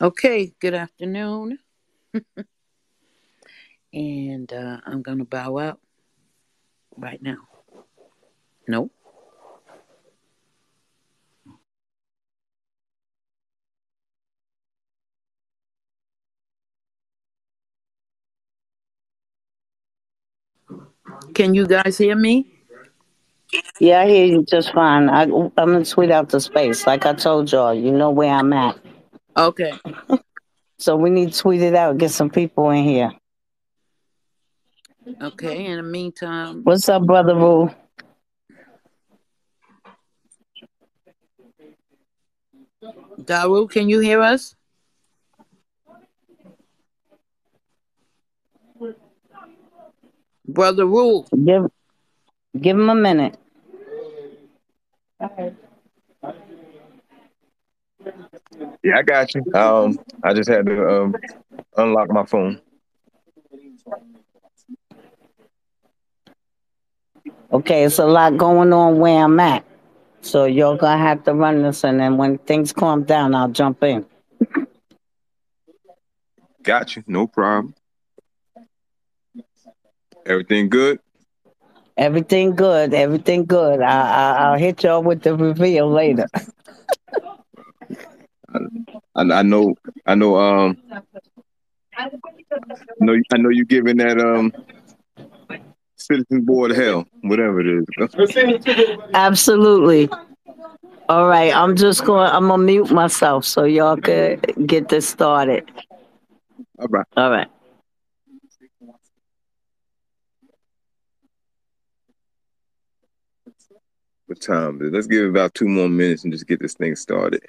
Okay, good afternoon. And uh, I'm going to bow out right now. No? Can you guys hear me? Yeah, I hear you just fine. I, I'm gonna tweet out the space. Like I told y'all, you know where I'm at. Okay. So we need to tweet it out, get some people in here. Okay. In the meantime, What's up, Brother Rule? Daru, can you hear us? Brother Rule. Give, give him a minute. Yeah, I got you. Um, I just had to um unlock my phone. Okay, it's a lot going on where I'm at. So you're gonna have to run this, and then when things calm down, I'll jump in. Got you. No problem. Everything good? Everything good. Everything good. I, I I'll hit y'all with the reveal later. I, I know. I know. Um. I know. I know you're giving that um. Citizen Board hell, whatever it is. Absolutely. All right, I'm just going. I'm gonna mute myself so y'all could get this started. All right. All right. What time? Let's give it about two more minutes and just get this thing started.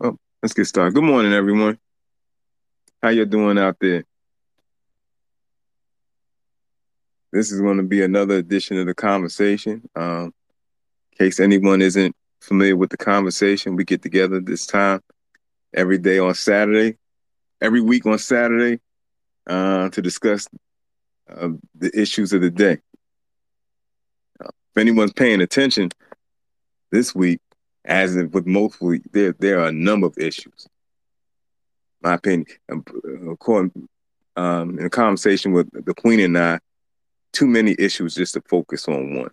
Oh, let's get started. Good morning, everyone. How you doing out there? This is going to be another edition of the conversation. Um, in case anyone isn't familiar with the conversation, we get together this time every day on Saturday, every week on Saturday, uh, to discuss uh, the issues of the day. Uh, if anyone's paying attention this week, as with most weeks, there there are a number of issues. My opinion, um, according um, in a conversation with the Queen and I, too many issues just to focus on one.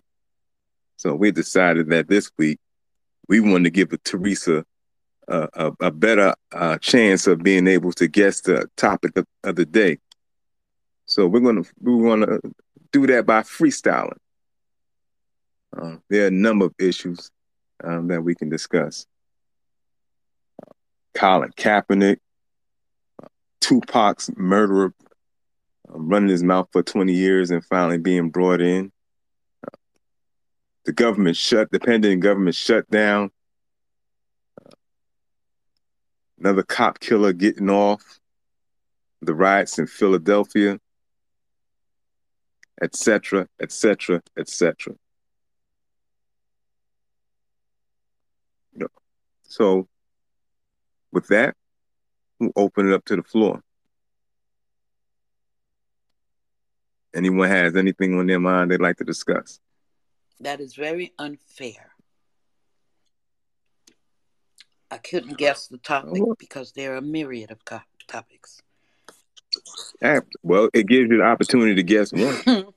So we decided that this week we wanted to give Teresa a, a, better uh, chance of being able to guess the topic of, of the day. So we're gonna we're gonna do that by freestyling. Uh, there are a number of issues um, that we can discuss. Colin Kaepernick, Tupac's murderer, uh, running his mouth for 20 years and finally being brought in. The government shut, the pending government shut down. Uh, another cop killer getting off. The riots in Philadelphia, etc., etc., etc. So, with that, we'll open it up to the floor. Anyone has anything on their mind they'd like to discuss? That is very unfair. I couldn't guess the topic because there are a myriad of co- topics. Well, it gives you the opportunity to guess one.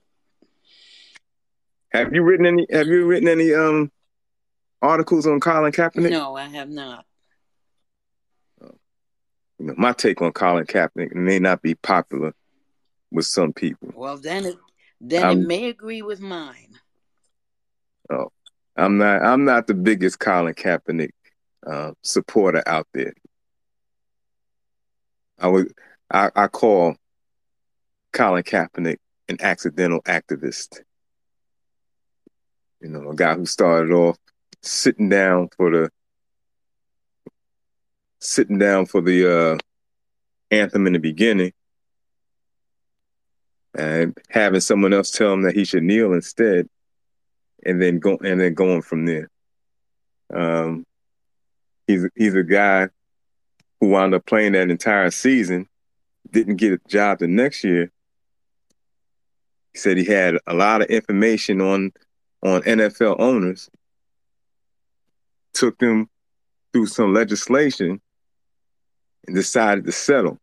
Have you written any? Have you written any um articles on Colin Kaepernick? no, I have not. You know, my take on Colin Kaepernick may not be popular with some people. Well, then it then Um, it may agree with mine. Oh, I'm not. I'm not the biggest Colin Kaepernick uh, supporter out there. I would. I, I call Colin Kaepernick an accidental activist. You know, a guy who started off sitting down for the sitting down for the uh, anthem in the beginning, and having someone else tell him that he should kneel instead, and then go and then going from there. Um, he's he's a guy who wound up playing that entire season, didn't get a job the next year. He said he had a lot of information on on NFL owners, took them through some legislation, and decided to settle.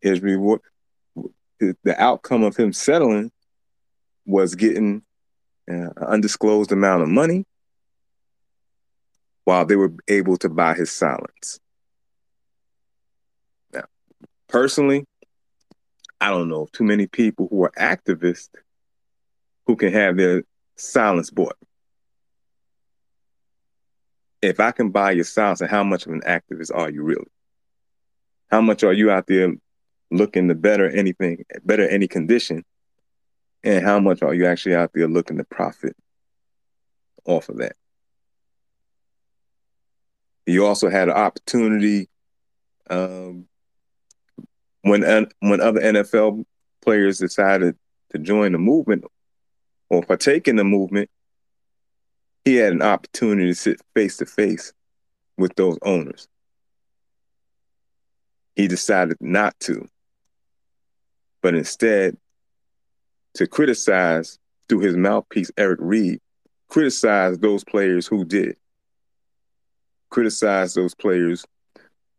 His reward, the outcome of him settling was getting uh, an undisclosed amount of money while they were able to buy his silence. Now, personally, I don't know too many people who are activists who can have their silence bought. If I can buy your silence, and how much of an activist are you really? How much are you out there looking to better anything, better any condition? And how much are you actually out there looking to profit off of that? You also had an opportunity um, when when other NFL players decided to join the movement or partake in the movement. He had an opportunity to sit face to face with those owners. He decided not to, but instead to criticize through his mouthpiece, Eric Reid, criticize those players who did, criticize those players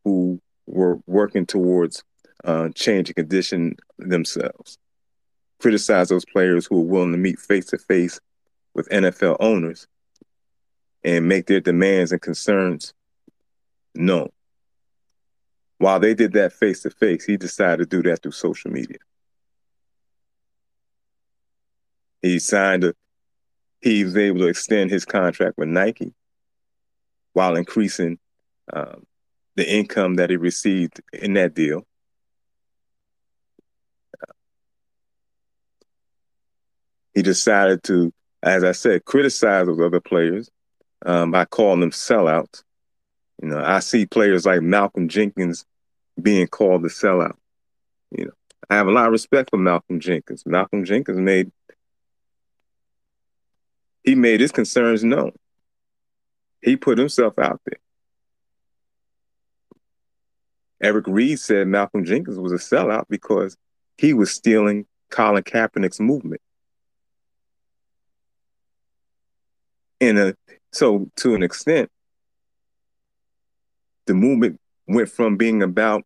who were working towards uh, changing condition themselves, criticize those players who were willing to meet face to face with NFL owners and make their demands and concerns known. While they did that face to face, he decided to do that through social media. He signed a, he was able to extend his contract with Nike while increasing um, the income that he received in that deal. He decided to, as I said, criticize those other players um, by calling them sellouts. You know, I see players like Malcolm Jenkins being called a sellout. You know, I have a lot of respect for Malcolm Jenkins. Malcolm Jenkins made he made his concerns known. He put himself out there. Eric Reid said Malcolm Jenkins was a sellout because he was stealing Colin Kaepernick's movement. In a, so, to an extent, the movement went from being about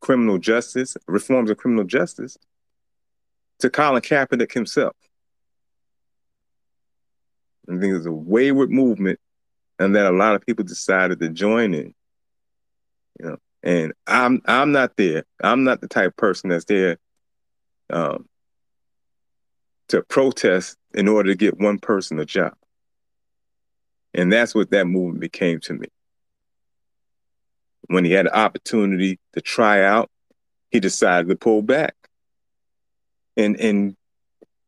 criminal justice, reforms of criminal justice, to Colin Kaepernick himself. I think it's a wayward movement, and that a lot of people decided to join in. You know, and I'm I'm not there. I'm not the type of person that's there um, to protest in order to get one person a job. And that's what that movement became to me. When he had the opportunity to try out, he decided to pull back and and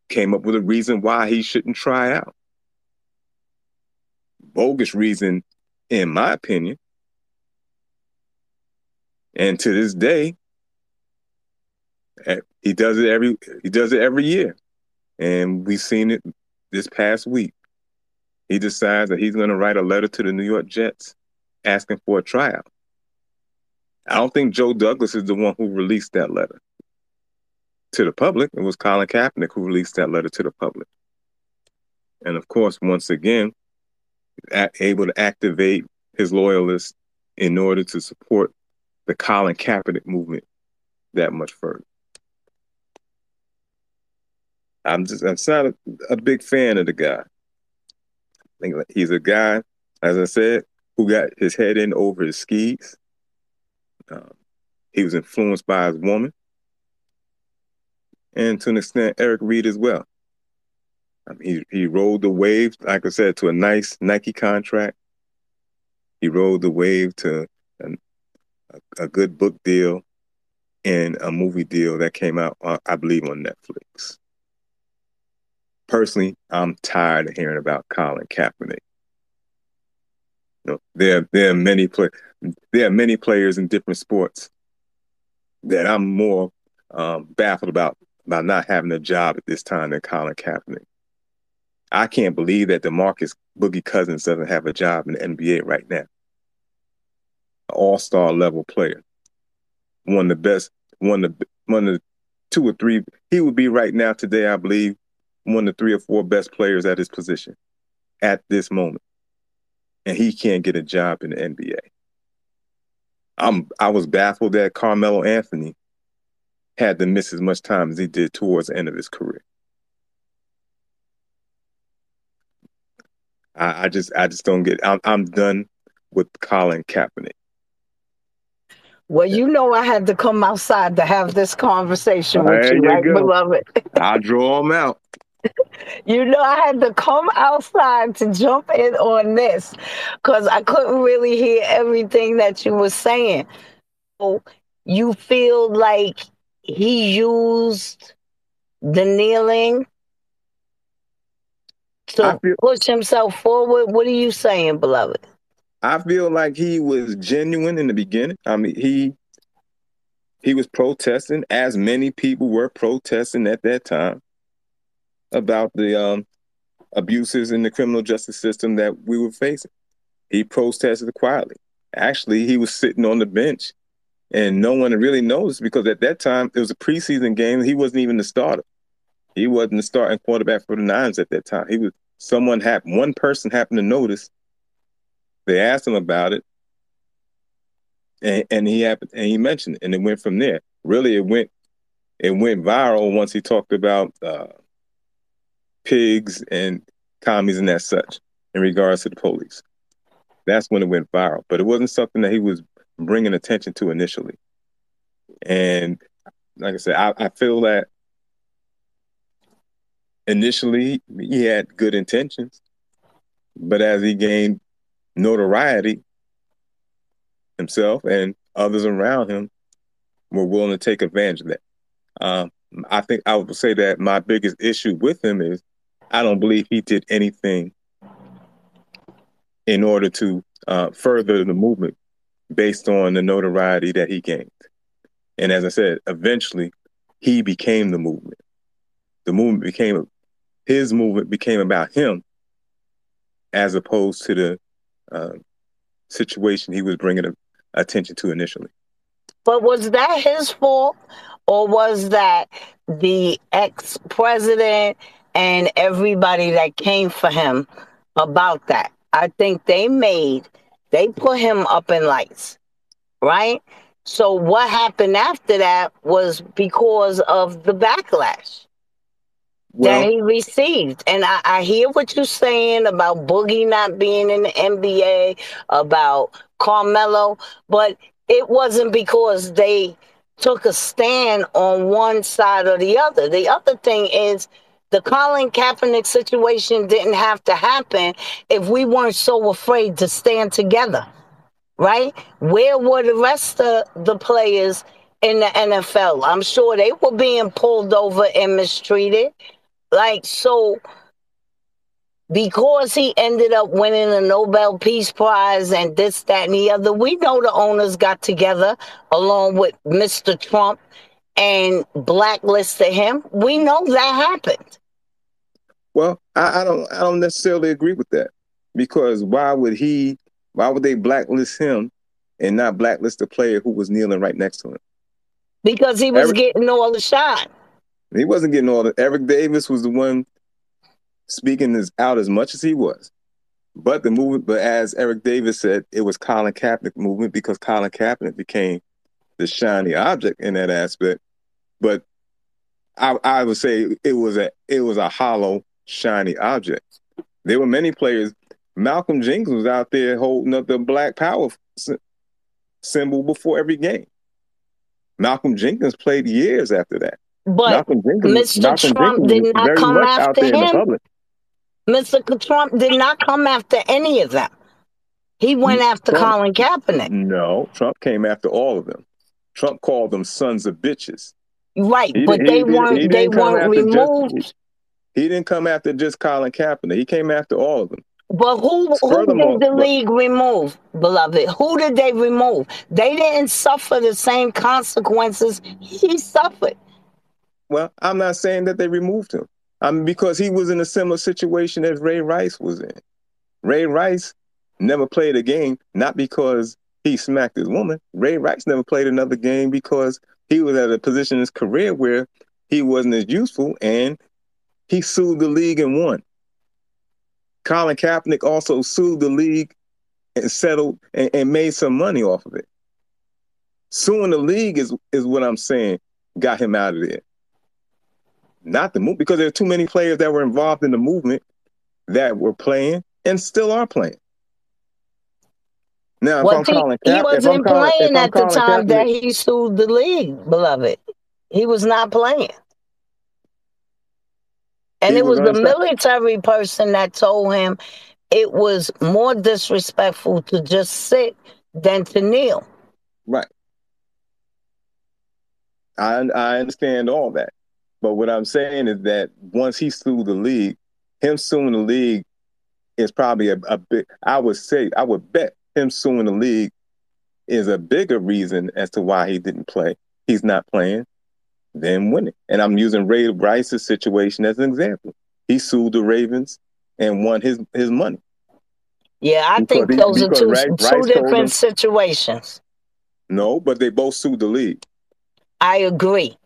came up with a reason why he shouldn't try out. Bogus reason, in my opinion. And to this day, eh, he does it every he does it every year. And we've seen it this past week. He decides that he's going to write a letter to the New York Jets asking for a tryout. I don't think Joe Douglas is the one who released that letter to the public. It was Colin Kaepernick who released that letter to the public. And of course, once again, able to activate his loyalists in order to support the Colin Kaepernick movement that much further. I'm just I'm not a, a big fan of the guy. He's a guy, as I said, who got his head in over his skis. Um, he was influenced by his woman, and to an extent, Eric Reid as well. He he rode the wave, like I said, to a nice Nike contract. He rode the wave to a, a good book deal and a movie deal that came out, uh, I believe, on Netflix. Personally, I'm tired of hearing about Colin Kaepernick. You know, there, there are many play, there are many players in different sports that I'm more um, baffled about about not having a job at this time than Colin Kaepernick. I can't believe that DeMarcus Boogie Cousins doesn't have a job in the NBA right now. All star level player, one of the best, one of the one of the two or three. He would be right now today, I believe, one of the three or four best players at his position at this moment, and he can't get a job in the NBA. I'm I was baffled that Carmelo Anthony had to miss as much time as he did towards the end of his career. I, I just I just don't get. I'm I'm done with Colin Kaepernick. Well, you know, I had to come outside to have this conversation with There you, you right, go. beloved? I draw him out. You know, I had to come outside to jump in on this because I couldn't really hear everything that you were saying. So you feel like he used the kneeling to feel push himself forward? What are you saying, beloved? I feel like he was genuine in the beginning. I mean, he he was protesting, as many people were protesting at that time about the um, abuses in the criminal justice system that we were facing. He protested quietly. Actually, he was sitting on the bench, and no one really noticed because at that time it was a preseason game. He wasn't even the starter. He wasn't the starting quarterback for the Nines at that time. He was someone happened. One person happened to notice. They asked him about it, and, and he happened and he mentioned it, and it went from there. Really, it went it went viral once he talked about uh, pigs and commies and that such in regards to the police. That's when it went viral, but it wasn't something that he was bringing attention to initially. And like I said, I, I feel that initially he had good intentions, but as he gained notoriety, himself and others around him were willing to take advantage of that. Um, I think I would say that my biggest issue with him is I don't believe he did anything in order to uh, further the movement based on the notoriety that he gained. And as I said, eventually he became the movement. The movement became his movement became about him as opposed to the uh, situation he was bringing a, attention to initially. But was that his fault, or was that the ex president and everybody that came for him about that? I think they made, they put him up in lights, right? So what happened after that was because of the backlash that he received. And I, I hear what you're saying about Boogie not being in the NBA, about Carmelo, but it wasn't because they took a stand on one side or the other. The other thing is the Colin Kaepernick situation didn't have to happen if we weren't so afraid to stand together, right? Where were the rest of the players in the NFL? I'm sure they were being pulled over and mistreated. Like, so because he ended up winning a Nobel Peace Prize and this, that, and the other, we know the owners got together along with Mr. Trump and blacklisted him. We know that happened. Well, I, I don't I don't necessarily agree with that because why would he why would they blacklist him and not blacklist the player who was kneeling right next to him? Because he was Eric- getting all the shine. He wasn't getting all the Eric Davis was the one speaking as out as much as he was. But the movement, but as Eric Davis said, it was Colin Kaepernick movement because Colin Kaepernick became the shiny object in that aspect. But I, I would say it was a it was a hollow shiny object. There were many players. Malcolm Jenkins was out there holding up the Black Power symbol before every game. Malcolm Jenkins played years after that. But Mr. Malcolm Trump Jenkins did not come after him. Mr. Trump did not come after any of them. He went after Trump, Colin Kaepernick. No, Trump came after all of them. Trump called them sons of bitches. Right, he, but he, they he, weren't they weren't removed. Just, he didn't come after just Colin Kaepernick. He came after all of them. But who who did the league remove, beloved? Who did they remove? They didn't suffer the same consequences he suffered. Well, I'm not saying that they removed him. I mean, because he was in a similar situation as Ray Rice was in. Ray Rice never played a game, not because he smacked his woman. Ray Rice never played another game because he was at a position in his career where he wasn't as useful and he sued the league and won. Colin Kaepernick also sued the league and settled and, and made some money off of it. Suing the league is is what I'm saying got him out of there not the move because there are too many players that were involved in the movement that were playing and still are playing. Now, well, he, Cap, he wasn't playing at the time that he sued the league, beloved. He was not playing. And it was, the military person that told him it was more disrespectful to just sit than to kneel. Right. I I understand all that. But what I'm saying is that once he sued the league, him suing the league is probably a, a big. I would say, I would bet him suing the league is a bigger reason as to why he didn't play. He's not playing than winning. And I'm using Ray Rice's situation as an example. He sued the Ravens and won his his money. Yeah, I because think he, those are two, two different situations. No, but they both sued the league. I agree.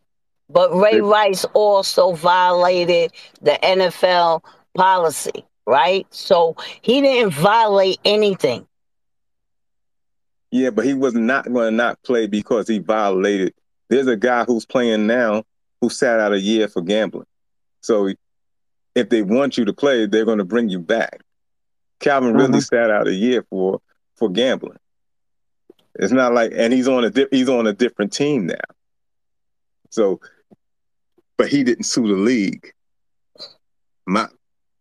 But Ray Rice also violated the NFL policy, right? So he didn't violate anything. Yeah, but he was not going to not play because he violated. There's a guy who's playing now who sat out a year for gambling. So if they want you to play, they're going to bring you back. Calvin mm-hmm. really sat out a year for for gambling. It's not like, and he's on a di- he's on a different team now. So but he didn't sue the league. My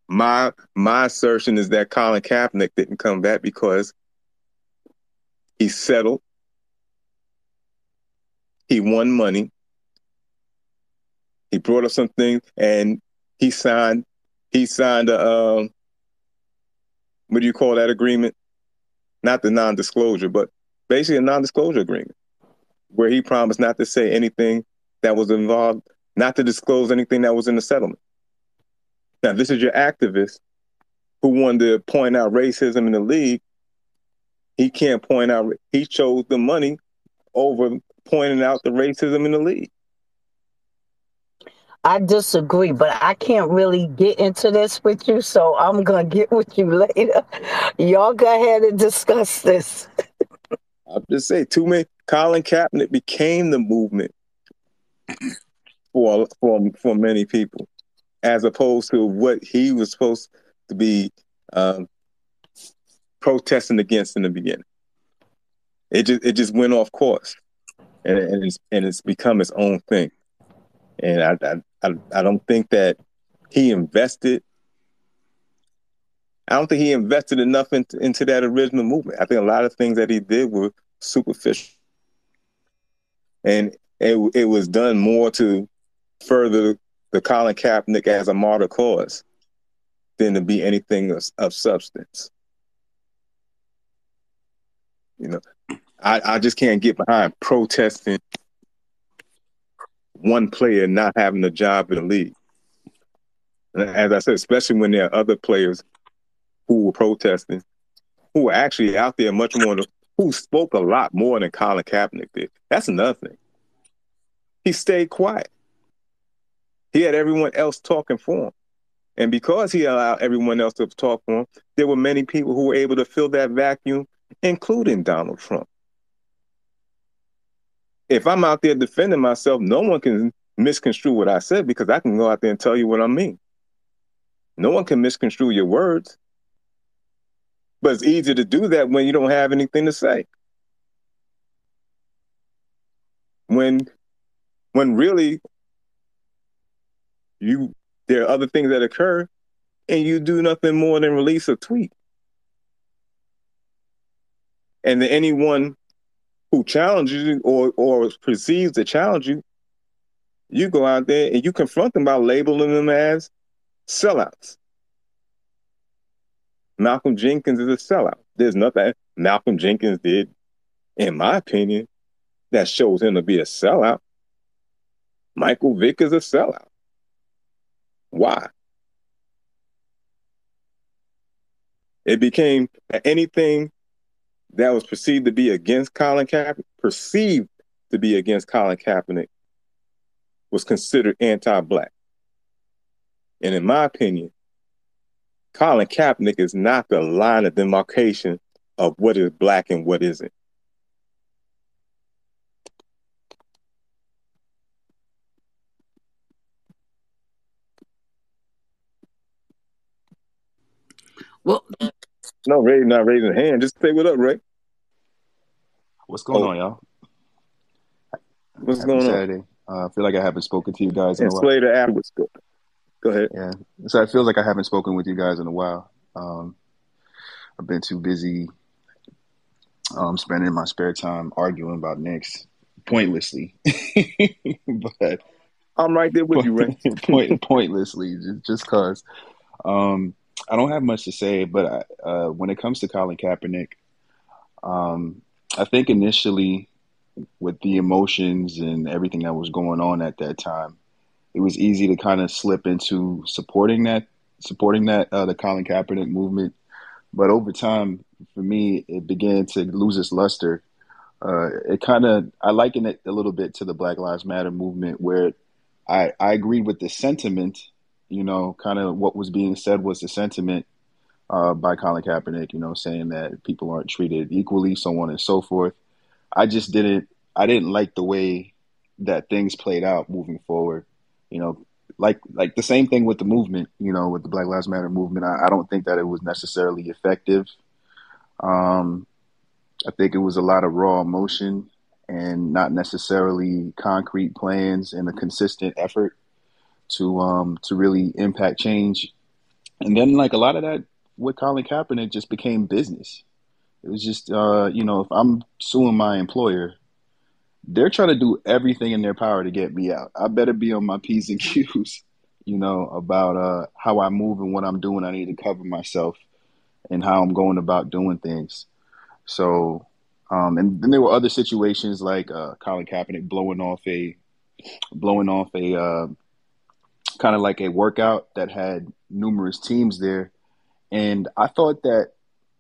my my assertion is that Colin Kaepernick didn't come back because he settled, he won money, he brought up some things, and he signed he signed a um, what do you call that agreement? Not the non-disclosure, but basically a non-disclosure agreement where he promised not to say anything that was involved not to disclose anything that was in the settlement. Now, this is your activist who wanted to point out racism in the league. He can't point out, he chose the money over pointing out the racism in the league. I disagree, but I can't really get into this with you, so I'm gonna get with you later. Y'all go ahead and discuss this. I'll just say, too many. Colin Kaepernick became the movement for for for many people, as opposed to what he was supposed to be um, protesting against in the beginning. It just it just went off course, and, and it's and it's become its own thing. And I I I don't think that he invested. I don't think he invested enough into, into that original movement. I think a lot of things that he did were superficial, and it it was done more to further the Colin Kaepernick as a martyr cause than to be anything of, of substance. You know, I, I just can't get behind protesting one player not having a job in the league. And as I said, especially when there are other players who were protesting, who were actually out there much more, who spoke a lot more than Colin Kaepernick did. That's another thing. He stayed quiet. He had everyone else talking for him. And because he allowed everyone else to talk for him, there were many people who were able to fill that vacuum, including Donald Trump. If I'm out there defending myself, no one can misconstrue what I said because I can go out there and tell you what I mean. No one can misconstrue your words. But it's easier to do that when you don't have anything to say. When when really you there are other things that occur and you do nothing more than release a tweet. And then anyone who challenges you or or perceives to challenge you, you go out there and you confront them by labeling them as sellouts. Malcolm Jenkins is a sellout. There's nothing Malcolm Jenkins did, in my opinion, that shows him to be a sellout. Michael Vick is a sellout. Why? It became anything that was perceived to be against Colin Kaepernick, perceived to be against Colin Kaepernick, was considered anti-black. And in my opinion, Colin Kaepernick is not the line of demarcation of what is black and what isn't. Well, no, Ray not raising a hand. Just say what up, Ray. What's going oh. on, y'all? What's Happy going Saturday. on? Uh, I feel like I haven't spoken to you guys in and a while. Slater afterwards. Go, go ahead. Yeah. So it feels like I haven't spoken with you guys in a while. Um, I've been too busy um, spending my spare time arguing about Knicks pointlessly. but I'm right there with you, Ray. point, pointlessly, just because. Um, I don't have much to say, but I, uh, when it comes to Colin Kaepernick, um, I think initially with the emotions and everything that was going on at that time, it was easy to kind of slip into supporting that, supporting that uh, the Colin Kaepernick movement. But over time, for me, it began to lose its luster. Uh, it kind of I liken it a little bit to the Black Lives Matter movement, where I I agree with the sentiment you know, kind of what was being said was the sentiment uh, by Colin Kaepernick, you know, saying that people aren't treated equally, so on and so forth. I just didn't, I didn't like the way that things played out moving forward. You know, like like the same thing with the movement, you know, with the Black Lives Matter movement. I, I don't think that it was necessarily effective. Um, I think it was a lot of raw emotion and not necessarily concrete plans and a consistent effort to um to really impact change. And then like a lot of that with Colin Kaepernick just became business. It was just uh, you know, if I'm suing my employer, they're trying to do everything in their power to get me out. I better be on my P's and Q's, you know, about uh how I move and what I'm doing. I need to cover myself and how I'm going about doing things. So um, and then there were other situations like uh, Colin Kaepernick blowing off a blowing off a uh, kind of like a workout that had numerous teams there. And I thought that,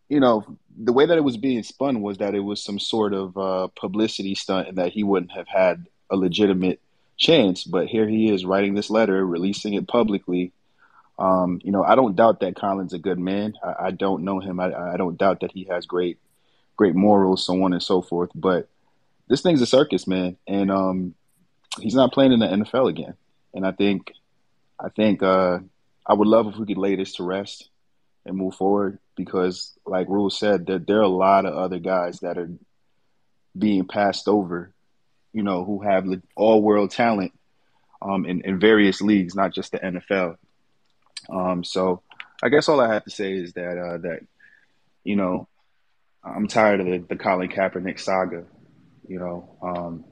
you know, the way that it was being spun was that it was some sort of uh, publicity stunt and that he wouldn't have had a legitimate chance. But here he is writing this letter, releasing it publicly. Um, you know, I don't doubt that Colin's a good man. I, I don't know him. I, I, don't doubt that he has great, great morals, so on and so forth. But this thing's a circus, man, and um, he's not playing in the NFL again. And I think I think uh, I would love if we could lay this to rest and move forward because, like Rule said, there, there are a lot of other guys that are being passed over, you know, who have all world talent um, in, in various leagues, not just the NFL. Um, so I guess all I have to say is that uh, that you know I'm tired of the, the Colin Kaepernick saga, you know, um,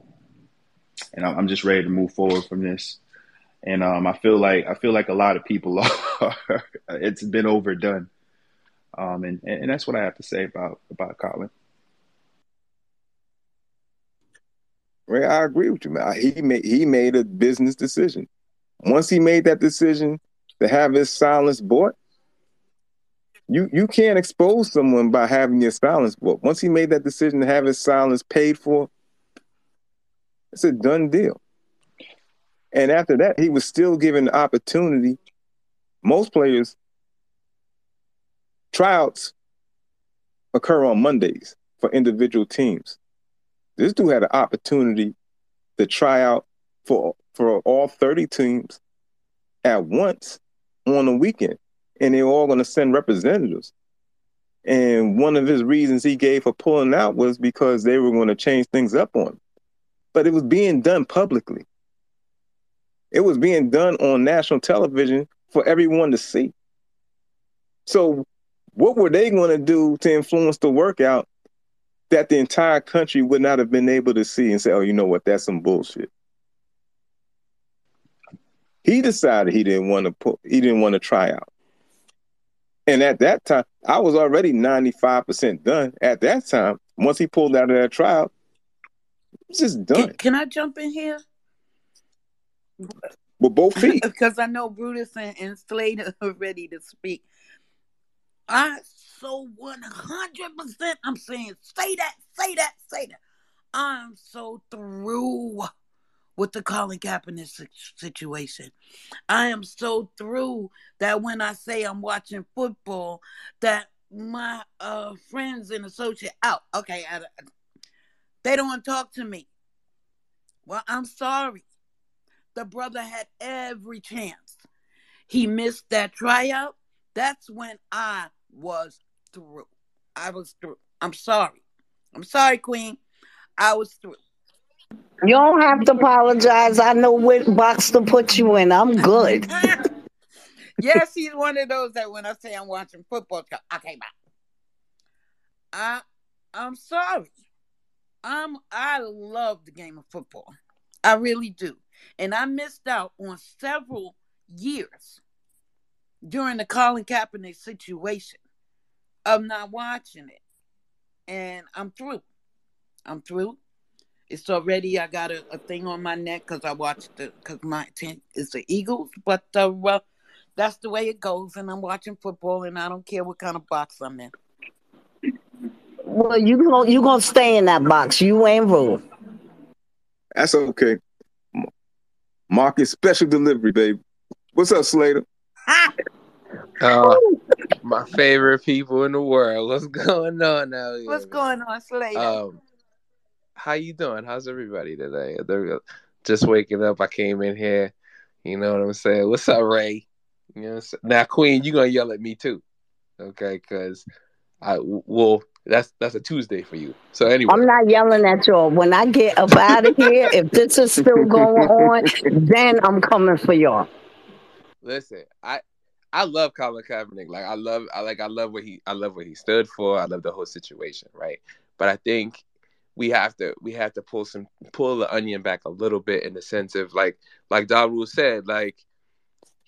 and I'm just ready to move forward from this and um, I feel like I feel like a lot of people are. it's been overdone, um, and and that's what I have to say about about Colin. Ray, I agree with you, man. He made he made a business decision. Once he made that decision to have his silence bought, you you can't expose someone by having your silence bought. Once he made that decision to have his silence paid for, it's a done deal. And after that, he was still given the opportunity most players tryouts occur on Mondays for individual teams. This dude had an opportunity to try out for for all 30 teams at once on the weekend. And they were all going to send representatives. And one of his reasons he gave for pulling out was because they were going to change things up on him. But it was being done publicly. It was being done on national television for everyone to see. So what were they going to do to influence the workout that the entire country would not have been able to see and say, oh, you know what, that's some bullshit. He decided he didn't want to put he didn't want to try out. And at that time, I was already 95% done. At that time, once he pulled out of that trial, just done. Can, can I jump in here? With both feet. because I know Brutus and, and Slater are ready to speak. I so 100% I'm saying, say that, say that, say that. I'm so through with the Colin Kaepernick situation. I am so through that when I say I'm watching football, that my uh, friends and associate out. Okay, I, they don't want to talk to me. Well, I'm sorry. The brother had every chance. He missed that tryout. That's when I was through. I was through. I'm sorry. I'm sorry, Queen. I was through. You don't have to apologize. I know what box to put you in. I'm good. yes, he's one of those that when I say I'm watching football, go, okay, bye. I I'm sorry. I'm I love the game of football. I really do. And I missed out on several years during the Colin Kaepernick situation of not watching it. And I'm through. I'm through. It's already I got a, a thing on my neck because I watched the because my team is the Eagles, but uh, well, that's the way it goes. And I'm watching football, and I don't care what kind of box I'm in. Well, you gonna you gonna stay in that box. You ain't rule. That's okay. Market special delivery, baby. What's up, Slater? Uh, my favorite people in the world. What's going on now? What's going on, Slater? Um, how you doing? How's everybody today? They're just waking up. I came in here. You know what I'm saying? What's up, Ray? You know, now Queen, you gonna yell at me too, okay? Because I well, that's that's a Tuesday for you. So anyway, I'm not yelling at y'all. When I get up out of here, if this is still going on, then I'm coming for y'all. Listen, I I love Colin Kaepernick. Like I love I like I love what he I love what he stood for. I love the whole situation, right? But I think we have to we have to pull some pull the onion back a little bit in the sense of like like Daru said like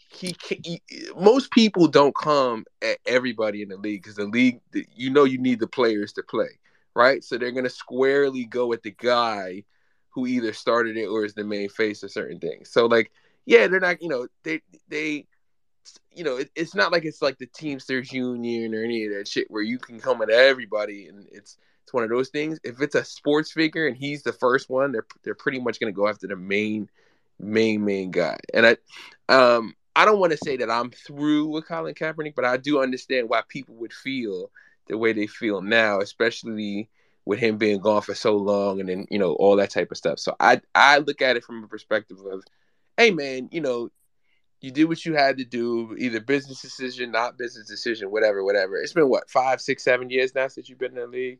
he, he, most people don't come at everybody in the league because the league you know you need the players to play right so they're gonna squarely go at the guy who either started it or is the main face of certain things so like yeah they're not you know they they you know it, it's not like it's like the teamsters union or any of that shit where you can come at everybody and it's it's one of those things. If it's a sports figure and he's the first one, they're they're pretty much going to go after the main main main guy. And I um I don't want to say that I'm through with Colin Kaepernick, but I do understand why people would feel the way they feel now, especially with him being gone for so long and then, you know, all that type of stuff. So I I look at it from a perspective of, hey man, you know, you did what you had to do, either business decision, not business decision, whatever, whatever. It's been what, five, six, seven years now since you've been in the league.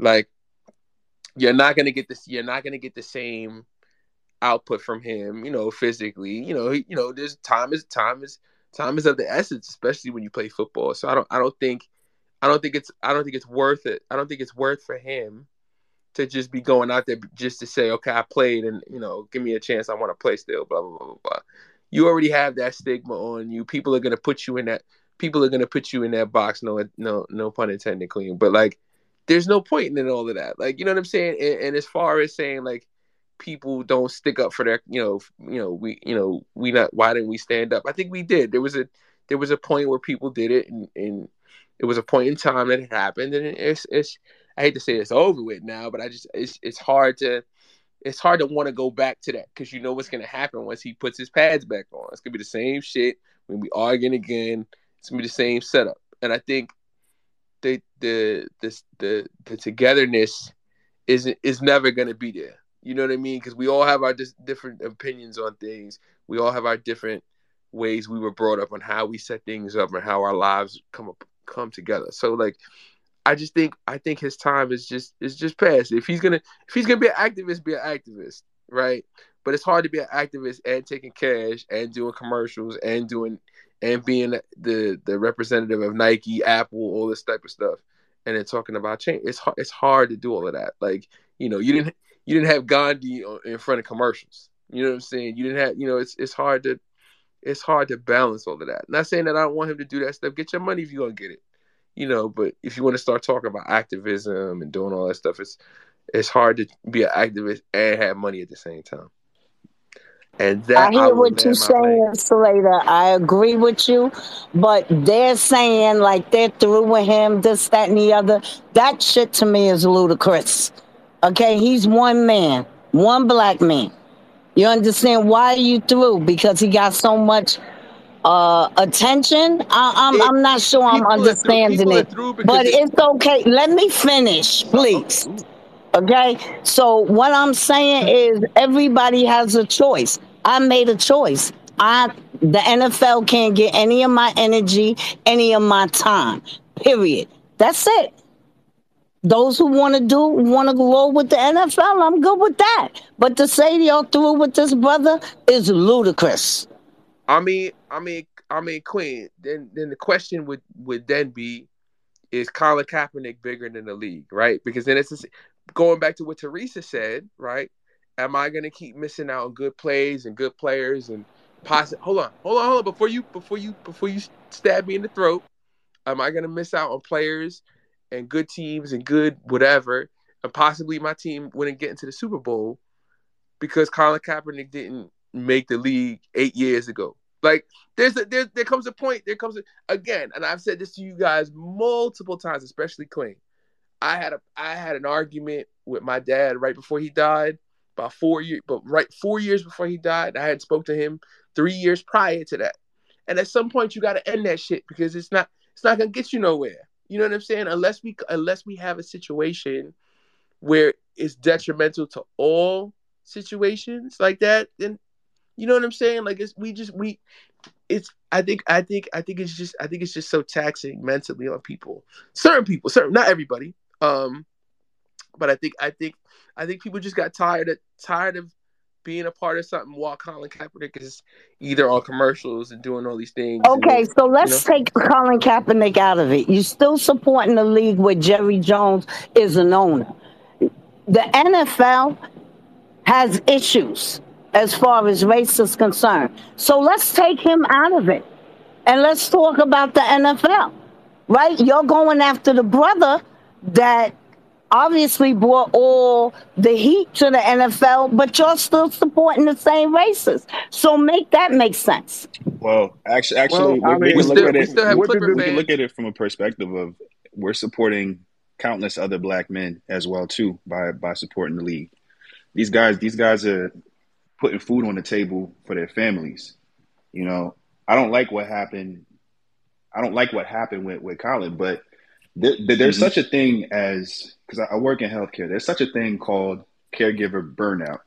Like you're not gonna get this. You're not gonna get the same output from him. You know, physically. You know, you know, there's time is time is time is of the essence, especially when you play football. So I don't I don't think I don't think it's I don't think it's worth it. I don't think it's worth for him to just be going out there just to say, okay, I played and you know, give me a chance. I want to play still. Blah blah blah blah. blah. You already have that stigma on you. People are gonna put you in that. People are gonna put you in that box. No, no, no pun intended, clean. But like, there's no point in all of that. Like, you know what I'm saying? And, and, as far as saying like people don't stick up for their, you know, you know, we, you know, we not. Why didn't we stand up? I think we did. There was a there was a point where people did it, and, and it was a point in time that it happened, and it's it's. I hate to say it's over with now, but I just it's it's hard to it's hard to want to go back to that because you know what's gonna happen once he puts his pads back on. It's gonna be the same shit When we arguing again, it's gonna be the same setup. And I think the the the the, the togetherness isn't is never gonna be there. You know what I mean? Because we all have our dis- different opinions on things. We all have our different ways we were brought up on how we set things up and how our lives come up come together. So like I just think I think his time is just is just past. If he's gonna if he's gonna be an activist, be an activist, right? But it's hard to be an activist and taking cash and doing commercials and doing and being the the representative of Nike, Apple, all this type of stuff, and then talking about change. It's hard. It's hard to do all of that. Like you know, you didn't you didn't have Gandhi in front of commercials. You know what I'm saying? You didn't have you know. It's it's hard to it's hard to balance all of that. Not saying that I don't want him to do that stuff. Get your money if you're gonna get it. You know, but if you want to start talking about activism and doing all that stuff, it's it's hard to be an activist and have money at the same time. And that I hear I what you're land my plane. saying, Slater. I agree with you, but they're saying like they're through with him, this, that, and the other. That shit to me is ludicrous. Okay, he's one man, one black man. You understand why are you through? Because he got so much uh attention. I, I'm I'm not sure I'm people are through. understanding it, but it's okay. Let me finish, Oh, please. Okay. So what I'm saying is everybody has a choice. I made a choice. I the NFL can't get any of my energy, any of my time. Period. That's it. Those who want to do want to roll with the NFL, I'm good with that. But to say y'all through with this brother is ludicrous. I mean, I mean, I mean, Queen. Then, then the question would would then be, is Colin Kaepernick bigger than the league, right? Because then it's just, going back to what Teresa said, right? Am I gonna keep missing out on good plays and good players and possi Hold on, hold on, hold on. Before you, before you, before you stab me in the throat, am I gonna miss out on players and good teams and good whatever, and possibly my team wouldn't get into the Super Bowl because Colin Kaepernick didn't make the league eight years ago. Like there's a there there comes a point, there comes a, again, and I've said this to you guys multiple times, especially Queen. I had a I had an argument with my dad right before he died, about four years, but right four years before he died. I had spoke to him three years prior to that. And at some point you gotta end that shit because it's not it's not gonna get you nowhere. You know what I'm saying? Unless we unless we have a situation where it's detrimental to all situations like that, then you know what I'm saying? Like it's we just we it's I think I think I think it's just I think it's just so taxing mentally on people. Certain people, certain not everybody. Um but I think I think I think people just got tired of tired of being a part of something while Colin Kaepernick is either on commercials and doing all these things Okay, then so let's know take Colin Kaepernick out of it. You're still supporting the league where Jerry Jones is an owner. The NFL has issues as far as race is concerned. So let's take him out of it and let's talk about the NFL, right? You're going after the brother that obviously brought all the heat to the NFL, but you're still supporting the same races. So make that make sense. Well, actually, actually, I we, we mean, we can look at we it. still have Clipper the We can look at it from a perspective of we're supporting countless other black men as well too by by supporting the league. These guys, these guys are putting food on the table for their families. You know, I don't like what happened. I don't like what happened with with Colin, but there, there- there's Mhm. such a thing as because I I work in healthcare. There's such a thing called caregiver burnout,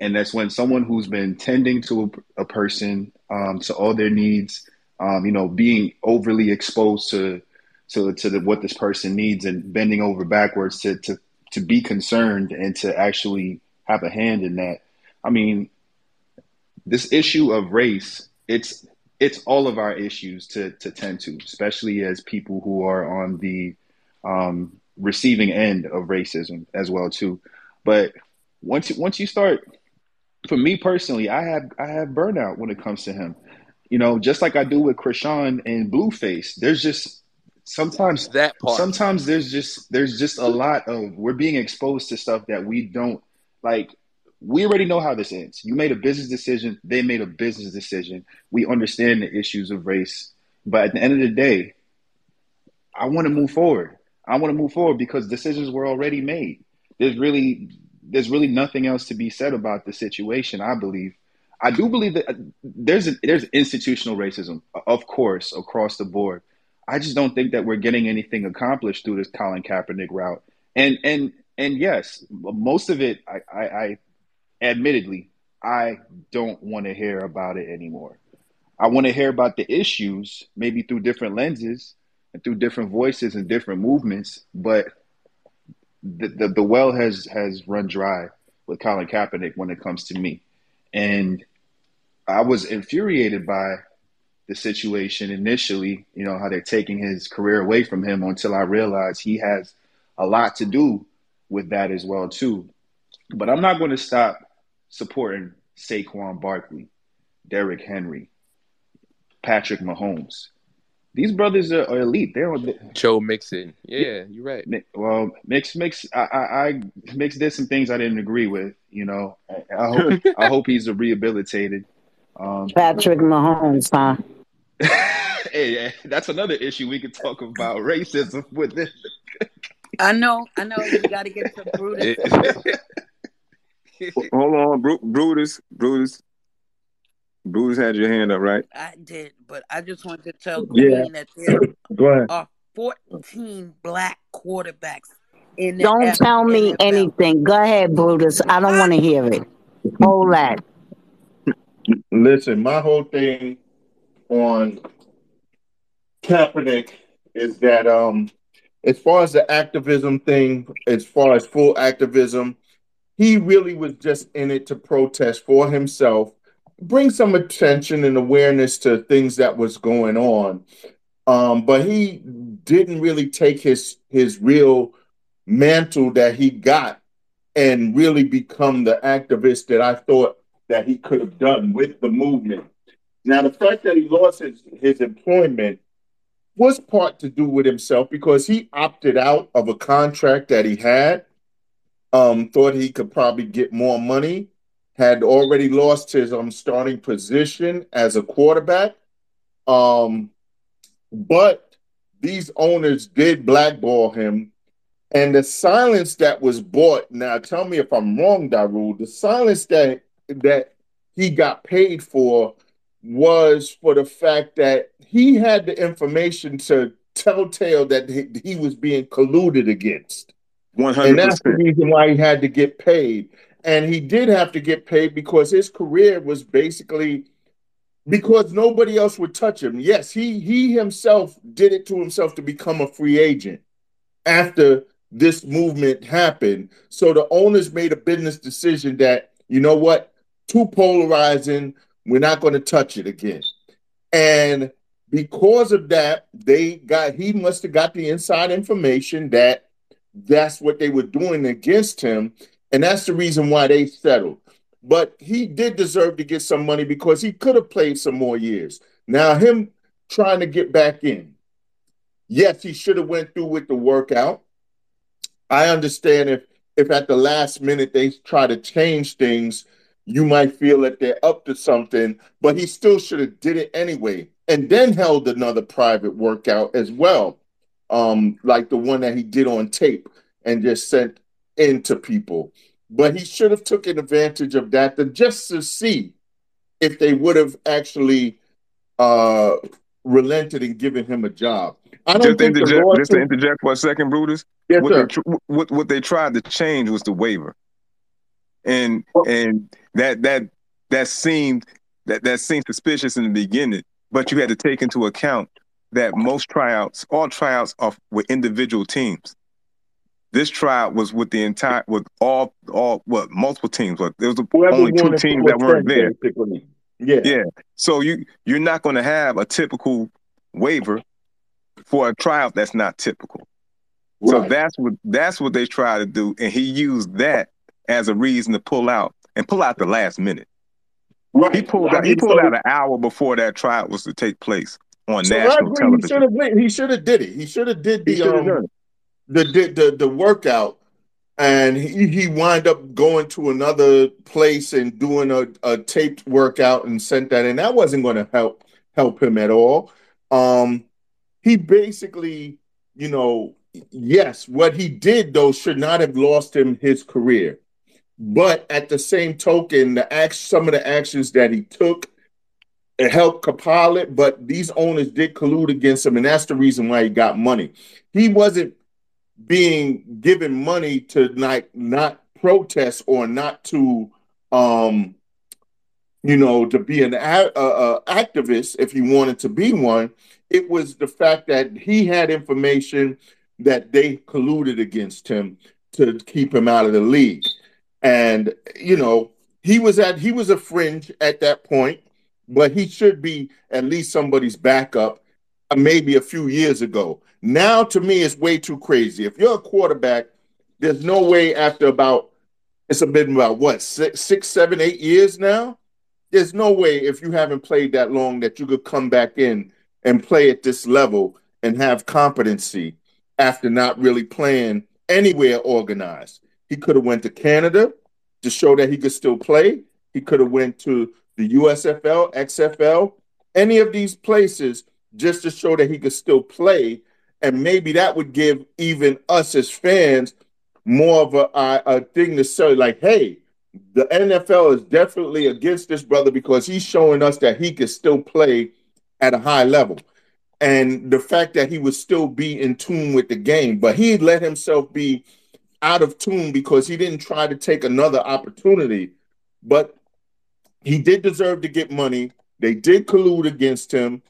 and that's when someone who's been tending to a, a person um, to all their needs, um, you know, being overly exposed to to to the, what this person needs and bending over backwards to to to be concerned and to actually have a hand in that. I mean, this issue of race, it's it's all of our issues to to tend to, especially as people who are on the um, receiving end of racism as well too. But once you, once you start, for me personally, I have I have burnout when it comes to him. You know, just like I do with Chrisean and Blueface. There's just sometimes That part. sometimes there's just there's just a lot of we're being exposed to stuff that we don't like we already know how this ends. You made a business decision, they made a business decision. We understand the issues of race, but at the end of the day, I want to move forward. I want to move forward because decisions were already made. There's really there's really nothing else to be said about the situation, I believe. I do believe that uh, there's a, there's institutional racism, of course, across the board. I just don't think that we're getting anything accomplished through this Colin Kaepernick route. And and and yes, most of it, I, I, I admittedly, I don't want to hear about it anymore. I want to hear about the issues, maybe through different lenses and through different voices and different movements. But the, the, the well has has run dry with Colin Kaepernick when it comes to me, and I was infuriated by the situation initially. You know how they're taking his career away from him until I realized he has a lot to do with that as well too. But I'm not going to stop supporting Saquon Barkley, Derrick Henry, Patrick Mahomes. These brothers are, are elite. They're on the, Joe Mixon. Yeah, you're right. well, mix mix. I, I, I mix did some things I didn't agree with. You know, I, I hope I hope he's rehabilitated. Um, Patrick Mahomes, huh? hey, that's another issue we could talk about racism with this. I know, I know. You got to get to Brutus. Hold on, Bru- Brutus, Brutus, Brutus had your hand up, right? I did, but I just wanted to tell Yeah. Queen that there Go ahead. are 14 black quarterbacks in the Don't F- tell me NFL. anything. Go ahead, Brutus. I don't want to hear it. Hold that. Listen, my whole thing on Kaepernick is that um as far as the activism thing, as far as full activism, he really was just in it to protest for himself, bring some attention and awareness to things that was going on. Um, but he didn't really take his his real mantle that he got and really become the activist that I thought that he could have done with the movement. Now, the fact that he lost his, his employment was part to do with himself because he opted out of a contract that he had, um, thought he could probably get more money, had already lost his um, starting position as a quarterback. Um, but these owners did blackball him. And the silence that was bought, now tell me if I'm wrong, Darul, the silence that that he got paid for was for the fact that he had the information to telltale that he, he was being colluded against. One And hundred that's the reason why he had to get paid. And he did have to get paid because his career was basically because nobody else would touch him. Yes, he he himself did it to himself to become a free agent after this movement happened. So the owners made a business decision that, you know what, too polarizing, we're not going to touch it again. And because of that, they got he must have got the inside information that that's what they were doing against him. And that's the reason why they settled. But he did deserve to get some money because he could have played some more years. Now, him trying to get back in. Yes, he should have went through with the workout. I understand if if at the last minute they try to change things, you might feel that they're up to something, but he still should have did it anyway and then held another private workout as well. Um, like the one that he did on tape and just sent into people. But he should have taken advantage of that to just to see if they would have actually uh relented and given him a job. I don't Just to think the interject, just to interject for a second, Brutus. Yes, what sir. they tr- what what they tried to change was the waiver, and Well- and that that that seemed that that seemed suspicious in the beginning, but you had to take into account that most tryouts, all tryouts, are with individual teams. This tryout was with the entire with all all what multiple teams. What there was Whoever only two teams that weren't there. Yeah. Yeah. So you you're not going to have a typical waiver for a tryout that's not typical. So that's what that's what they try to do, and he used that as a reason to pull out and pull out the last minute. Right. He pulled out he pulled out an hour before that tryout was to take place on So I national agree. He television. should have. He should have did it. He should have did the um the, the the the workout, and he he wind up going to another place and doing a, a taped workout and sent that and That wasn't going to help help him at all. Um, he basically, you know, yes, what he did though should not have lost him his career But at the same token, the act, some of the actions that he took it helped compile it, but these owners did collude against him, and that's the reason why he got money. He wasn't being given money to not not protest or not to um you know to be an a, activist if he wanted to be one. It was the fact that he had information that they colluded against him to keep him out of the league. And you know he was at he was a fringe at that point but he should be at least somebody's backup uh, maybe a few years ago now to me it's way too crazy if you're a quarterback there's no way after about it's been about what six, six, seven, eight years now. There's no way if you haven't played that long that you could come back in and play at this level and have competency after not really playing anywhere organized. He could have went to Canada to show that he could still play. He could have went to the USFL, XFL, any of these places just to show that he could still play. And maybe that would give even us as fans more of a, a, thing to say, like, hey, the NFL is definitely against this brother because he's showing us that he could still play at a high level. And the fact that he would still be in tune with the game, but he let himself be out of tune because he didn't try to take another opportunity. But he did deserve to get money. They did collude against him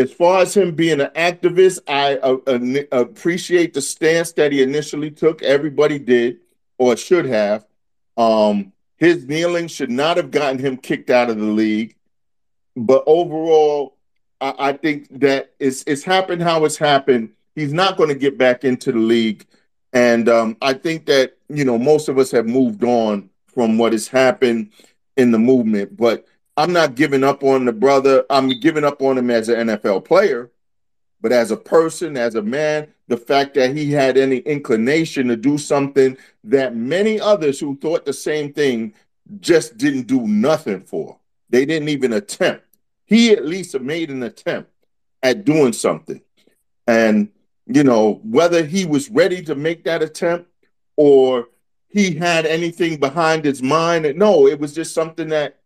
as far as him being an activist, I uh, uh, appreciate the stance that he initially took. Everybody did, or should have. Um, his kneeling should not have gotten him kicked out of the league. But overall, I, I think that it's it's happened how it's happened. He's not going to get back into the league, and um, I think that you know most of us have moved on from what has happened in the movement. But I'm not giving up on the brother. I'm giving up on him as an NFL player, but as a person, as a man, the fact that he had any inclination to do something that many others who thought the same thing just didn't do nothing for. They didn't even attempt. He at least made an attempt at doing something. And, you know, whether he was ready to make that attempt or he had anything behind his mind, no, it was just something that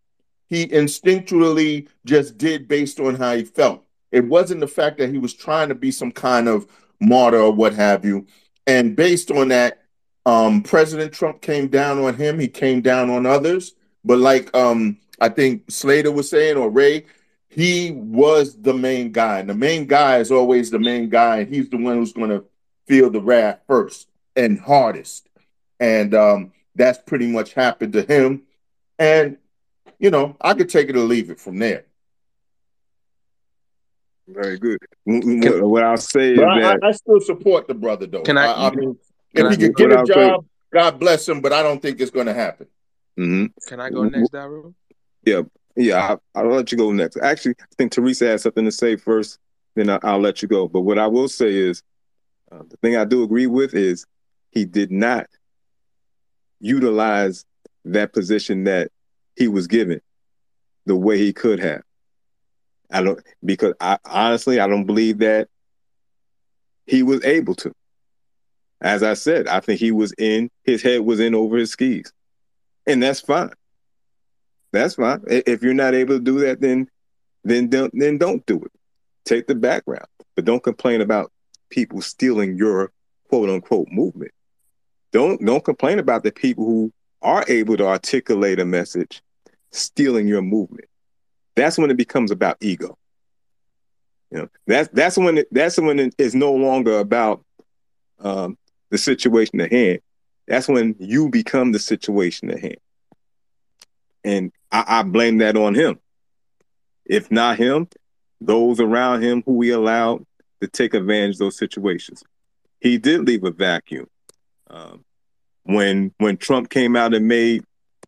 he instinctually just did based on how he felt. It wasn't the fact that he was trying to be some kind of martyr or what have you. And based on that, um, President Trump came down on him. He came down on others. But like um, I think Slater was saying or Ray, he was the main guy. And the main guy is always the main guy. And he's the one who's going to feel the wrath first and hardest. And um, that's pretty much happened to him. And you know, I could take it or leave it from there. Very good. Can, what I'll say is I, that I, still support the brother, though. Can I? I, mean, if he could get a job, God bless him, but I don't think it's going to happen. Mm-hmm. Can I go next, Daryl? Yeah, yeah. I, will let you go next. Actually, I think Teresa has something to say first. Then I, will let you go. But what I will say is, uh, the thing I do agree with is he did not utilize that position that he was given the way he could have. I don't because I honestly I don't believe that he was able to. As I said, I think he was in his head was in over his skis. And that's fine. That's fine. If you're not able to do that, then then don't then don't do it. Take the background. But don't complain about people stealing your quote unquote movement. Don't don't complain about the people who are able to articulate a message stealing your movement. That's when it becomes about ego. You know, that's that's when it, that's when it is no longer about um, the situation at hand. That's when you become the situation at hand, and I, I blame that on him. If not him, those around him who we allowed to take advantage of those situations. He did leave a vacuum. Um, when when Trump came out and made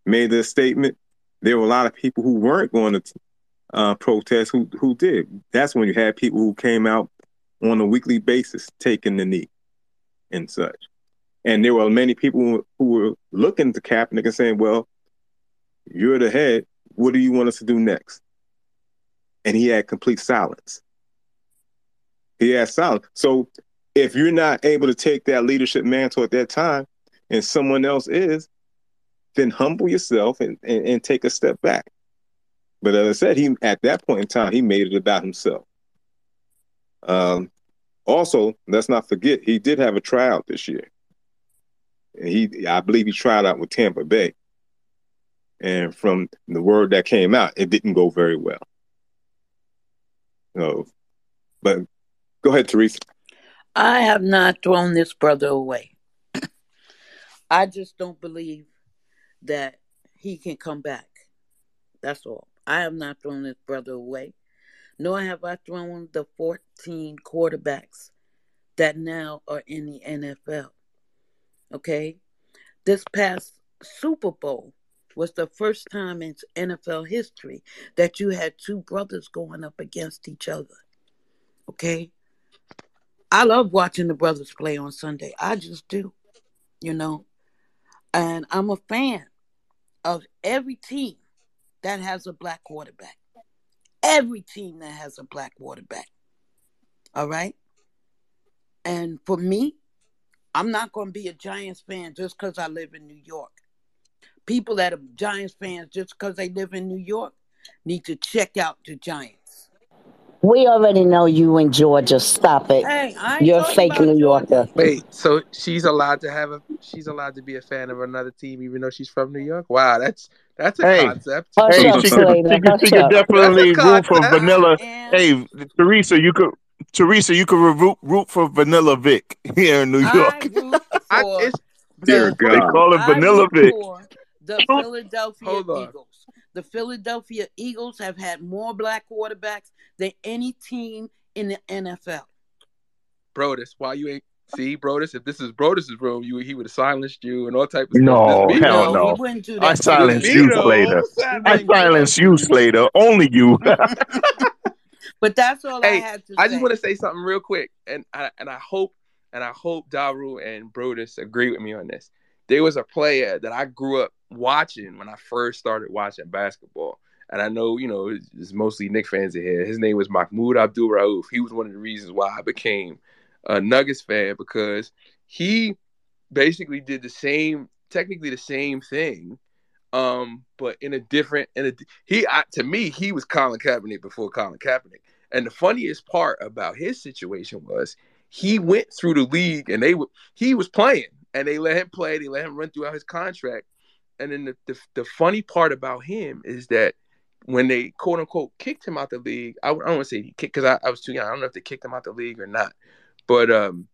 made the statement, there were a lot of people who weren't going to uh, protest who who did. That's when you had people who came out on a weekly basis taking the knee and such. And there were many people who were looking to Kaepernick and saying, "Well, you're the head. What do you want us to do next?" And he had complete silence. He had silence. So if you're not able to take that leadership mantle at that time, and someone else is, then humble yourself and, and, and take a step back. But as I said, he at that point in time, he made it about himself. Um, also, let's not forget he did have a tryout this year. And he, I believe, he tried out with Tampa Bay. And from the word that came out, it didn't go very well. So, but go ahead, Teresa. I have not thrown this brother away. I just don't believe that he can come back. That's all. I have not thrown this brother away, nor have I thrown the 14 quarterbacks that now are in the NFL. Okay? This past Super Bowl was the first time in NFL history that you had two brothers going up against each other. Okay? I love watching the brothers play on Sunday. I just do, you know. And I'm a fan of every team that has a black quarterback. Every team that has a black quarterback. All right? And for me, I'm not going to be a Giants fan just because I live in New York. People that are Giants fans just because they live in New York need to check out the Giants. We already know you in Georgia. Stop it. Hey, You're a fake New Yorker. Wait, so she's allowed to have a she's allowed to be a fan of another team even though she's from New York? Wow, that's that's a hey, concept. Hush hey, up, she, could, she, could, she could definitely root for vanilla. Hey, Teresa, you could Teresa, you could root, root for Vanilla Vic here in New York. I, the, they call it Vanilla Vic. The Philadelphia Eagles. The Philadelphia Eagles have had more black quarterbacks than any team in the NFL. Brodus, why you ain't see Brodus? If this is Brodus's room, you he would have silenced you and all type of no, stuff. hell no, no. I silenced you, Slater. I silenced you, Slater. Only you. but that's all hey, I had to say. I say. just want to say something real quick, and I, and I hope and I hope Daru and Brodus agree with me on this. There was a player that I grew up watching when I first started watching basketball. And I know, you know, it's mostly Knick fans in here. His name was Mahmoud Abdul Rauf. He was one of the reasons why I became a Nuggets fan because he basically did the same, technically the same thing, um, but in a different, in a he I, to me he was Colin Kaepernick before Colin Kaepernick. And the funniest part about his situation was he went through the league and they he was playing and they let him play. They let him run throughout his contract and then the, the, the funny part about him is that when they quote unquote kicked him out the league, I, I don't want to say he kicked because I, I was too young. I don't know if they kicked him out the league or not, but um,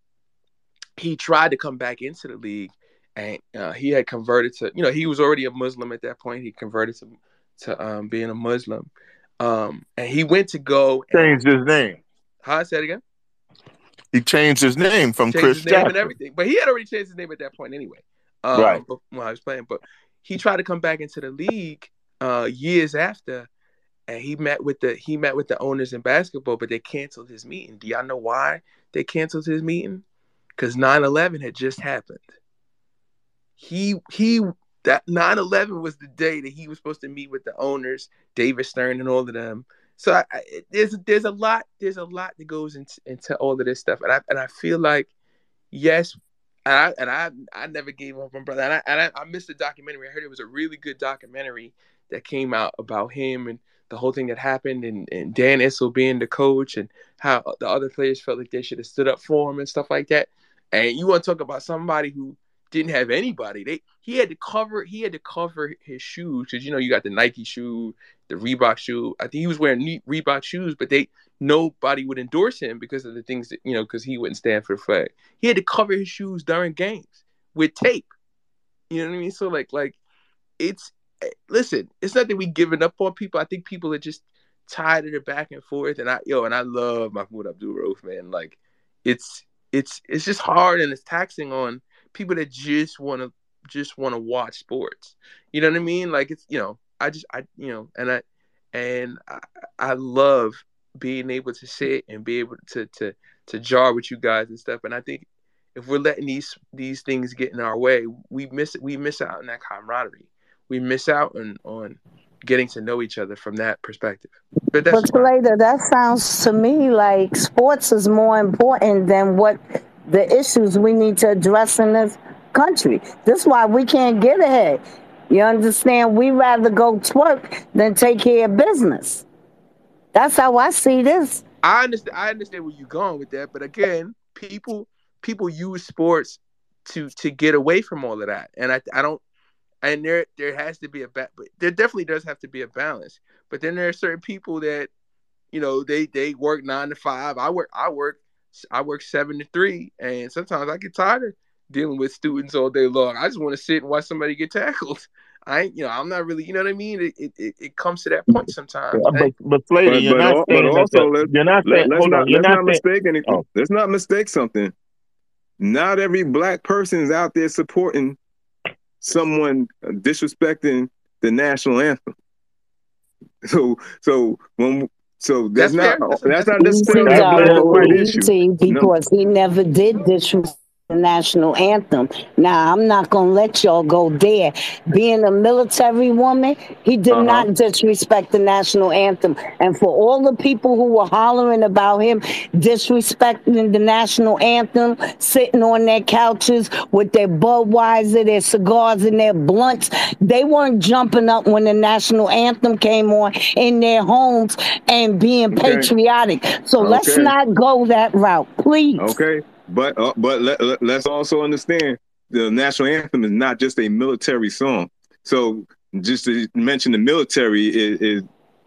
he tried to come back into the league, and uh, he had converted to you know he was already a Muslim at that point. He converted to to um, being a Muslim, um, and he went to go change his name. How I said again? He changed his name from changed Chris name Jackson. and everything, but he had already changed his name at that point anyway. Um, right. When I was playing, but he tried to come back into the league uh, years after, and he met with the he met with the owners in basketball, but they canceled his meeting. Do y'all know why they canceled his meeting? Because 9-11 had just happened. He he that 9-11 was the day that he was supposed to meet with the owners, David Stern and all of them. So I, I, there's there's a lot there's a lot that goes into, into all of this stuff, and I and I feel like yes, and I and I I never gave up on brother. And I and I, I, missed the documentary. I heard it was a really good documentary that came out about him and the whole thing that happened, and, and Dan Issel being the coach, and how the other players felt like they should have stood up for him and stuff like that. And you want to talk about somebody who didn't have anybody. They he had to cover he had to cover his shoes because you know you got the Nike shoe, the Reebok shoe. I think he was wearing Reebok shoes, but they nobody would endorse him because of the things that you know because he wouldn't stand for the flag. He had to cover his shoes during games with tape. You know what I mean? So like like it's eh, listen, it's not that we giving up on people. I think people are just tired of the back and forth. And I yo and I love Mahmoud Abdul Rauf, man. Like it's it's it's just hard and it's taxing on people that just want to just want to watch sports. You know what I mean? Like it's you know I just I you know and I and I, I love being able to sit and be able to to to jar with you guys and stuff. And I think if we're letting these these things get in our way, we miss we miss out on that camaraderie. We miss out on on getting to know each other from that perspective. But, that's but later, that sounds to me like sports is more important than what the issues we need to address in this country. This is why we can't get ahead. You understand? We rather go twerk than take care of business. That's how I see this. I understand. I understand where you're going with that, but again, people people use sports to to get away from all of that, and I I don't. And there there has to be a ba- there definitely does have to be a balance. But then there are certain people that, you know, they they work nine to five. I work I work I work seven to three, and sometimes I get tired of dealing with students all day long. I just want to sit and watch somebody get tackled. I ain't, you know, I'm not really, you know what I mean. It it, it comes to that point sometimes. Yeah, but but Slater, But, you're but, not al- but also, let's, you're not let, saying. let's not on, let's not not saying. mistake anything. Oh. Let's not mistake something. Not every black person is out there supporting someone disrespecting the national anthem. So, so when so that's, That's not fair. that's, That's- not that's- necessarily a black or white issue. because he never did disrespect the national anthem. Now I'm not gonna let y'all go there. Being a military woman, he did Uh-huh. not disrespect the national anthem. And for all the people who were hollering about him disrespecting the national anthem, sitting on their couches with their Budweiser, their cigars, and their blunts, they weren't jumping up when the national anthem came on in their homes and being Okay. patriotic. So let's not go that route, please. Okay, but uh, but let, let, let's also understand the national anthem is not just a military song. So just to mention the military is, is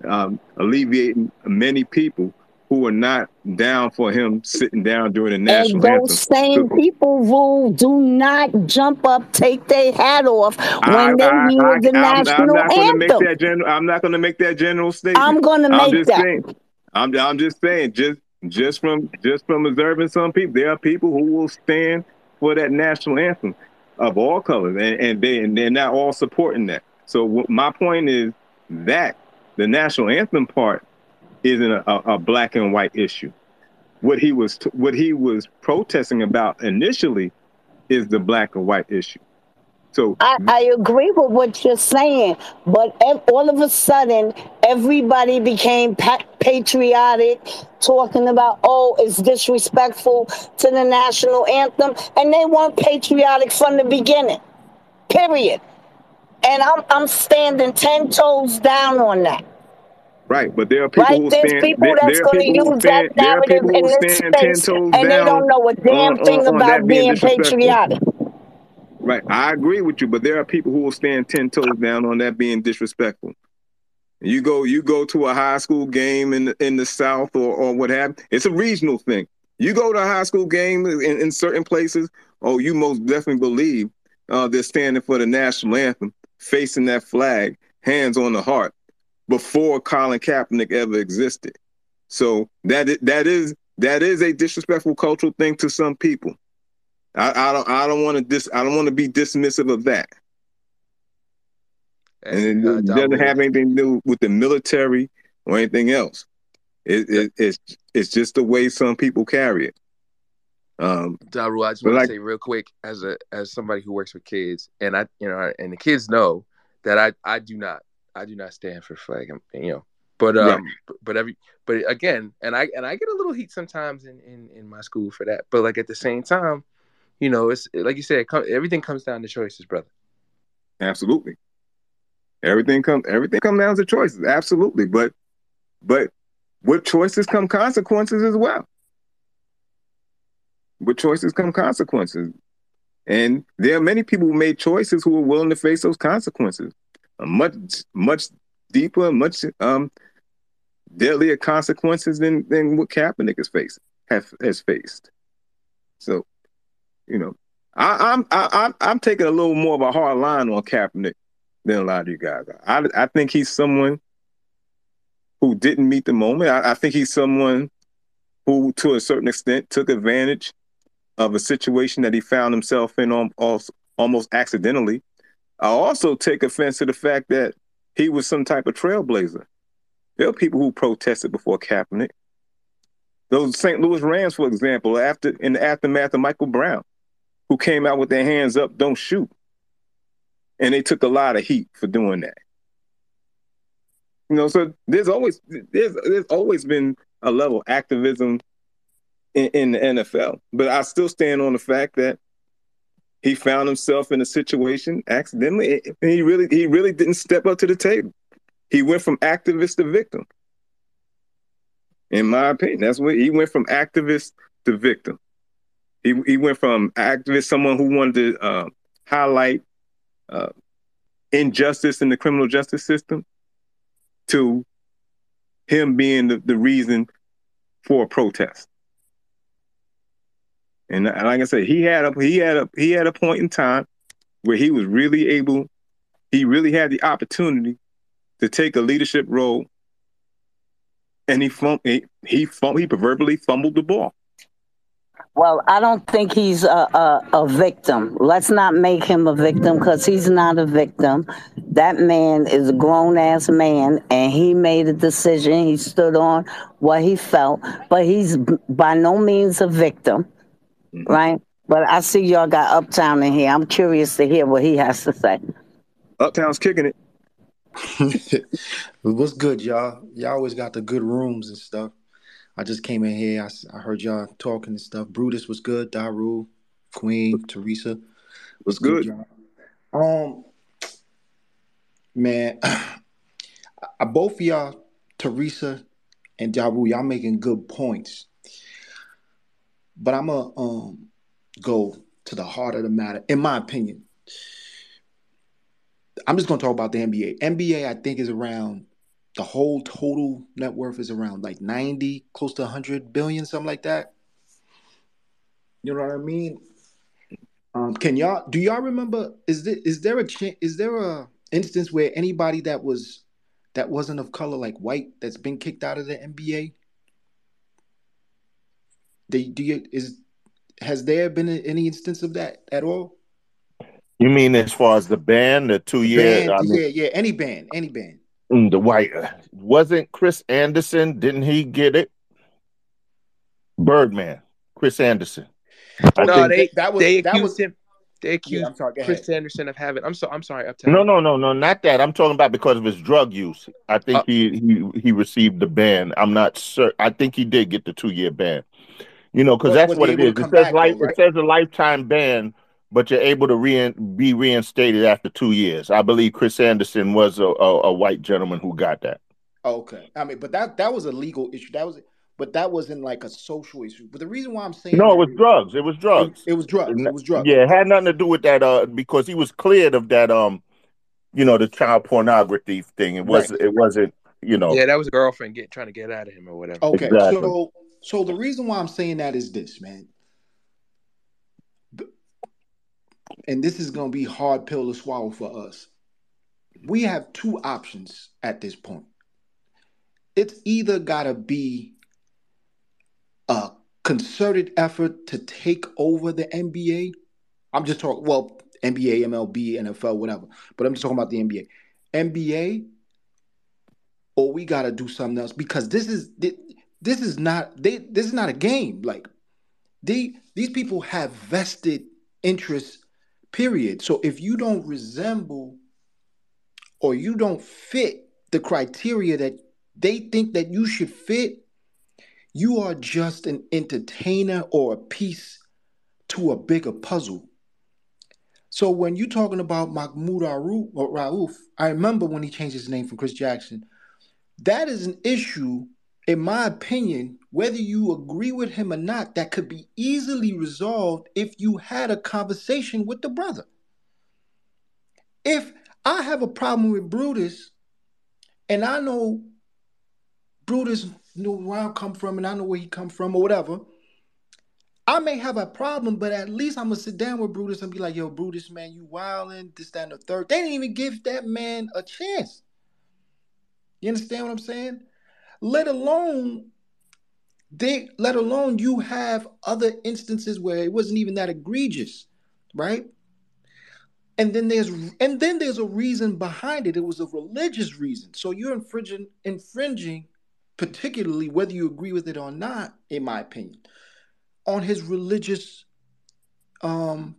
um, alleviating many people who are not down for him sitting down during the national And national those anthem. same So- people rule do not jump up, take their hat off when they I, hear I, the I'm, I'm national not going to make anthem. that general. I'm not going to make that general statement. I'm going to I'm make just that. saying. I'm I'm just saying. Just just from just from observing some people, there are people who will stand for that national anthem of all colors, and and they and they're not all supporting that. So what my point is that the national anthem part isn't a, a, a black and white issue. What he was what he was protesting about initially is the black and white issue. So I, I agree with what you're saying, but ev- all of a sudden, everybody became pa- patriotic, talking about, oh, it's disrespectful to the national anthem, and they weren't patriotic from the beginning, period. And I'm, I'm standing 10 toes down on that. Right, but there are people Right? who There's people there, that's going to use stand. that narrative in this space, and they don't know a damn on, thing on, on about being patriotic. Right, I agree with you, but there are people who will stand ten toes down on that being disrespectful. You go, you go to a high school game in the, in the South or or what have. It's a regional thing. You go to a high school game in, in certain places. Oh, you most definitely believe uh, they're standing for the national anthem, facing that flag, hands on the heart, before Colin Kaepernick ever existed. So that that is that is a disrespectful cultural thing to some people. I, I don't I don't want to dis I don't want to be dismissive of that. And it doesn't have anything to do with the military or anything else. It, it, it's it's just the way some people carry it. Um, Daru, I just want like- to say real quick, as a as somebody who works with kids, and I, you know, and the kids know that I I do not I do not stand for flag, um, you know. But um, Right. but every but again, and I and I get a little heat sometimes in in in my school for that. But like at the same time, you know, it's like you said, come, everything comes down to choices, brother. absolutely. Everything comes everything comes down to choices. Absolutely. But but with choices come consequences as well. With choices come consequences. And there are many people who made choices who are willing to face those consequences. Uh, much much deeper, much um deadlier consequences than than what Kaepernick has faced have has faced. So, you know, I, I'm I, I'm I'm taking a little more of a hard line on Kaepernick than a lot of you guys. I I think he's someone who didn't meet the moment. I, I think he's someone who, to a certain extent, took advantage of a situation that he found himself in al- almost, almost accidentally. I also take offense to the fact that he was some type of trailblazer. There are people who protested before Kaepernick. Those St. Louis Rams, for example, after in the aftermath of Michael Brown, who came out with their hands up, don't shoot. And they took a lot of heat for doing that. You know, so there's always there's there's always been a level of activism in, in the NFL. But I still stand on the fact that he found himself in a situation accidentally. And he really he really didn't step up to the table. He went from activist to victim. In my opinion, that's what he went from activist to victim. He he went from activist, someone who wanted to uh, highlight uh, injustice in the criminal justice system, to him being the, the reason for a protest. And like I said, he had a he had a he had a point in time where he was really able, he really had the opportunity to take a leadership role, and he fum- he he, fum- he proverbially fumbled the ball. Well, I don't think he's a, a, a victim. Let's not make him a victim because he's not a victim. That man is a grown ass man and he made a decision. He stood on what he felt, but he's by no means a victim, mm-hmm. right? But I see y'all got Uptown in here. I'm curious to hear what he has to say. Uptown's kicking it. What's good, y'all? Y'all always got the good rooms and stuff. I just came in here. I, I heard y'all talking and stuff. Brutus was good. Daru, Queen, Teresa was good. good um, man, I, both of y'all, Teresa and Daru, y'all making good points. But I'm gonna um go to the heart of the matter, in my opinion. I'm just gonna talk about the NBA. NBA, I think, is around the whole total net worth is around like 90, close to 100 billion, something like that. You know what I mean? Um, can y'all do y'all remember? Is there is there a is there a instance where anybody that was that wasn't of color, like white, that's been kicked out of the NBA? They do you is has there been any instance of that at all? You mean as far as the ban, the two years yeah, yeah, any ban, any ban. The white wasn't Chris Andersen? Didn't he get it? Birdman, Chris Andersen. I no, they that was they accused was, him. They accused yeah, sorry, Chris Andersen of having. I'm so I'm sorry. Uptown. No, no, no, no, not that. I'm talking about because of his drug use. I think uh, he he he received the ban. I'm not sure. I think he did get the two year ban. You know, because that's what it is. It says life. Though, right? It says a lifetime ban but you're able to re- be reinstated after two years. I believe Chris Andersen was a, a, a, white gentleman who got that. Okay, I mean, but that that was a legal issue. That was, but that wasn't like a social issue. But the reason why I'm saying no, it was drugs. It was drugs. It, it was drugs. It was drugs. Yeah, it had nothing to do with that. Uh, because he was cleared of that. Um, you know, the child pornography thing. It was. Right. It wasn't. You know. Yeah, that was a girlfriend get trying to get out of him or whatever. Okay, exactly. so so the reason why I'm saying that is this, man. And this is going to be hard pill to swallow for us. We have two options at this point. It's either got to be a concerted effort to take over the NBA. I'm just talking, well, NBA, MLB, NFL, whatever, but I'm just talking about the NBA. NBA, or we got to do something else because this is this is not they this is not a game. Like they these people have vested interests period. So if you don't resemble or you don't fit the criteria that they think that you should fit, you are just an entertainer or a piece to a bigger puzzle. So when you're talking about Mahmoud Rauf, I remember when he changed his name from Chris Jackson. That is an issue, in my opinion, whether you agree with him or not, that could be easily resolved if you had a conversation with the brother. If I have a problem with Brutus, and I know Brutus know where I come from, and I know where he come from, or whatever, I may have a problem, but at least I'm gonna sit down with Brutus and be like, "Yo, Brutus, man, you wilding this, that, and the third. They didn't even give that man a chance. You understand what I'm saying? Let alone they let alone you have other instances where it wasn't even that egregious, right? And then there's and then there's a reason behind it. It was a religious reason. So you're infringing infringing, particularly whether you agree with it or not, in my opinion, on his religious um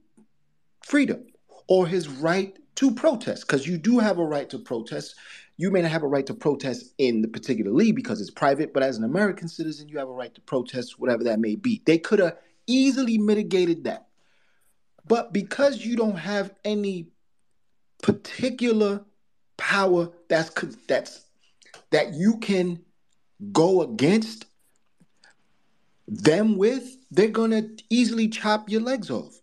freedom or his right to protest. Because you do have a right to protest. You may not have a right to protest in the particular league because it's private, but as an American citizen, you have a right to protest, whatever that may be. They could have easily mitigated that. But because you don't have any particular power that's that's that you can go against them with, they're gonna easily chop your legs off.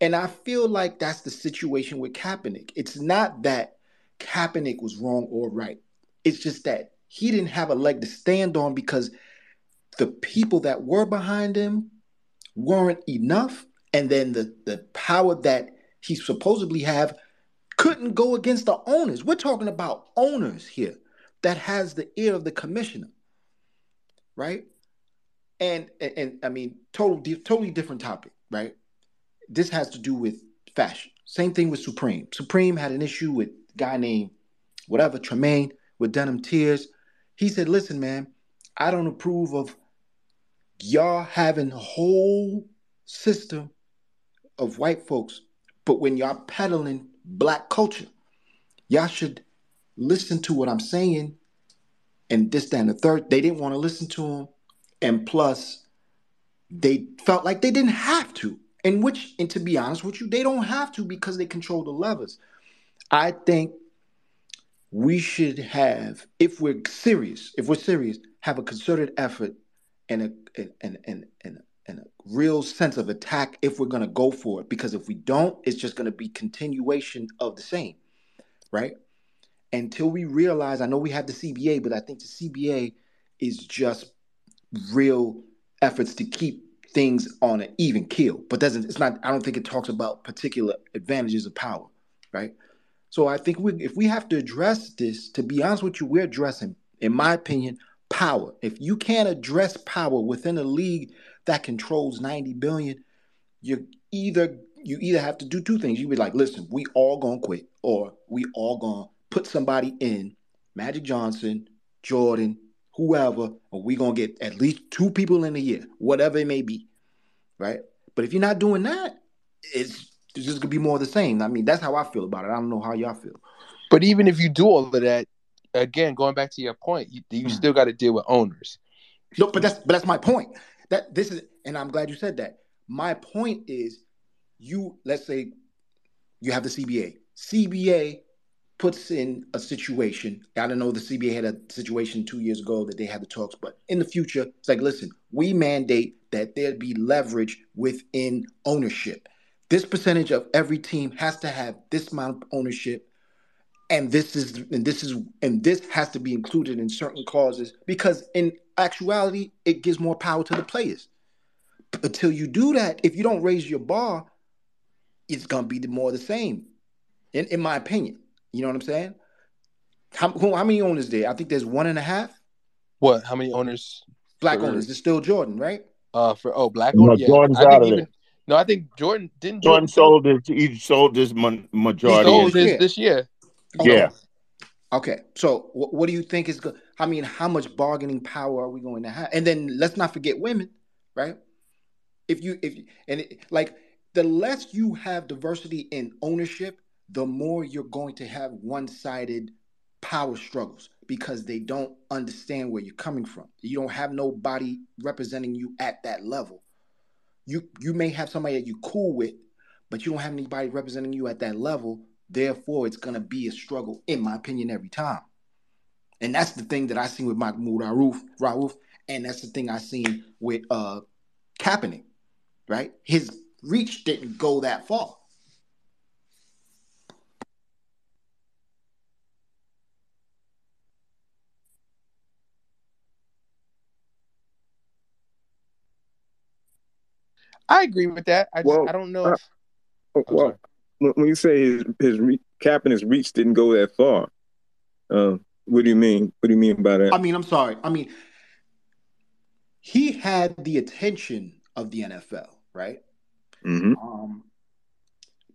And I feel like that's the situation with Kaepernick. It's not that Kaepernick was wrong or right. It's just that he didn't have a leg to stand on because the people that were behind him weren't enough. And then the, the power that he supposedly have couldn't go against the owners. We're talking about owners here that has the ear of the commissioner, right? And and, and I mean, total totally different topic, right? This has to do with fashion. Same thing with Supreme. Supreme had an issue with guy named whatever Tremaine with Denim Tears. He said, "Listen, man, I don't approve of y'all having a whole system of white folks, but when y'all peddling black culture, y'all should listen to what I'm saying and this, that, and the third. They didn't want to listen to him. And plus, they felt like they didn't have to. In which, and to be honest with you, they don't have to because they control the levers. I think we should have, if we're serious, if we're serious, have a concerted effort and a and and and, and a real sense of attack if we're gonna go for it. Because if we don't, it's just gonna be continuation of the same, right? Until we realize, I know we have the CBA, but I think the CBA is just real efforts to keep things on an even keel. But doesn't it's not. I don't think it talks about particular advantages of power, right? So I think we, if we have to address this, to be honest with you, we're addressing, in my opinion, power. If you can't address power within a league that controls 90 billion, you either you either have to do two things. You be like, listen, we all gonna quit, or we all gonna put somebody in, Magic Johnson, Jordan, whoever, or we gonna get at least two people in a year, whatever it may be. Right? But if you're not doing that, it's, it's just gonna be more of the same. I mean, that's how I feel about it. I don't know how y'all feel. But even if you do all of that, again, going back to your point, you, you mm. still got to deal with owners. No, but that's but that's my point. That this is, and I'm glad you said that. My point is, you let's say you have the CBA. CBA puts in a situation. I don't know. The CBA had a situation two years ago that they had the talks, but in the future, it's like, listen, we mandate that there be leverage within ownership. This percentage of every team has to have this amount of ownership and this is and this is and this has to be included in certain clauses because in actuality it gives more power to the players. Until you do that if you don't raise your bar it's going to be the more the same in, in my opinion. You know what i'm saying? How, who, how many owners there? I think there's one and a half. What? How many owners? Black for, owners. it's still jordan right? Uh for oh black owners? Yeah. jordan's I out of even, it no, I think Jordan didn't. Jordan, Jordan sold his. He sold his majority. He sold his this year. Okay. Yeah. Okay. So what, what do you think is good? I mean, how much bargaining power are we going to have? And then let's not forget women, right? If you if you, and it, like the less you have diversity in ownership, the more you're going to have one-sided power struggles because they don't understand where you're coming from. You don't have nobody representing you at that level. You you may have somebody that you cool with, but you don't have anybody representing you at that level Therefore, it's to be a struggle, in my opinion, every time. And that's the thing that I seen with Mahmoud Rauf, Rauf, and that's the thing I seen with uh Kaepernick, right? His reach didn't go that far. I agree with that. I just, I don't know. Uh, if, well, when you say his his re- cap and his reach didn't go that far, uh, what do you mean? What do you mean by that? I mean, I'm sorry. I mean, he had the attention of the NFL, right? Mm-hmm. Um,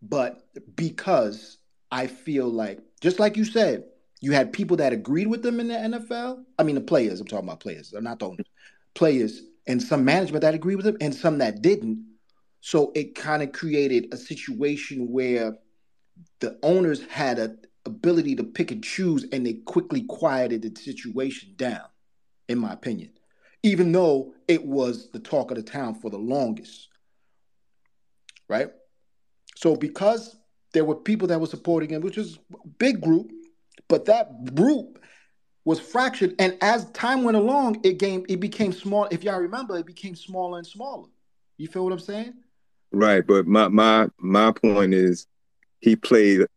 but because I feel like, just like you said, you had people that agreed with them in the NFL. I mean, the players. I'm talking about players. They're not the owners. Players and some management that agreed with him and some that didn't. So it kind of created a situation where the owners had a ability to pick and choose and they quickly quieted the situation down, in my opinion. Even though it was the talk of the town for the longest. Right? So because there were people that were supporting him, which was a big group, but that group was fractured. And as time went along, it game it became small. If y'all remember, it became smaller and smaller. You feel what I'm saying? Right, but my my my point is, he played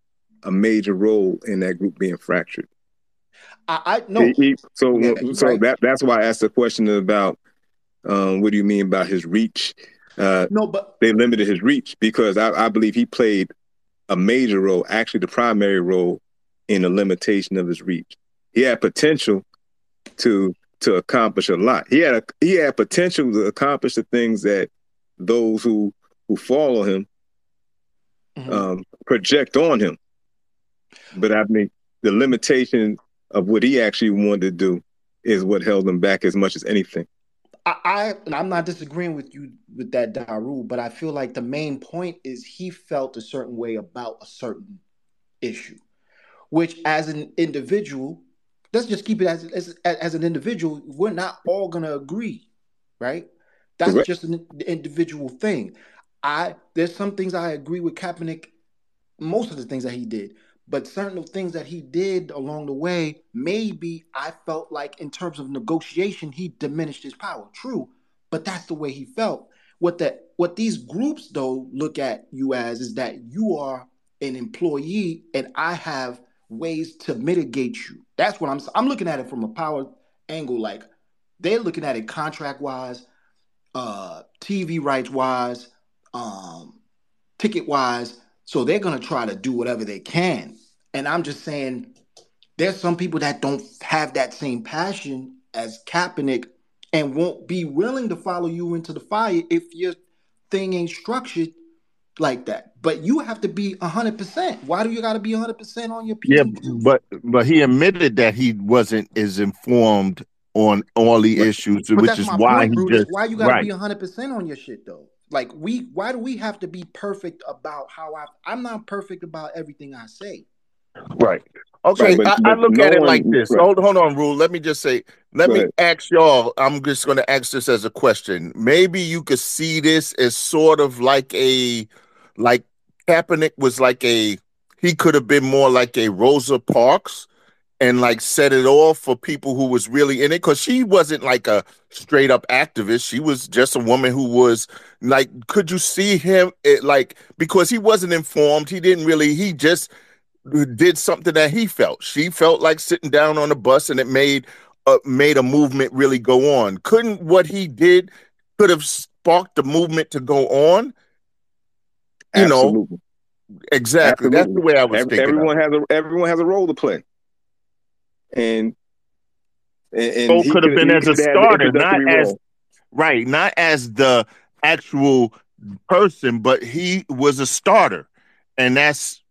a major role in that group being fractured. I, I know. He, he, so yeah, so right. that that's why I asked the question about um, what do you mean by his reach? Uh, no, but they limited his reach because I, I believe he played a major role, actually the primary role in the limitation of his reach. He had potential to to accomplish a lot. He had a, he had potential to accomplish the things that those who who follow him mm-hmm. um, project on him. But I mean, the limitation of what he actually wanted to do is what held him back as much as anything. I, I am not disagreeing with you with that Daru, but I feel like the main point is he felt a certain way about a certain issue, which as an individual, let's just keep it as as, as an individual, we're not all gonna agree, right? That's Correct. just an individual thing. I there's some things I agree with Kaepernick, most of the things that he did, but certain things that he did along the way, maybe I felt like in terms of negotiation, he diminished his power. True, but that's the way he felt. What that what these groups though look at you as is that you are an employee and I have ways to mitigate you. That's what I'm I'm looking at it from a power angle. Like they're looking at it contract wise, uh, TV rights wise, um, ticket wise so they're going to try to do whatever they can. And I'm just saying, there's some people that don't have that same passion as Kaepernick and won't be willing to follow you into the fire if your thing ain't structured like that. But you have to be hundred percent. Why do you got to be hundred percent on your? People yeah, but but he admitted that he wasn't as informed on all the but, issues, but which is why point, he just why you got to right. be hundred percent on your shit though. Like we, why do we have to be perfect about how I? I'm not perfect about everything I say. Right. Okay. Right, I, I, look no at it one, like this. Right. Hold, hold on, rule. Let me just say. Let me ask y'all. I'm just going to ask this as a question. Maybe you could see this as sort of like a, like Kaepernick was like a. He could have been more like a Rosa Parks and like set it off for people who was really in it because she wasn't like a straight up activist she was just a woman who was like could you see him it, like because he wasn't informed he didn't really he just did something that he felt. She felt like sitting down on a bus and it made uh, made a movement really go on. Couldn't what he did could have sparked the movement to go on? You Absolutely. know exactly. Absolutely. that's the way i was Every, thinking everyone has a everyone has a role to play. And and, and could have been as a starter, not as role. right, not as the actual person, but he was a starter, and that's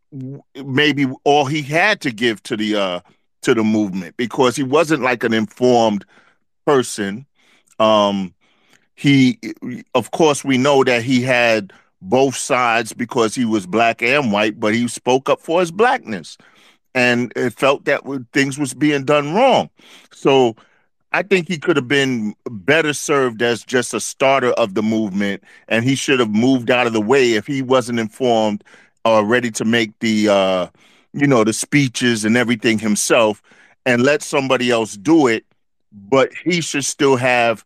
maybe all he had to give to the uh to the movement because he wasn't like an informed person. Um, he, of course, we know that he had both sides because he was black and white, but he spoke up for his blackness and it felt that things was being done wrong. So I think he could have been better served as just a starter of the movement, and he should have moved out of the way if he wasn't informed or ready to make the, uh, you know, the speeches and everything himself, and let somebody else do it. But he should still have,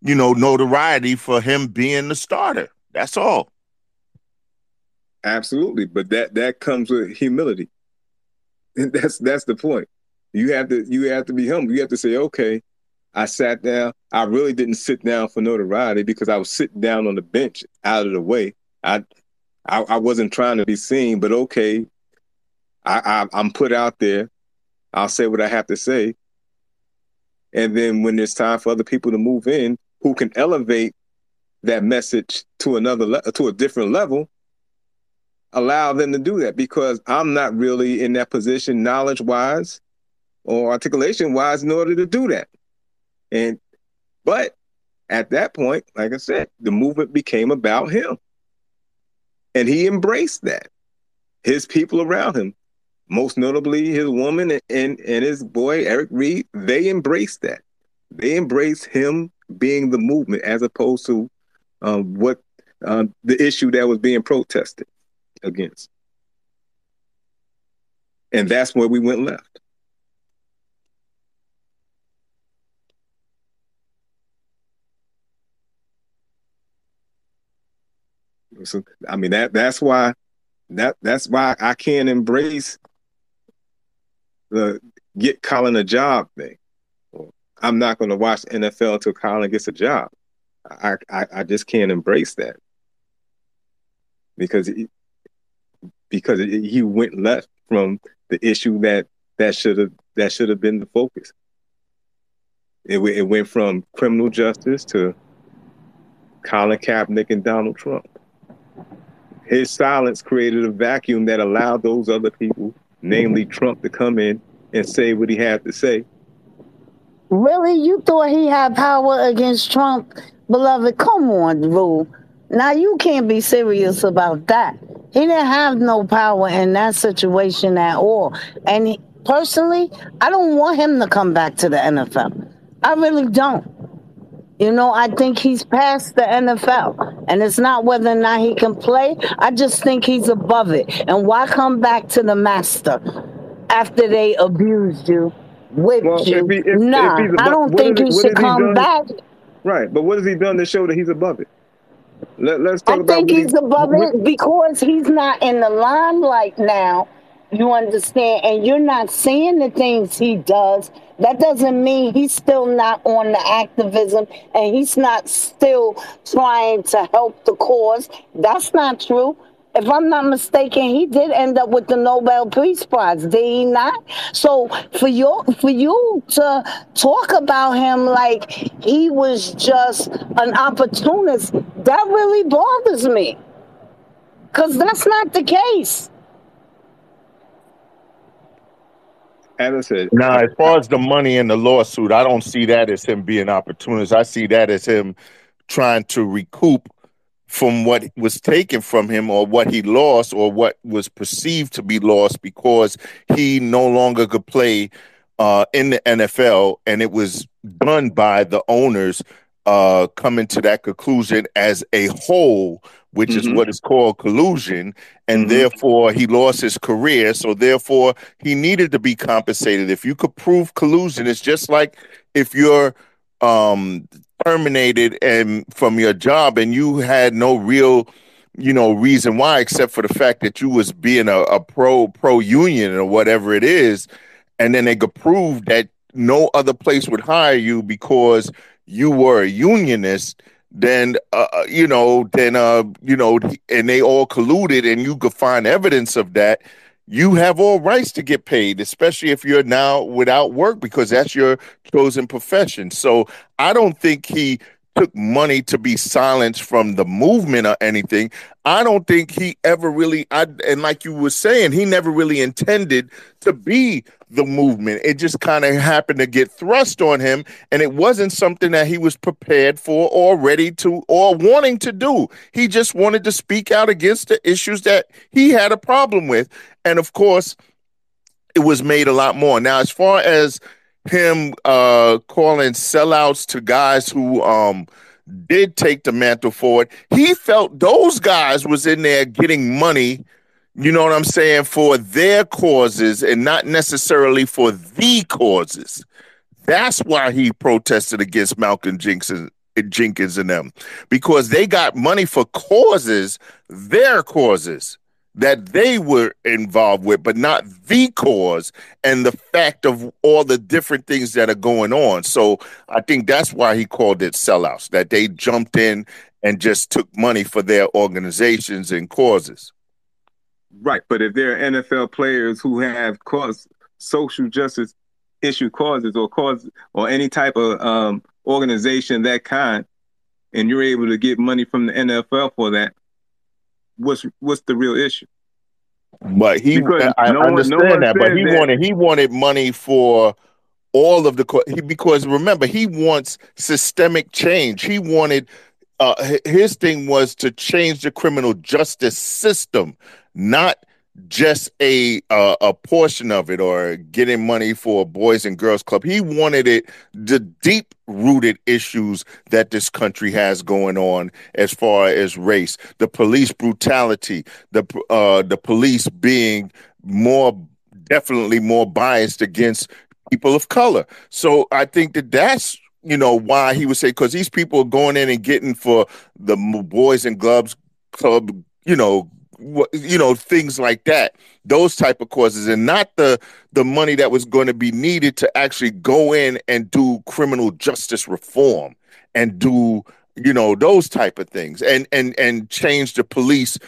you know, notoriety for him being the starter. That's all. Absolutely, but that that comes with humility. And that's that's the point. You have to you have to be humble. You have to say, okay, I sat down. I really didn't sit down for notoriety because I was sitting down on the bench out of the way. I I, I wasn't trying to be seen, but okay, I, I I'm put out there. I'll say what I have to say. And then when it's time for other people to move in who can elevate that message to another le- to a different level, allow them to do that because I'm not really in that position knowledge wise or articulation wise in order to do that. And but at that point, like I said, the movement became about him. And he embraced that. His people around him, most notably his woman and, and, and his boy, Eric Reid, they embraced that. They embraced him being the movement as opposed to um, what uh, the issue that was being protested. against. And that's where we went left. So I mean that that's why that that's why I can't embrace the get Colin a job thing. I'm not going to watch NFL until Colin gets a job. I, I, I just can't embrace that because it, because it, he went left from the issue that that should have that should have been the focus. It, it went from criminal justice to Colin Kaepernick and Donald Trump. His silence created a vacuum that allowed those other people, namely mm-hmm. Trump, to come in and say what he had to say. Really? You thought he had power against Trump? Beloved, come on, Rule. Now you can't be serious about that. He didn't have no power in that situation at all. And he, personally, I don't want him to come back to the NFL. I really don't. You know, I think he's past the NFL. And it's not whether or not he can play. I just think he's above it. And why come back to the master after they abused you, whipped well, you? If he, if, nah, if I don't think he should come back. Right, but what has he done to show that he's above it? Let, us talk I about. I think he's above it because he's not in the limelight now. You understand, and you're not seeing the things he does. That doesn't mean he's still not on the activism and he's not still trying to help the cause. That's not true if I'm not mistaken, he did end up with the Nobel Peace Prize, did he not? So for you, for you to talk about him like he was just an opportunist, that really bothers me, because that's not the case. As I said, now as far as the money in the lawsuit, I don't see that as him being opportunist. I see that as him trying to recoup from what was taken from him or what he lost or what was perceived to be lost because he no longer could play uh, in the NFL and it was done by the owners uh, coming to that conclusion as a whole, which mm-hmm. is what is called collusion, and mm-hmm. therefore he lost his career. So therefore he needed to be compensated. If you could prove collusion, it's just like if you're um terminated and from your job and you had no real you know reason why except for the fact that you was being a, a pro pro union or whatever it is and then they could prove that no other place would hire you because you were a unionist then uh, uh you know then uh you know and they all colluded and you could find evidence of that you have all rights to get paid, especially if you're now without work because that's your chosen profession. So I don't think he took money to be silenced from the movement or anything. I don't think he ever really I and like you were saying, he never really intended to be the movement. It just kind of happened to get thrust on him and it wasn't something that he was prepared for or ready to or wanting to do. He just wanted to speak out against the issues that he had a problem with. And of course, it was made a lot more. Now as far as him uh, calling sellouts to guys who um, did take the mantle forward. He felt those guys was in there getting money, you know what I'm saying, for their causes and not necessarily for the causes. That's why he protested against Malcolm Jenkins, and, Jenkins and them because they got money for causes, their causes that they were involved with, but not the cause and the fact of all the different things that are going on. So I think that's why he called it sellouts, that they jumped in and just took money for their organizations and causes. Right. But if there are NFL players who have caused social justice issue causes or cause or any type of um, organization that kind, and you're able to get money from the NFL for that, what's what's the real issue? But he, because I no understand one, no that, but he that. wanted he wanted money for all of the he, because remember he wants systemic change. He wanted uh, his thing was to change the criminal justice system, not just a uh, a portion of it or getting money for a boys and girls club. He wanted it the deep rooted issues that this country has going on as far as race, the police brutality, the uh, the police being more definitely more biased against people of color. So I think that that's you know why he would say because these people are going in and getting for the boys and gloves club, you know, you know things like that those type of causes and not the the money that was going to be needed to actually go in and do criminal justice reform and do you know those type of things and and and change the police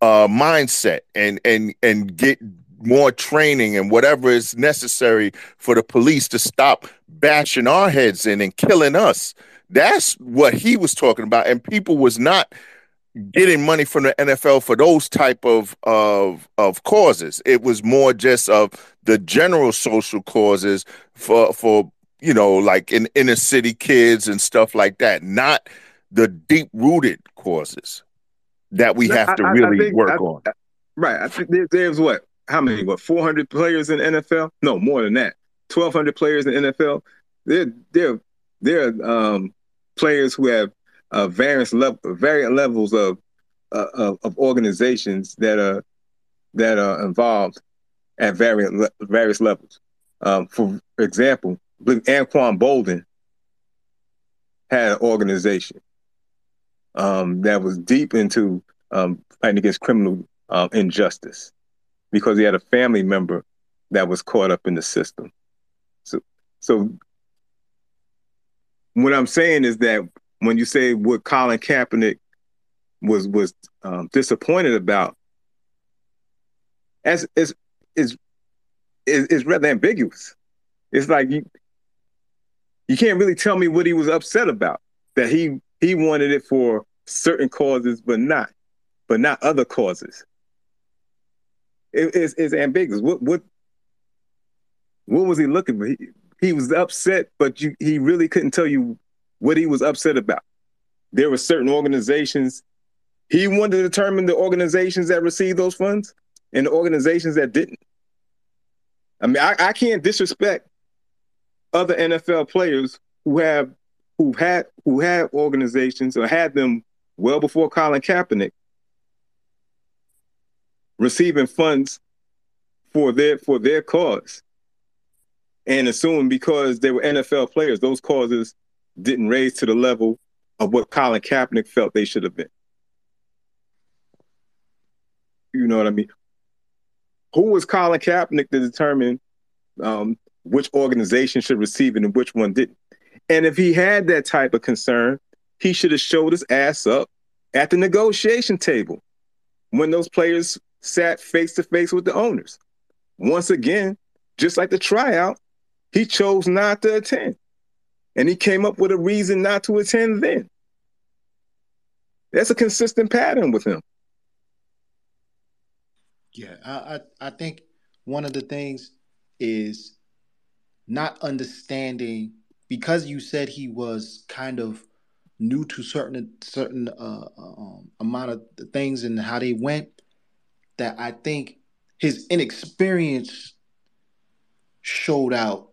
uh mindset and and and get more training and whatever is necessary for the police to stop bashing our heads in and killing us. That's what he was talking about and people was not getting money from the NFL for those type of of of causes. It was more just of the general social causes for for you know like in inner city kids and stuff like that, not the deep rooted causes that we have to really I, I think, work I, on. Right. I think there, there's what how many what 400 players in NFL? No, more than that. 1200 players in NFL. They're they're they're um players who have uh, various level, various levels of, uh, of, of organizations that are that are involved at various various levels. Um, for example, Anquan Boldin had an organization um, that was deep into um, fighting against criminal uh, injustice because he had a family member that was caught up in the system. So, so what I'm saying is that when you say what Colin Kaepernick was was um, disappointed about, as is is is rather ambiguous. It's like you you can't really tell me what he was upset about. That he he wanted it for certain causes, but not but not other causes. It, it's, it's ambiguous. What what what was he looking for? He, he was upset, but you, he really couldn't tell you what he was upset about. There were certain organizations. He wanted to determine the organizations that received those funds and the organizations that didn't. I mean, I, I can't disrespect other NFL players who have who had who had organizations or had them well before Colin Kaepernick receiving funds for their for their cause and assuming because they were NFL players, those causes didn't raise to the level of what Colin Kaepernick felt they should have been. You know what I mean? Who was Colin Kaepernick to determine um, which organization should receive it and which one didn't? And if he had that type of concern, he should have showed his ass up at the negotiation table when those players sat face to face with the owners. Once again, just like the tryout, he chose not to attend. And he came up with a reason not to attend then. That's a consistent pattern with him. Yeah, I, I, I think one of the things is not understanding because you said he was kind of new to certain certain uh, um, amount of things and how they went. That I think his inexperience showed out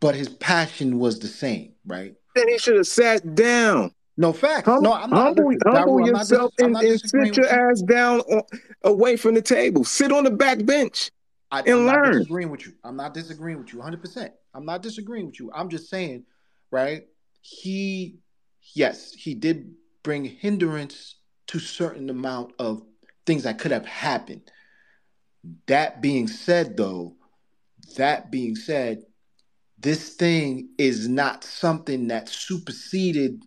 but his passion was the same, right? Then he should have sat down. No facts. Hum- no, I'm not. Humble, humble yourself dis- and, and sit your ass down on, away from the table. Sit on the back bench I, and I'm learn. Not disagreeing with you. I'm not disagreeing with you 100. percent I'm not disagreeing with you. I'm just saying, right? He, yes, he did bring hindrance to certain amount of things that could have happened. That being said, though, that being said, this thing is not something that superseded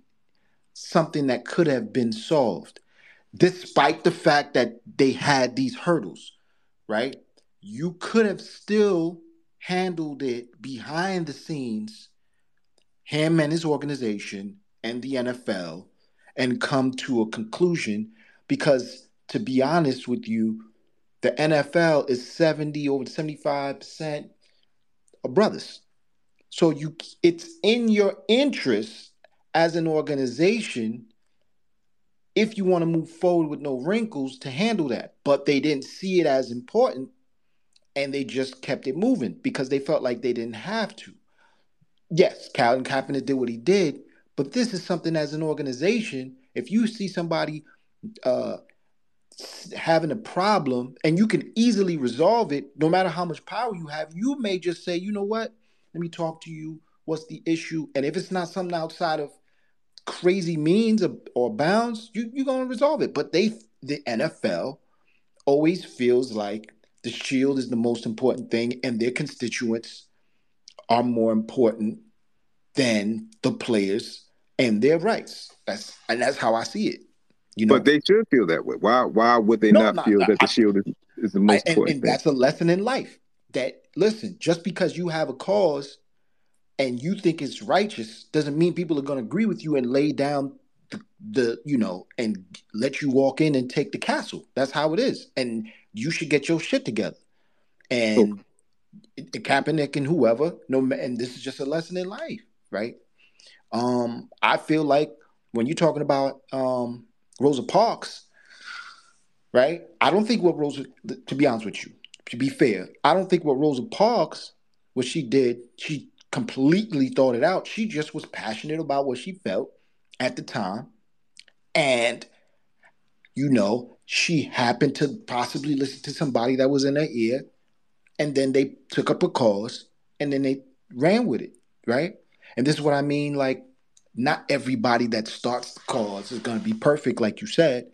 something that could have been solved, despite the fact that they had these hurdles, right? You could have still handled it behind the scenes, him and his organization and the NFL, and come to a conclusion because, to be honest with you, the NFL is 70 over 75% of brothers. So you it's in your interest as an organization if you want to move forward with no wrinkles to handle that. But they didn't see it as important and they just kept it moving because they felt like they didn't have to. Yes, Colin Kaepernick did what he did, but this is something as an organization, if you see somebody uh, having a problem and you can easily resolve it, no matter how much power you have, you may just say, you know what, let me talk to you. What's the issue? And if it's not something outside of crazy means or, or bounds, you, you're going to resolve it. But they, the NFL, always feels like the shield is the most important thing, and their constituents are more important than the players and their rights. That's and that's how I see it. You know, but they should feel that way. Why? Why would they no, not, not feel that the shield is, is the most I, and, important? And that's a lesson in life. That listen, just because you have a cause and you think it's righteous doesn't mean people are going to agree with you and lay down the, the, you know and let you walk in and take the castle. That's how it is. And you should get your shit together. And okay. Kaepernick and whoever no and this is just a lesson in life right? Um I feel like when you're talking about um Rosa Parks right? I don't think what Rosa to be honest with you to be fair I don't think what Rosa Parks what she did she completely thought it out. She just was passionate about what she felt at the time. And, you know, she happened to possibly listen to somebody that was in her ear. And then they took up a cause and then they ran with it, right? And this is what I mean like, not everybody that starts the cause is going to be perfect, like you said.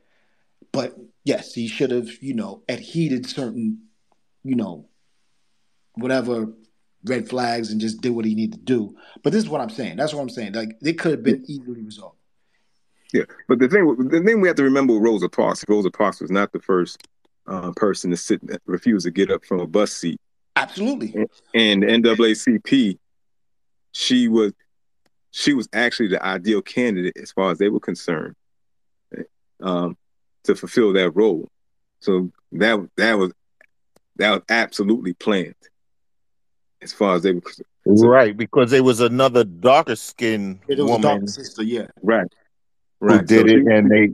But yes, he should have, you know, adhered certain, you know, whatever red flags and just did what he needed to do. But this is what I'm saying. That's what I'm saying. Like it could have been easily resolved. Yeah, but the thing the thing we have to remember with Rosa Parks, Rosa Parks was not the first uh, person to sit refuse to get up from a bus seat. Absolutely. And, and NAACP, she was she was actually the ideal candidate as far as they were concerned um, to fulfill that role. So that that was that was absolutely planned as far as they were so, right because there was another darker skinned woman sister yeah. Right right. who did so it she, and they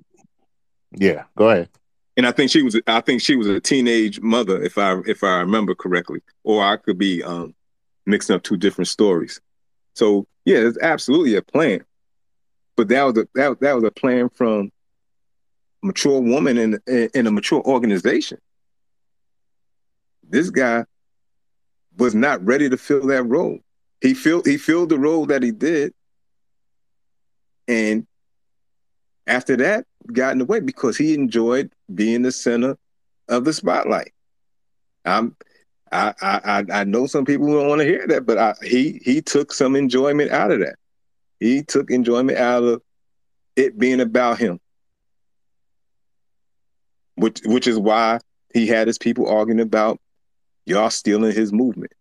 yeah go ahead. And I think she was I think she was a teenage mother if I if I remember correctly or I could be um mixing up two different stories. So yeah it's absolutely a plan. But that was a that, that was a plan from a mature woman in in a mature organization this guy was not ready to fill that role. He filled he filled the role that he did, and after that, got in the way because he enjoyed being the center of the spotlight. I'm, I I I know some people don't want to hear that, but I, he he took some enjoyment out of that. He took enjoyment out of it being about him, which which is why he had his people arguing about Y'all stealing his movement.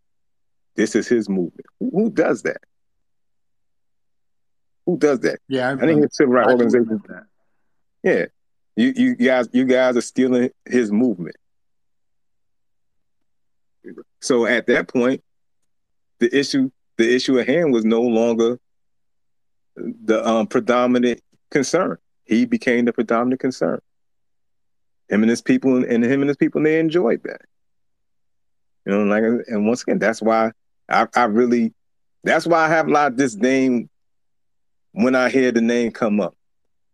This is his movement. Who, who does that? Who does that? Yeah, I, I think it's civil rights organization. Yeah, you you guys you guys are stealing his movement. So at that point, the issue the issue at hand was no longer the um, predominant concern. He became the predominant concern. Him and his people, and him and his people, they enjoyed that. You know, like, and once again, that's why I, I really, that's why I have a lot of disdain when I hear the name come up,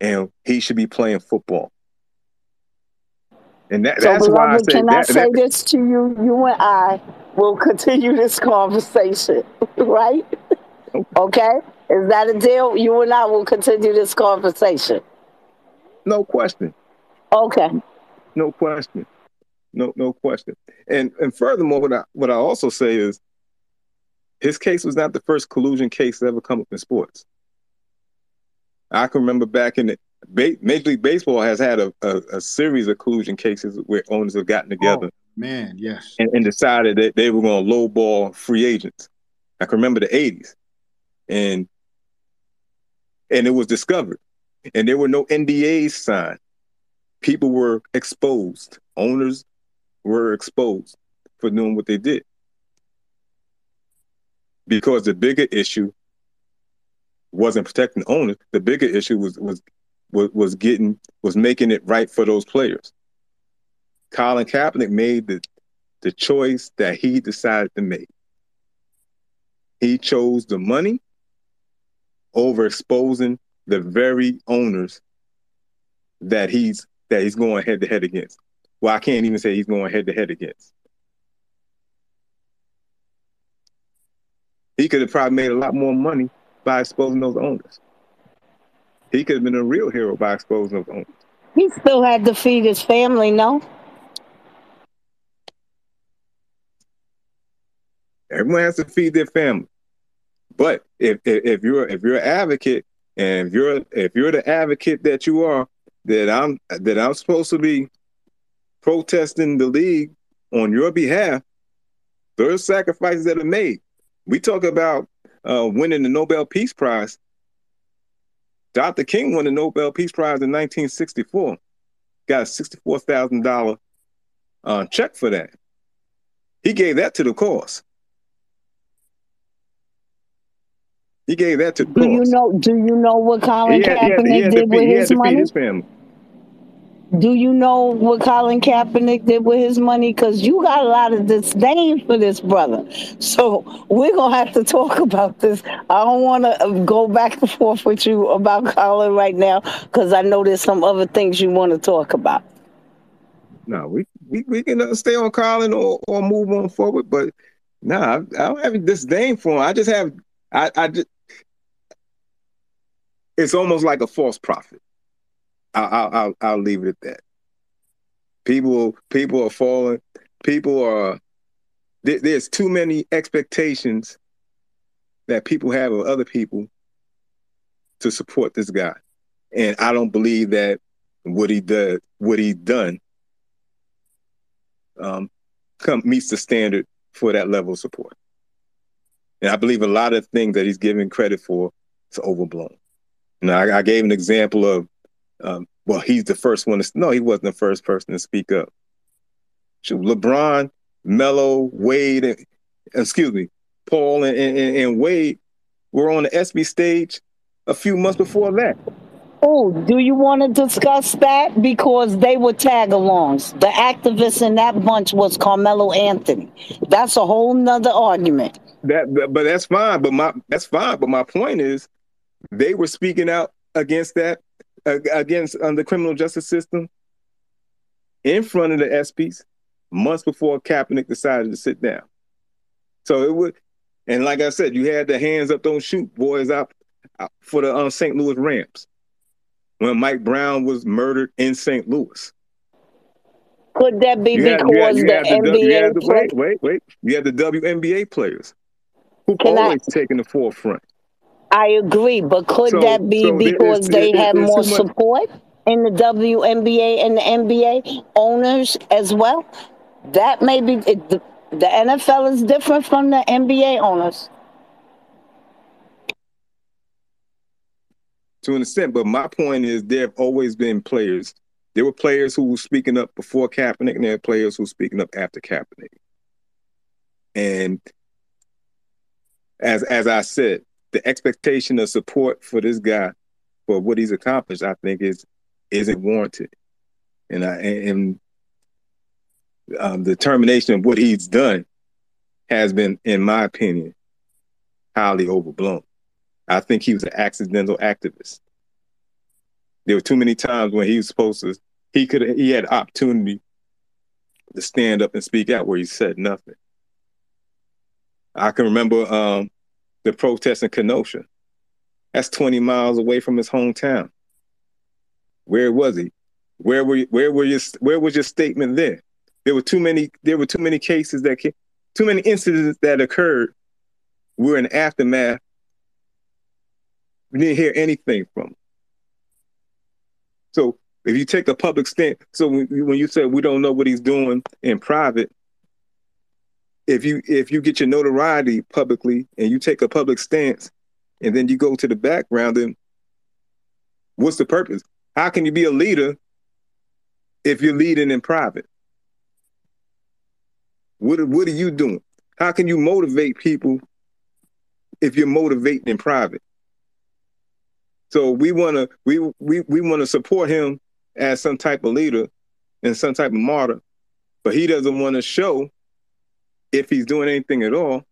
and he should be playing football. And that, so, that's beloved, why I say can that, I say that, this to you? You and I will continue this conversation, right? Okay. Is that a deal? You and I will continue this conversation. No question. Okay. No question no no question. And and furthermore, what I what I also say is his case was not the first collusion case to ever come up in sports. I can remember back in the Major League Baseball has had a, a, a, series of collusion cases where owners have gotten together. Oh, man, yes. And, and, decided that they were going to lowball free agents. I can remember the 80s. And and it was discovered. And there were no NDAs signed. People were exposed. Owners were exposed for doing what they did. Because the bigger issue wasn't protecting the owners. The bigger issue was was was, was getting was making it right for those players. Colin Kaepernick made the the choice that he decided to make. He chose the money over exposing the very owners that he's that he's going head to head against. Well, I can't even say he's going head to head against. He could have probably made a lot more money by exposing those owners. He could have been a real hero by exposing those owners. He still had to feed his family, no? Everyone has to feed their family. But if, if, if you're if you're an advocate and if you're if you're the advocate that you are, that I'm that I'm supposed to be protesting the league on your behalf, there's sacrifices that are made. We talk about uh, winning the Nobel Peace Prize. Dr. King won the Nobel Peace Prize in 1964. Got a $64,000 uh, check for that. He gave that to the cause. He gave that to do cause. you know? Do you know what Colin had, Kaepernick did with his money? His do you know what Colin Kaepernick did with his money? Because you got a lot of disdain for this brother. So we're going to have to talk about this. I don't want to uh, go back and forth with you about Colin right now because I know there's some other things you want to talk about. No, we, we, we can stay on Colin or, or move on forward. But no, nah, I don't have disdain for him. I just have, I, I just, it's almost like a false prophet. I'll, I'll, I'll leave it at that. People, people are falling. People are. There, there's too many expectations that people have of other people to support this guy, and I don't believe that what he does, what he's done, um, come meets the standard for that level of support. And I believe a lot of things that he's given credit for is overblown. Now, I, I gave an example of um, well, he's the first one to. No, he wasn't the first person to speak up. LeBron, Melo, Wade, and, excuse me, Paul and, and, and Wade were on the ESPY stage a few months before that. Oh, do you want to discuss that? Because they were tag alongs. The activist in that bunch was Carmelo Anthony. That's a whole nother argument. That, but that's fine. But my that's fine. But my point is, they were speaking out against that against um, the criminal justice system in front of the ESPYs months before Kaepernick decided to sit down. So it would, and like I said, you had the hands up, don't shoot boys out, out for the um, St. Louis Rams when Mike Brown was murdered in St. Louis. Could that be you because had, the, the, NBA? The, wait, wait, wait. You had the WNBA players who Can always I, taken the forefront. I agree, but could so, that be so because they have more support in the WNBA and the NBA owners as well? That may be it, the, the NFL is different from the NBA owners. To an extent, but my point is there have always been players. There were players who were speaking up before Kaepernick, and there are players who were speaking up after Kaepernick. And as as I said, the expectation of support for this guy for what he's accomplished, I think is isn't warranted. And I and um, the determination of what he's done has been, in my opinion, highly overblown. I think he was an accidental activist. There were too many times when he was supposed to, he could he had opportunity to stand up and speak out where he said nothing. I can remember um, the protest in Kenosha. That's 20 miles away from his hometown. Where was he? Where were you, where were your where was your statement there? There were too many there were too many cases that came, too many incidents that occurred. We're in aftermath. We didn't hear anything from him. So if you take a public stand, so when, when you say we don't know what he's doing in private, if you if you get your notoriety publicly and you take a public stance and then you go to the background then what's the purpose? How can you be a leader if you're leading in private? What what are you doing? How can you motivate people if you're motivating in private? So we want to we we we want to support him as some type of leader and some type of martyr, but he doesn't want to show if he's doing anything at all.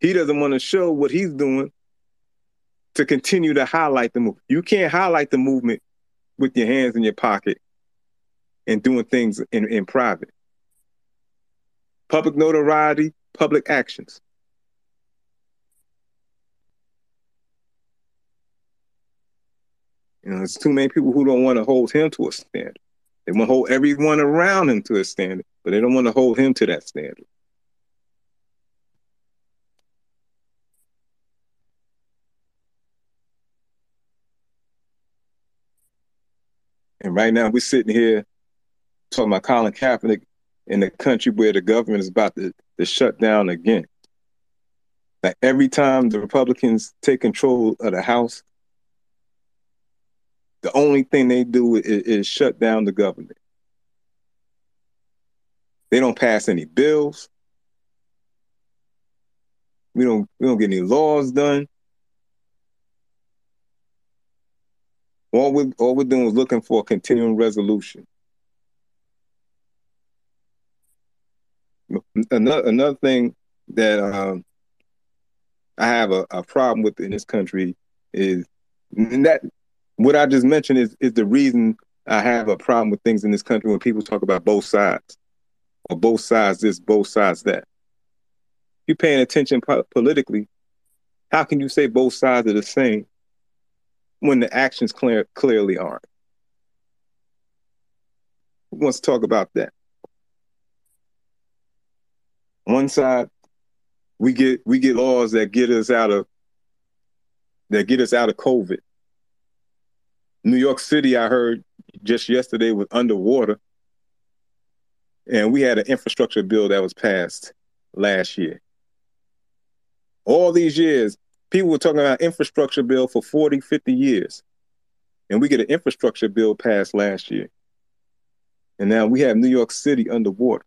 He doesn't want to show what he's doing to continue to highlight the movement. You can't highlight the movement with your hands in your pocket and doing things in, in private. Public notoriety, public actions. You know, there's too many people who don't want to hold him to a standard. They want to hold everyone around him to a standard, but they don't want to hold him to that standard. Right now we're sitting here talking about Colin Kaepernick in the country where the government is about to, to shut down again. Like every time the Republicans take control of the House, the only thing they do is, is shut down the government. They don't pass any bills. We don't we don't get any laws done. All we all we're doing is looking for a continuing resolution. Another another thing that um, I have a, a problem with in this country is that what I just mentioned is is the reason I have a problem with things in this country when people talk about both sides or both sides this, both sides that. If you're paying attention po- politically, how can you say both sides are the same when the actions clear, clearly aren't. Who wants to talk about that? One side, we get we get laws that get us out of that get us out of COVID. New York City, I heard just yesterday was underwater. And we had an infrastructure bill that was passed last year. All these years, people were talking about infrastructure bill for 40, 50 years. And we get an infrastructure bill passed last year. And now we have New York City underwater.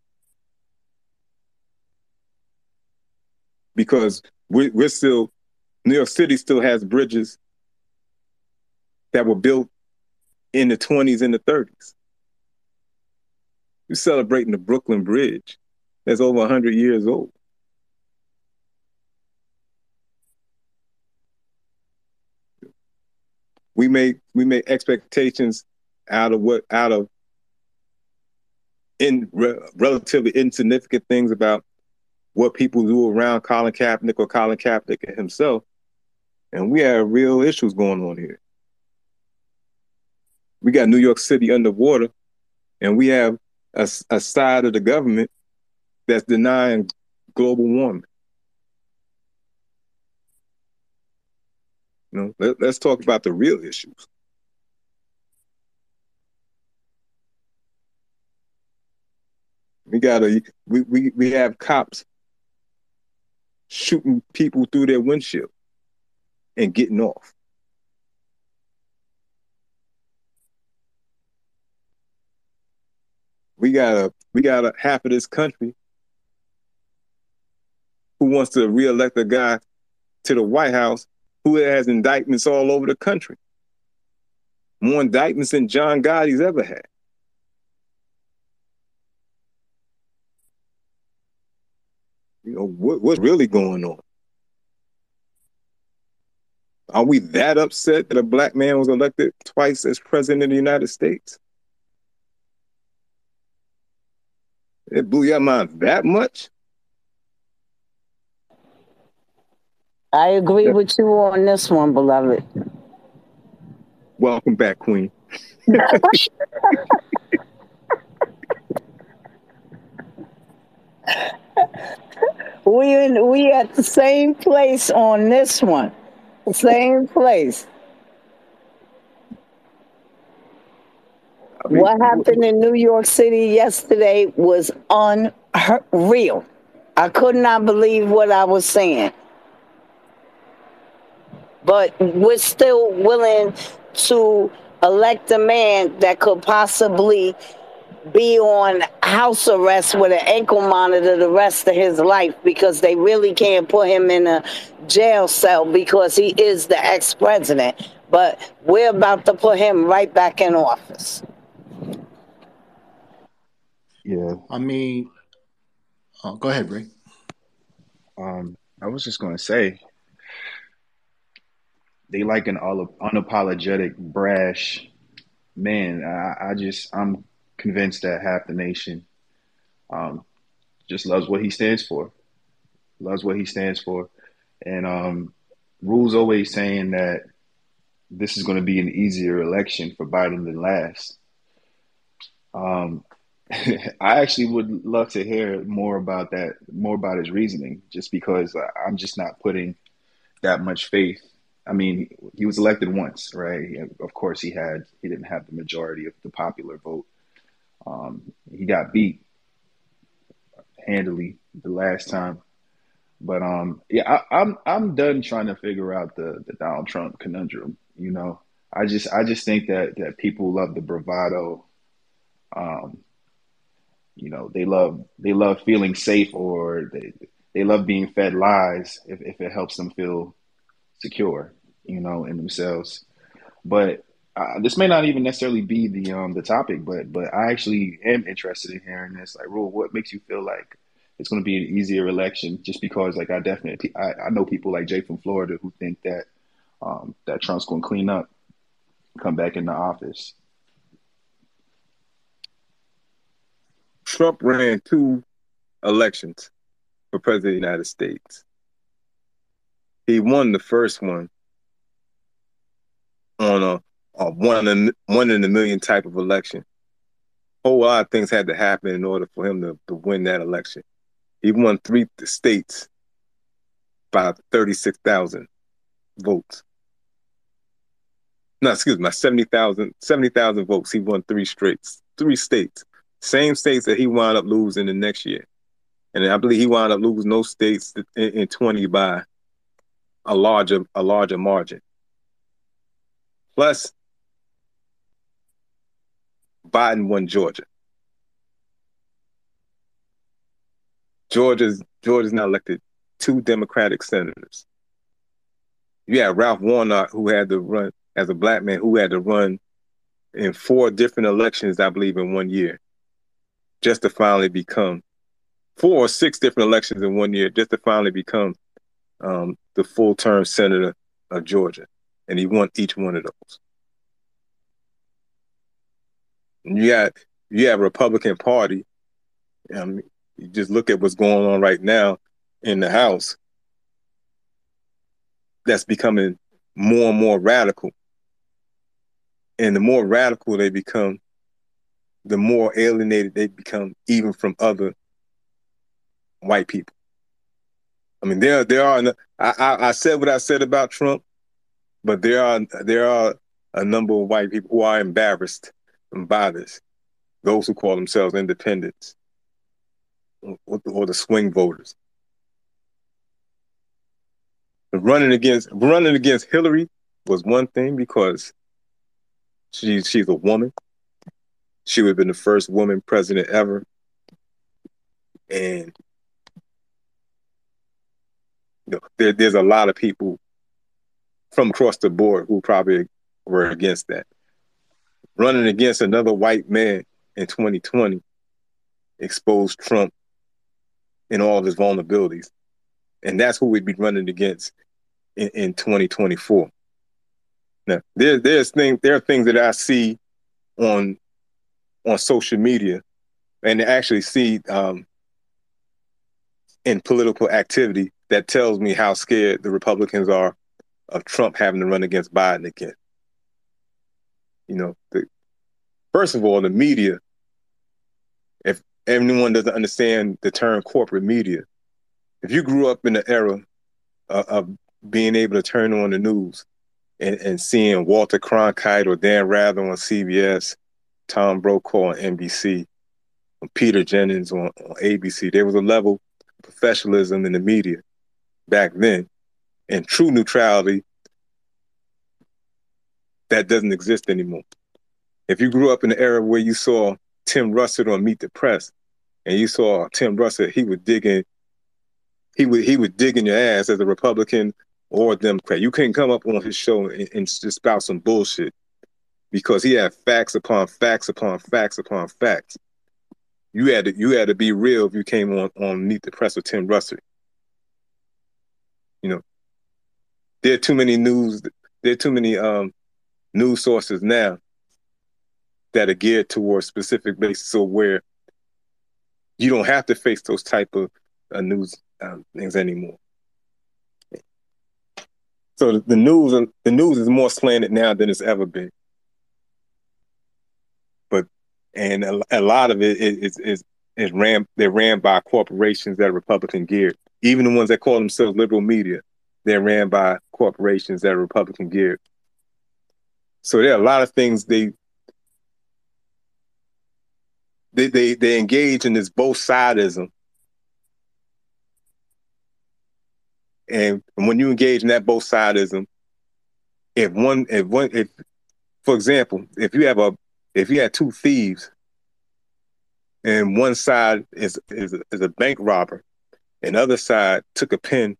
Because we, we're still, New York City still has bridges that were built in the 20s and the 30s. We're celebrating the Brooklyn Bridge that's over 100 years old. We make we make expectations out of what out of in re, relatively insignificant things about what people do around Colin Kaepernick or Colin Kaepernick himself, and we have real issues going on here. We got New York City underwater, and we have a, a side of the government that's denying global warming. You know, let, let's talk about the real issues. We gotta we, we, we have cops shooting people through their windshield and getting off. We got a we got a half of this country who wants to reelect a guy to the White House who has indictments all over the country. More indictments than John Gotti's ever had. You know, what, what's really going on? Are we that upset that a black man was elected twice as president of the United States? It blew your mind that much? I agree yeah. with you on this one, beloved. Welcome back, Queen. we in, we at the same place on this one. Same place. I mean, what happened in New York City yesterday was unreal. I could not believe what I was saying but we're still willing to elect a man that could possibly be on house arrest with an ankle monitor the rest of his life because they really can't put him in a jail cell because he is the ex president. But we're about to put him right back in office. Yeah. I mean, oh, go ahead, Ray. Um, I was just going to say, they like an unapologetic, brash man. I, I just, I'm convinced that half the nation um, just loves what he stands for, loves what he stands for. And um, Rule's always saying that this is going to be an easier election for Biden than last. Um, I actually would love to hear more about that, more about his reasoning, just because I'm just not putting that much faith. I mean, he was elected once, right? Of course, he had he didn't have the majority of the popular vote. Um, he got beat handily the last time, but um, yeah, I, I'm I'm done trying to figure out the the Donald Trump conundrum. You know, I just I just think that that people love the bravado. Um, you know, they love they love feeling safe or they they love being fed lies if, if it helps them feel secure, you know, in themselves. But uh, this may not even necessarily be the um the topic, but but I actually am interested in hearing this. Like, Rule, what makes you feel like it's going to be an easier election? Just because, like, I definitely I, I know people like Jay from Florida who think that um, that Trump's going to clean up, come back in the office. Trump ran two elections for president of the United States. He won the first one on a, a one in one in a million type of election. A whole lot of things had to happen in order for him to, to win that election. He won three states by 36,000 votes no, excuse me, 70,000 70, votes. He won three straights, three states, same states that he wound up losing the next year. And I believe he wound up losing those states in, in 20 by a larger, a larger margin. Plus, Biden won Georgia. Georgia's Georgia's now elected two Democratic senators. You have Ralph Warnock, who had to run as a black man who had to run in four different elections, I believe, in one year, just to finally become four or six different elections in one year, just to finally become um, the full term senator of Georgia. And he won each one of those. And you got you have a Republican Party. Um, you just look at what's going on right now in the House. That's becoming more and more radical and the more radical they become, the more alienated they become, even from other white people. I mean, there there are. I, I, I said what I said about Trump, but there are there are a number of white people who are embarrassed by this. Those who call themselves independents or, the swing voters. Running against running against Hillary was one thing because she she's a woman. She would have been the first woman president ever. And you know, there, there's a lot of people from across the board who probably were against that. Running against another white man in 2020 exposed Trump in all of his vulnerabilities. And that's who we'd be running against in, in 2024. Now, there, there's things there are things that I see on on social media, and actually see um, in political activity that tells me how scared the Republicans are of Trump having to run against Biden again. You know, the, first of all, the media. If anyone doesn't understand the term corporate media, if you grew up in the era of, of being able to turn on the news and, and seeing Walter Cronkite or Dan Rather on CBS, Tom Brokaw on NBC, Peter Jennings on, on ABC. There was a level of professionalism in the media back then and true neutrality that doesn't exist anymore. If you grew up in the era where you saw Tim Russert on Meet the Press, and you saw Tim Russert, he was digging, he would he would dig in your ass as a Republican or a Democrat. You couldn't come up on his show and, and just spout some bullshit because he had facts upon facts upon facts upon facts. You had to you had to be real if you came on on Meet the Press with Tim Russert. You know, there are too many news. There are too many um, news sources now that are geared towards specific bases, so where you don't have to face those type of uh, news um, things anymore. So the news, the news is more slanted now than it's ever been. But and a, a lot of it is is is ran they're ran by corporations that are Republican geared. Even the ones that call themselves liberal media, they're ran by corporations that are Republican geared. So there are a lot of things they they they, they engage in this both sidism. And when you engage in that both sidism, if one if one if for example, if you have a if you had two thieves and one side is is, is a bank robber and the other side took a pen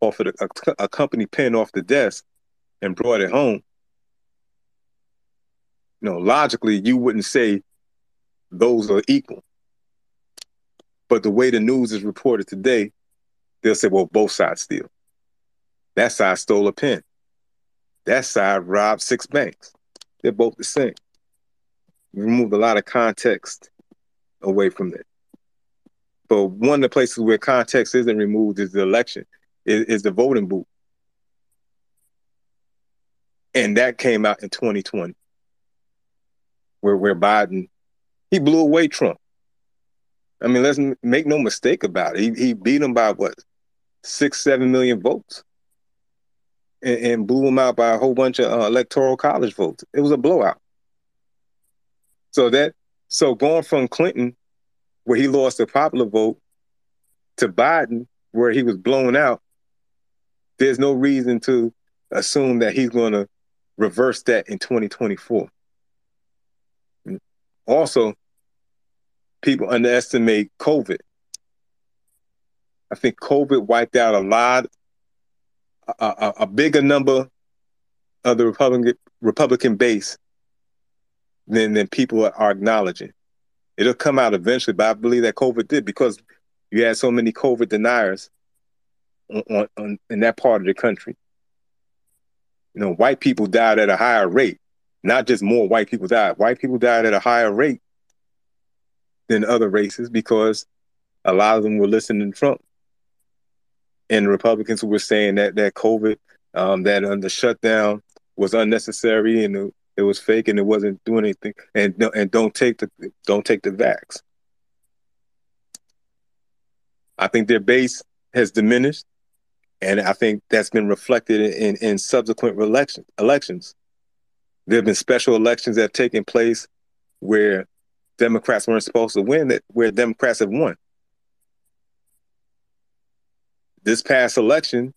off of the, a, a company pen off the desk and brought it home you know logically you wouldn't say those are equal. But the way the news is reported today, they'll say, well, both sides steal. That side stole a pen. That side robbed six banks. They're both the same. We removed a lot of context away from that. But one of the places where context isn't removed is the election, is, is the voting booth. And that came out in 2020, where, where Biden he blew away Trump. I mean, let's make no mistake about it. He, he beat him by what, six, seven million votes, and, and blew him out by a whole bunch of uh, electoral college votes. It was a blowout. So that, so going from Clinton, where he lost the popular vote, to Biden, where he was blown out, there's no reason to assume that he's going to reverse that in 2024. Also, people underestimate COVID. I think COVID wiped out a lot, a, a, a bigger number of the Republican Republican base than than people are acknowledging. It'll come out eventually, but I believe that COVID did because you had so many COVID deniers on, on, in that part of the country. You know, white people died at a higher rate not just more white people died. White people died at a higher rate than other races because a lot of them were listening to Trump. And Republicans were saying that that COVID, um, that uh, the shutdown was unnecessary and it, it was fake and it wasn't doing anything. And and don't take the don't take the vax. I think their base has diminished, and I think that's been reflected in in subsequent election, elections. There have been special elections that have taken place where Democrats weren't supposed to win, that where Democrats have won. This past election,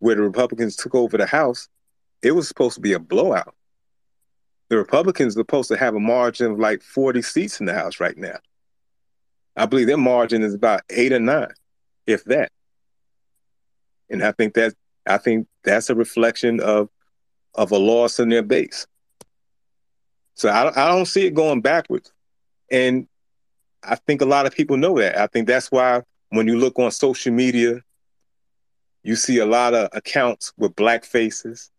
where the Republicans took over the House, it was supposed to be a blowout. The Republicans are supposed to have a margin of like 40 seats in the House right now. I believe their margin is about eight or nine, if that. And I think that I think that's a reflection of of a loss in their base. So I, I don't see it going backwards. And I think a lot of people know that. I think that's why when you look on social media, you see a lot of accounts with black faces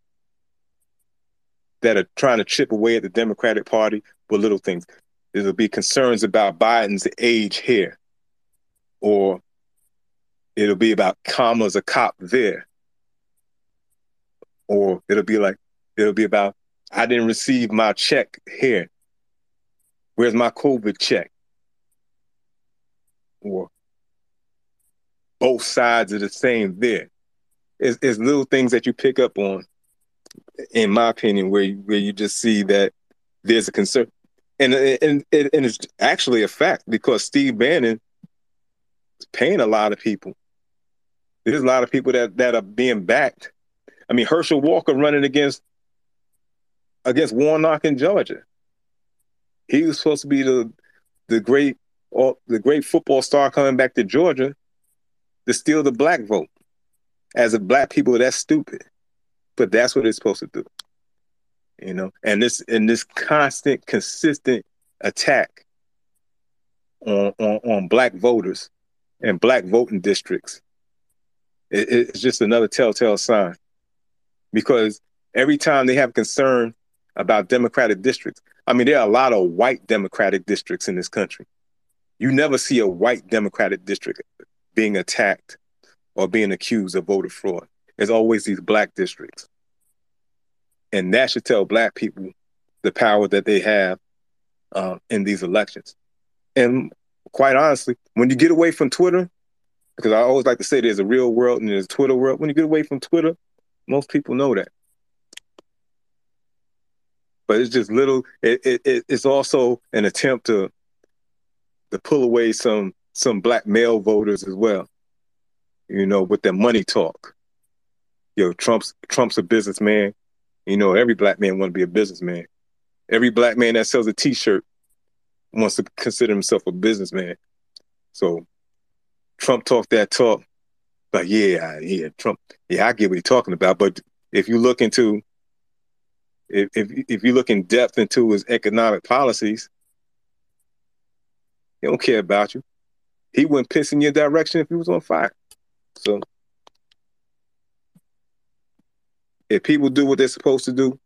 that are trying to chip away at the Democratic Party with little things. There'll be concerns about Biden's age here, or it'll be about Kamala's a cop there, or it'll be like it'll be about I didn't receive my check here. Where's my COVID check? Or both sides are the same there. It's, it's little things that you pick up on, in my opinion, where you, where you just see that there's a concern, and and and it's actually a fact because Steve Bannon is paying a lot of people. There's a lot of people that that are being backed. I mean, Herschel Walker running against against Warnock in Georgia. He was supposed to be the the great all the great football star coming back to Georgia to steal the black vote. As a black people, that's stupid. But that's what it's supposed to do. You know, and this and this constant, consistent attack on on, on black voters and black voting districts. It, it's just another telltale sign. Because every time they have concern about Democratic districts, I mean, there are a lot of white Democratic districts in this country. You never see a white Democratic district being attacked or being accused of voter fraud. There's always these black districts. And that should tell black people the power that they have uh, in these elections. And quite honestly, when you get away from Twitter, because I always like to say there's a real world and there's a Twitter world. When you get away from Twitter, most people know that but it's just little. It, it it's also an attempt to to pull away some some black male voters as well. You know, with their money talk. Know, Trump's Trump's a businessman. You know, every black man want to be a businessman. Every black man that sells a T-shirt wants to consider himself a businessman. So Trump talked that talk, but yeah, yeah, Trump, yeah, I get what he's talking about. But if you look into if, if if you look in depth into his economic policies, he don't care about you. He wouldn't piss in your direction if he was on fire. So if people do what they're supposed to do,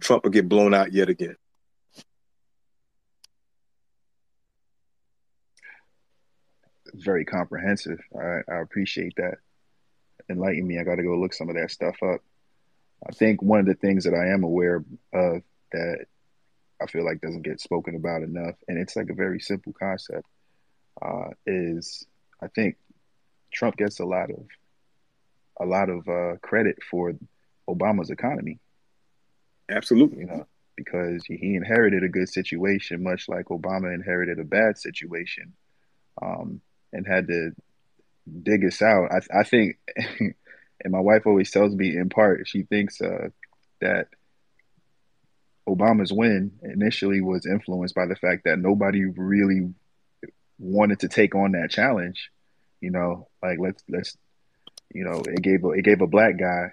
Trump will get blown out yet again. Very comprehensive. I, I appreciate that. Enlighten me. I got to go look some of that stuff up. I think one of the things that I am aware of that I feel like doesn't get spoken about enough, and it's like a very simple concept, uh, is I think Trump gets a lot of a lot of uh, credit for Obama's economy. Absolutely, you know, because he inherited a good situation, much like Obama inherited a bad situation, um, and had to dig us out. I, I think and my wife always tells me in part she thinks uh, that Obama's win initially was influenced by the fact that nobody really wanted to take on that challenge. You know, like let's let's you know it gave a, it gave a black guy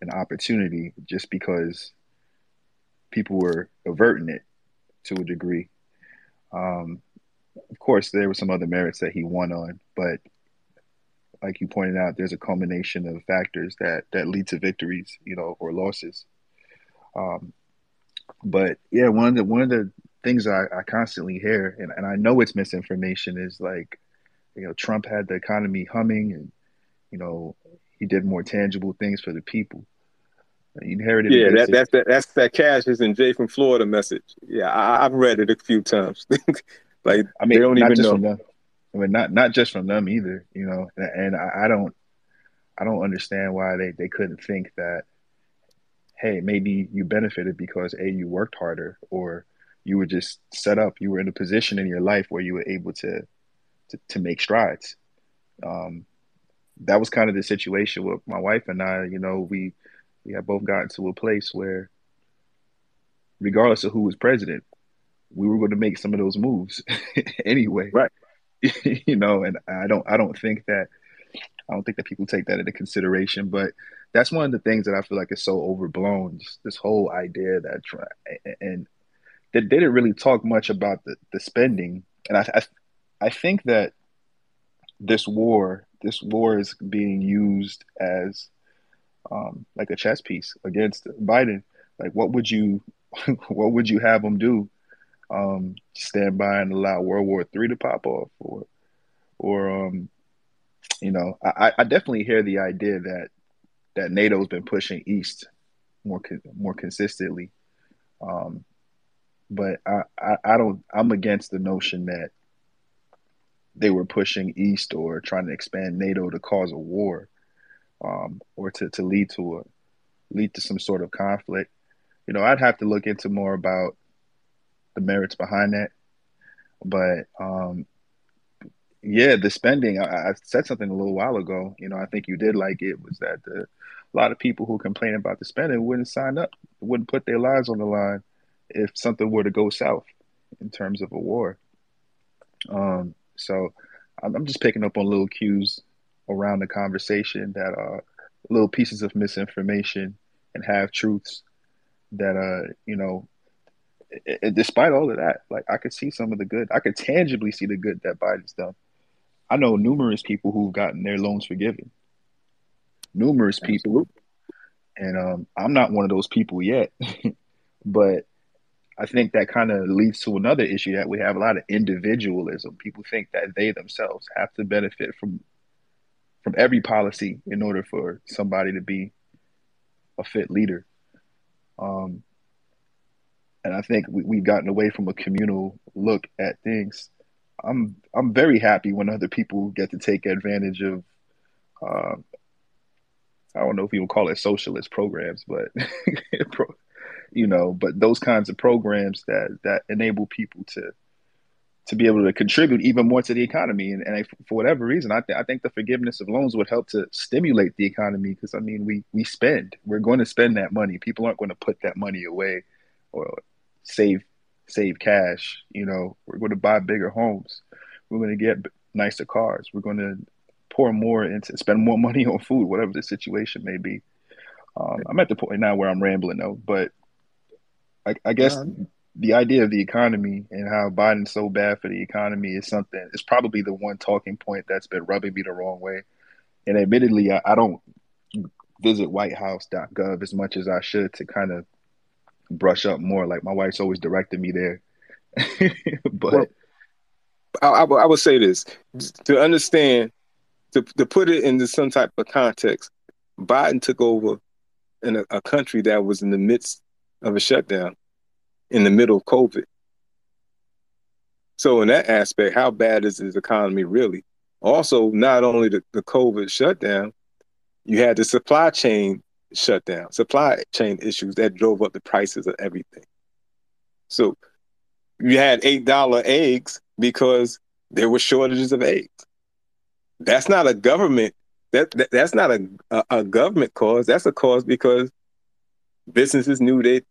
an opportunity just because people were averting it to a degree. Um, of course, there were some other merits that he won on, but like you pointed out, there's a culmination of factors that that lead to victories, you know, or losses. Um, but yeah, one of the one of the things I, I constantly hear, and, and I know it's misinformation, is like, you know, Trump had the economy humming, and you know, he did more tangible things for the people. He inherited. Yeah, that, that's that, that's that Cassius and Jay from Florida message. Yeah, I, have read it a few times. like I mean, they don't even know. I mean, not not just from them either, you know. And I, I don't, I don't understand why they they couldn't think that, hey, maybe you benefited because a you worked harder, or you were just set up, you were in a position in your life where you were able to to, to make strides. Um, that was kind of the situation with my wife and I. You know, we we had both gotten to a place where, regardless of who was president, we were going to make some of those moves anyway. Right. you know, and I don't I don't think that I don't think that people take that into consideration, but that's one of the things that I feel like is so overblown. Just this whole idea that and they didn't really talk much about the, the spending, and I, I I think that this war this war is being used as um, like a chess piece against Biden. Like, what would you what would you have them do um, stand by and allow World War Three to pop off, or, or um, you know, I, I definitely hear the idea that that NATO's been pushing east more more consistently, um, but I, I, I don't I'm against the notion that they were pushing east or trying to expand NATO to cause a war, um, or to, to lead to a lead to some sort of conflict. You know, I'd have to look into more about the merits behind that. But um, yeah, the spending. I, I, said something a little while ago. You know, I think you did like it was that the, a lot of people who complain about the spending wouldn't sign up, wouldn't put their lives on the line if something were to go south. in terms of a war. Um, so I'm just picking up on little cues around the conversation that are little pieces of misinformation and half truths that uh you know it, despite all of that like i could see some of the good. I could tangibly see the good that biden's done. I know numerous people who've gotten their loans forgiven. Numerous people. And um i'm not one of those people yet but i think that kind of leads to another issue that we have a lot of individualism. People think that they themselves have to benefit from from every policy in order for somebody to be a fit leader. Um, and I think we, have gotten away from a communal look at things. I'm I'm very happy when other people get to take advantage of. Uh, I don't know if you would call it socialist programs, but you know, but those kinds of programs that that enable people to to be able to contribute even more to the economy. And, and for whatever reason, I, th- I think the forgiveness of loans would help to stimulate the economy because I mean, we we spend, we're going to spend that money. People aren't going to put that money away or save save cash. You know, we're going to buy bigger homes. We're going to get nicer cars. We're going to pour more into spend more money on food, whatever the situation may be. Um, I'm at the point now where I'm rambling though, but I, I guess yeah the idea of the economy and how Biden's so bad for the economy is something. It's probably the one talking point that's been rubbing me the wrong way. And admittedly, I, I don't visit WhiteHouse.gov as much as I should to kind of brush up more. Like my wife's always directed me there. but well, I, I, I, would say this to understand, to, to put it into some type of context, Biden took over in a, a country that was in the midst of a shutdown in the middle of COVID. So in that aspect, how bad is his economy really? Also, not only the, the COVID shutdown, you had the supply chain shutdown, supply chain issues that drove up the prices of everything. So you had eight dollar eggs because there were shortages of eggs. That's not a government that, that that's not a, a, a government cause. That's a cause because businesses knew that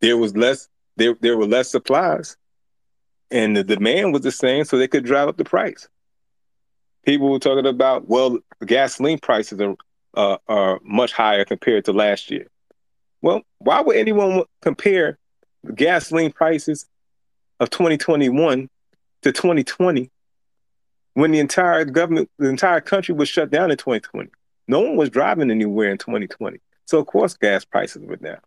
there was less there there were less supplies, and the demand was the same, so they could drive up the price. People were talking about well, gasoline prices are uh, are much higher compared to last year. Well, why would anyone compare the gasoline prices of 2021 to 2020 when the entire government, the entire country was shut down in 2020? No one was driving anywhere in 2020. So of course gas prices were down.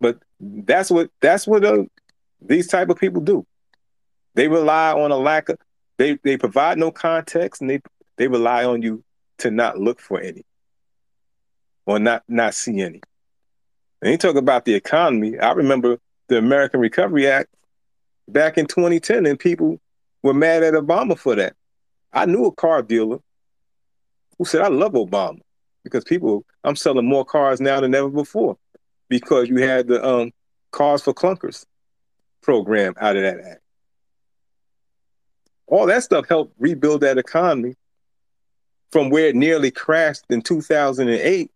But that's what that's what uh, these type of people do. They rely on a lack of they they provide no context and they they rely on you to not look for any or not not see any. And you talk about the economy. I remember the American Recovery Act back in 2010, and people were mad at Obama for that. I knew a car dealer who said, "I love Obama because people I'm selling more cars now than ever before." because you had the um, Cars for Clunkers program out of that act. All that stuff helped rebuild that economy from where it nearly crashed in 2008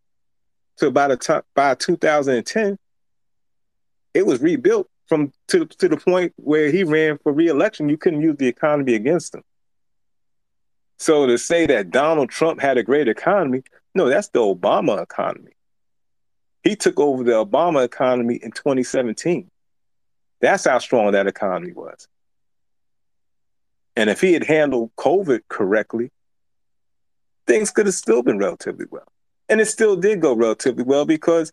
to about a t- by 2010. It was rebuilt from to, to the point where he ran for reelection. You couldn't use the economy against him. So to say that Donald Trump had a great economy, no, that's the Obama economy. He took over the Obama economy in 2017. That's how strong that economy was. And if he had handled COVID correctly, things could have still been relatively well. And it still did go relatively well because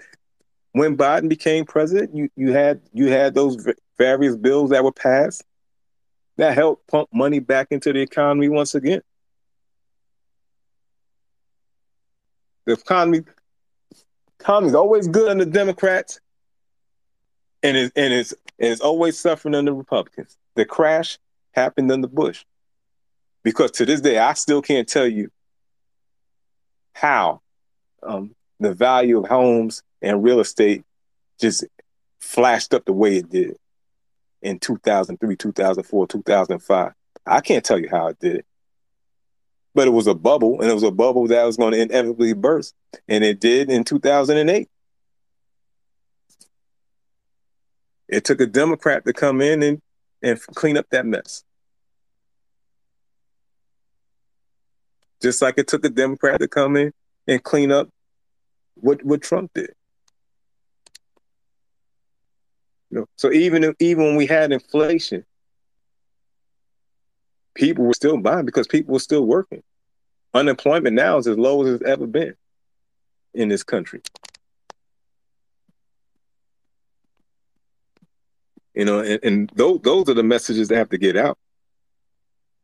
when Biden became president, you, you had you had those various bills that were passed that helped pump money back into the economy once again. The economy Tommy's always good the Democrats, and it's and it's and it's always suffering the Republicans. The crash happened under Bush, because to this day I still can't tell you how um, the value of homes and real estate just flashed up the way it did in 2003, 2004, 2005. I can't tell you how it did but it was a bubble, and it was a bubble that was going to inevitably burst, and it did in 2008. It took a Democrat to come in and and clean up that mess. Just like it took a Democrat to come in and clean up what what Trump did. You know, so even if, even when we had inflation, people were still buying because people were still working. Unemployment now is as low as it's ever been in this country. You know, and, and those those are the messages that have to get out.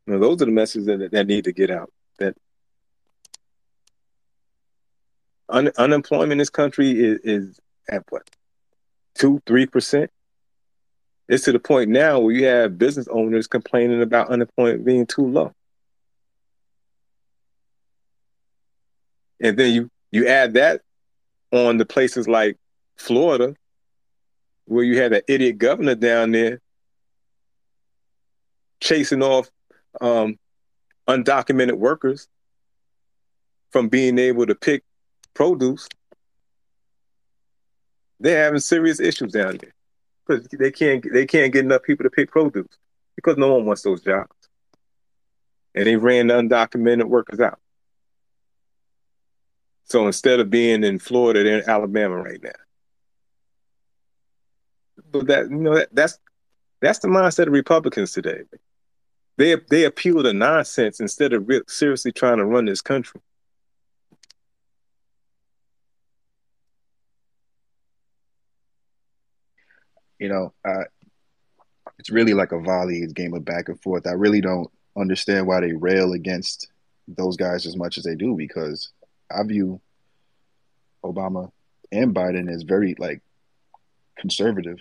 You know, those are the messages that, that need to get out. That un, unemployment in this country is, is at what two, three percent. It's to the point now where you have business owners complaining about unemployment being too low. And then you you add that on the places like Florida, where you had an idiot governor down there chasing off um, undocumented workers from being able to pick produce. They're having serious issues down there because they can't they can't get enough people to pick produce because no one wants those jobs, and they ran the undocumented workers out. So instead of being in Florida, they're in Alabama right now. But that you know that, that's that's the mindset of Republicans today. They they appeal to nonsense instead of re- seriously trying to run this country. You know, uh, it's really like a volley game of back and forth. I really don't understand why they rail against those guys as much as they do because I view Obama and Biden as very like conservative.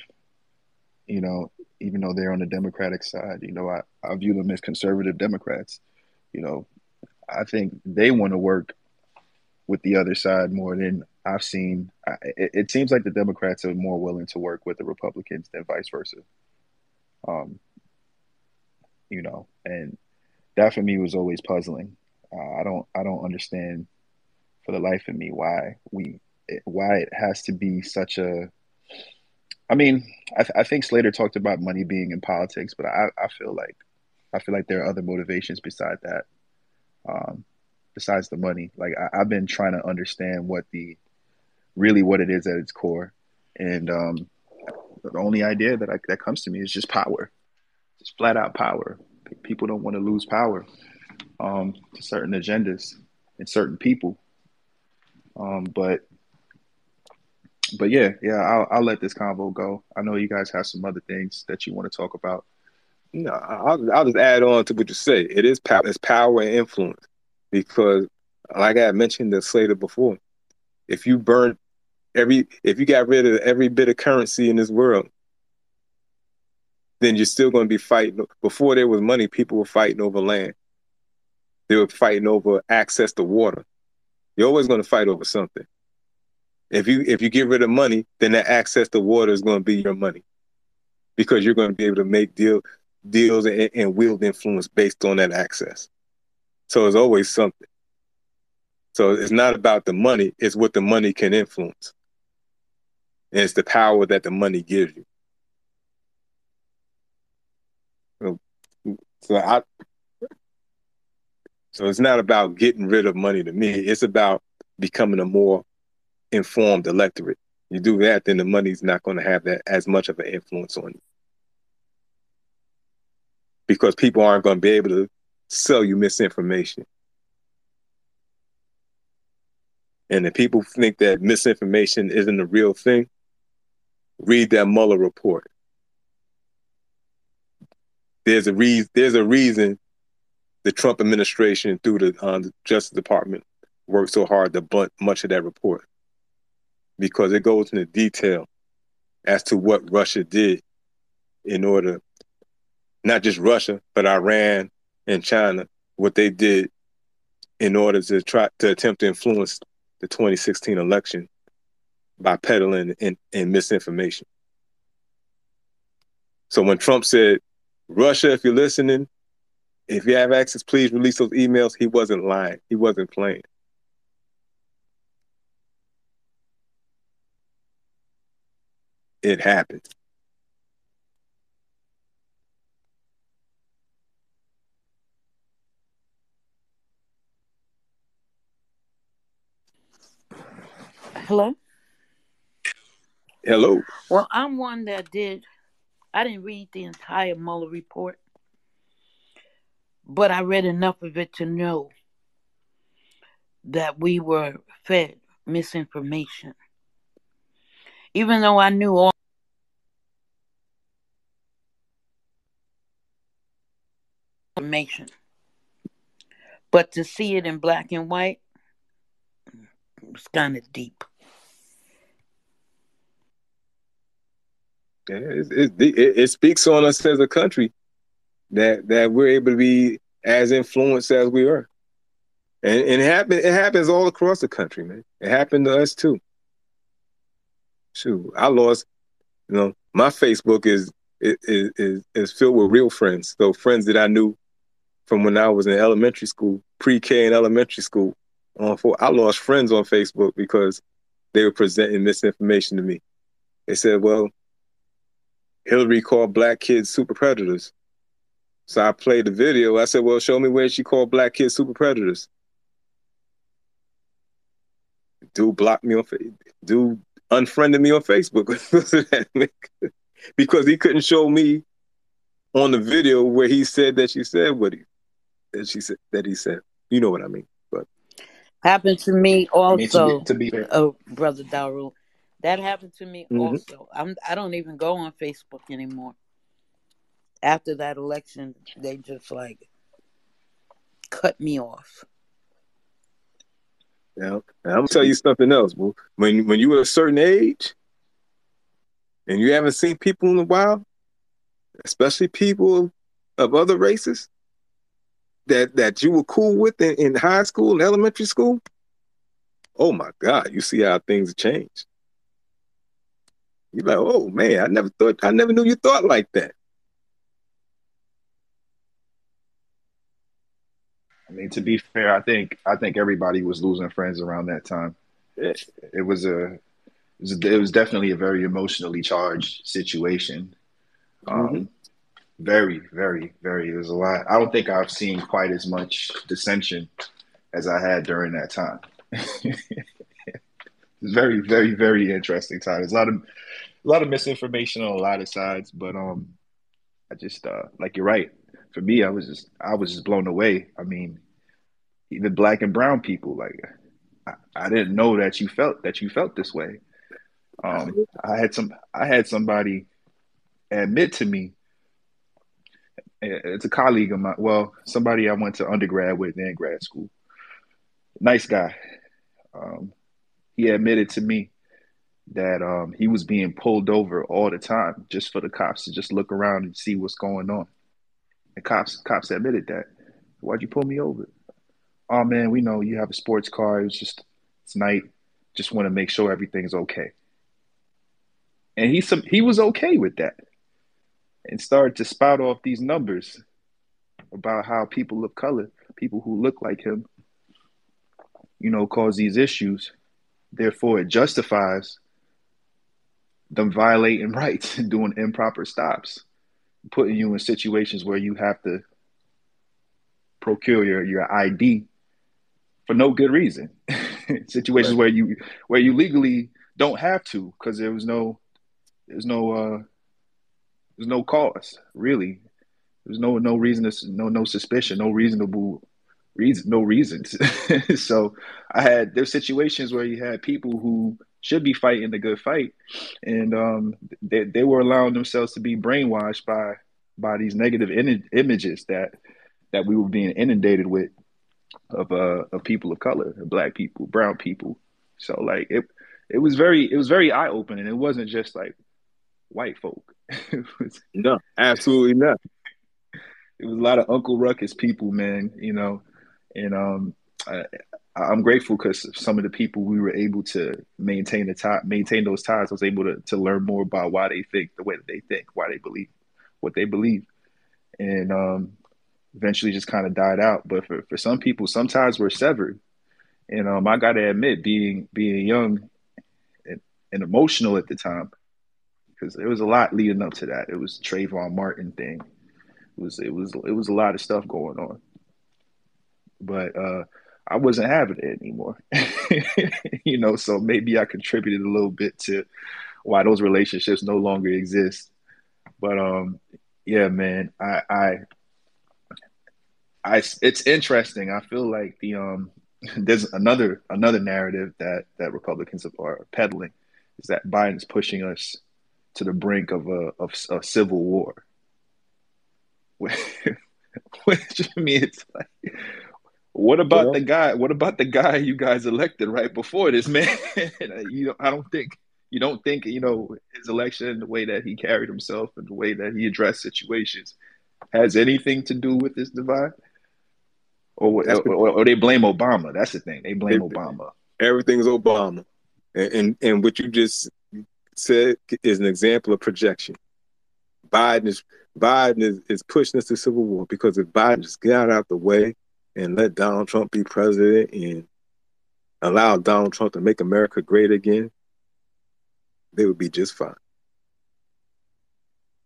You know, even though they're on the Democratic side, you know, I, I view them as conservative Democrats. You know, I think they want to work with the other side more than I've seen. It, it, seems like the Democrats are more willing to work with the Republicans than vice versa. Um, you know, and that for me was always puzzling. Uh, I don't, I don't understand for the life of me why we why it has to be such a I mean, I, th- I think Slater talked about money being in politics, but I, I feel like I feel like there are other motivations beside that, um, besides the money. Like I, have been trying to understand what the really what it is at its core, and um, the only idea that I, that comes to me is just power, just flat out power. People don't want to lose power um, to certain agendas and certain people, um, but but yeah, yeah, I'll, I'll let this convo go. I know you guys have some other things that you want to talk about. No, I'll, I'll just add on to what you say. It is power, it's power and influence, because like I mentioned the Slater before, if you burn every, if you got rid of every bit of currency in this world, then you're still going to be fighting. Before there was money, people were fighting over land. They were fighting over access to water. You're always going to fight over something. If you if you get rid of money, then that access to water is going to be your money, because you're going to be able to make deal deals and, and wield influence based on that access. So it's always something. So it's not about the money; it's what the money can influence, and it's the power that the money gives you. So, so I. So it's not about getting rid of money to me. It's about becoming a more informed electorate. You do that, then the money's not going to have that as much of an influence on you. Because people aren't going to be able to sell you misinformation. And if people think that misinformation isn't a real thing, read that Mueller report. There's a reason. There's a reason the Trump administration, through the, uh, the Justice Department, worked so hard to blunt much of that report because it goes into detail as to what Russia did in order, not just Russia, but Iran and China, what they did in order to try to attempt to influence the 2016 election by peddling in, in misinformation. So when Trump said, Russia, if you're listening, if you have access, please release those emails, he wasn't lying. He wasn't playing. it happened. Hello. Hello. Well, I'm one that did. I didn't read the entire Mueller report, but I read enough of it to know that we were fed misinformation. Even though I knew all information, but to see it in black and white was kind of deep. Yeah, it, it, it, speaks on us as a country that that we're able to be as influenced as we are. And, and it happens it happens all across the country, man. It happened to us too. Shoot, I lost, you know, my Facebook is is is, is filled with real friends. So friends that I knew from when I was in elementary school, pre-K and elementary school. On for I lost friends on Facebook because they were presenting misinformation to me. They said, "Well, Hillary called black kids super predators." So I played the video. I said, "Well, show me where she called black kids super predators." dude blocked me on dude unfriended me on Facebook because he couldn't show me on the video where he said that she said what he that she said that he said. You know what I mean? But happened to me also. I mean, to, be, to be oh, brother Daru, that happened to me mm-hmm. also. I'm I don't even go on Facebook anymore. After that election, they just like cut me off. Yeah, I'm gonna tell you something else, bro. When when you are a certain age and you haven't seen people in a while, especially people of other races that that you were cool with in, in high school and elementary school, oh my God, you see how things change. You're like, oh man, I never thought, I never knew you thought like that. I mean, to be fair, I think I think everybody was losing friends around that time. It, it was a it was, it was, definitely a very emotionally charged situation. Um, mm-hmm. Very, very, very. There's a lot. I don't think I've seen quite as much dissension as I had during that time. very, very, very interesting time. There's a lot of a lot of misinformation on a lot of sides, but um, I just uh, like you're right for me, I was just I was just blown away. I mean, even black and brown people, like I, I didn't know that you felt that you felt this way. Um, I had some I had somebody admit to me. It's a colleague of mine. Well, somebody I went to undergrad with and grad school. Nice guy. Um, he admitted to me that um, he was being pulled over all the time just for the cops to just look around and see what's going on. The cops cops admitted that. Why'd you pull me over? Oh man, we know you have a sports car. It's just it's night. Just want to make sure everything's okay. And he some he was okay with that, and started to spout off these numbers about how people of color, people who look like him, you know, cause these issues. Therefore, it justifies them violating rights and doing improper stops putting you in situations where you have to procure your, your ID for no good reason. situations right. where you where you legally don't have to because there was no there's no uh there's no cause really. There's no no reason to no no suspicion, no reasonable reason, no reasons. so I had there's situations where you had people who should be fighting the good fight, and um, they they were allowing themselves to be brainwashed by by these negative in- images that that we were being inundated with of uh of people of color, black people, brown people. So like it it was very it was very eye opening. It wasn't just like white folk. was, no, absolutely not. It was a lot of Uncle Ruckus people, man. You know, and um, I, I'm grateful because some of the people we were able to maintain the tie, maintain those ties. I was able to to learn more about why they think the way that they think, why they believe what they believe, and um, eventually just kind of died out. But for for some people, some ties were severed, and um, I got to admit, being being young and, and emotional at the time, because there was a lot leading up to that. It was Trayvon Martin thing. It was it was it was a lot of stuff going on. But uh, I wasn't having it anymore. you know, so maybe I contributed a little bit to why those relationships no longer exist. But um, yeah, man, I, I, I, it's interesting. I feel like the um, there's another another narrative that that Republicans are peddling is that Biden's pushing us to the brink of a of a civil war. Which I mean, it's like, what about well, the guy? What about the guy you guys elected right before this man? you know, I don't think you don't think you know his election, the way that he carried himself, and the way that he addressed situations, has anything to do with this divide? Or, or, or, they blame Obama. That's the thing. They blame it, Obama. Everything's Obama, and, and and what you just said is an example of projection. Biden is Biden is, is pushing us to civil war because if Biden just got out the way and let Donald Trump be president and allow Donald Trump to make America great again, they would be just fine.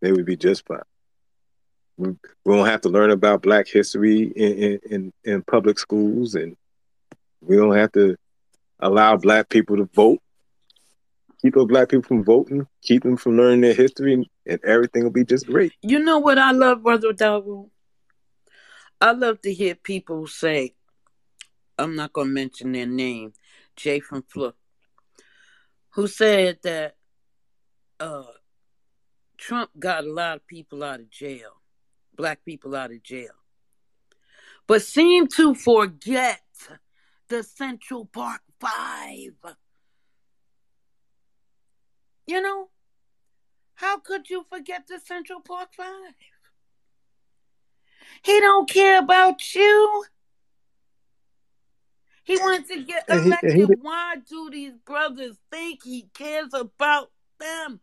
They would be just fine. We, don't have to learn about Black history in, in, in public schools, and we don't have to allow Black people to vote. Keep those Black people from voting, keep them from learning their history, and everything will be just great. You know what I love, Brother Daru? I love to hear people say, I'm not going to mention their name, Jay from Flip, who said that uh, Trump got a lot of people out of jail, black people out of jail, but seemed to forget the Central Park Five. You know, how could you forget the Central Park Five? He don't care about you. He wants to get elected. He, he, Why do these brothers think he cares about them?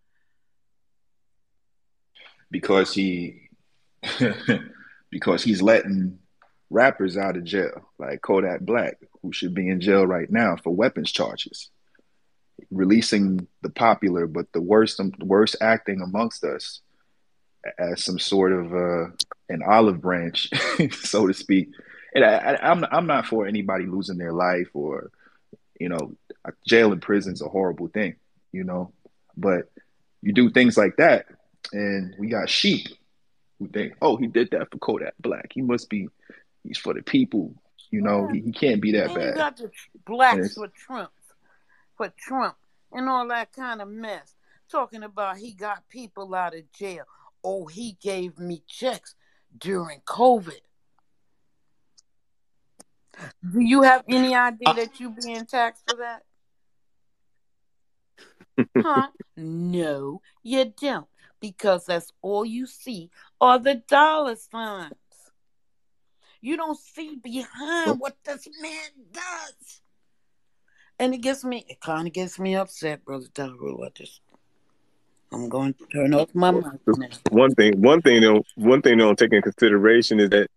Because he because he's letting rappers out of jail, like Kodak Black, who should be in jail right now for weapons charges. Releasing the popular but the worst worst acting amongst us as some sort of uh, an olive branch, so to speak. And I, am I'm, I'm not for anybody losing their life or, you know, jail and prison's a horrible thing, you know. But you do things like that, and we got sheep who think, oh, he did that for Kodak Black. He must be, he's for the people. You know, yeah. he, he can't be that and bad. You got the blacks for Trump, for Trump, and all that kind of mess. Talking about he got people out of jail. Oh, he gave me checks during COVID. Do you have any idea uh, that you being taxed for that? huh? No, you don't, because that's all you see are the dollar signs. You don't see behind what this man does. And it gets me, it kind of gets me upset, Brother Daru. I just I'm going to turn off my mic. One thing, one thing, don't, one thing they don't take in consideration is that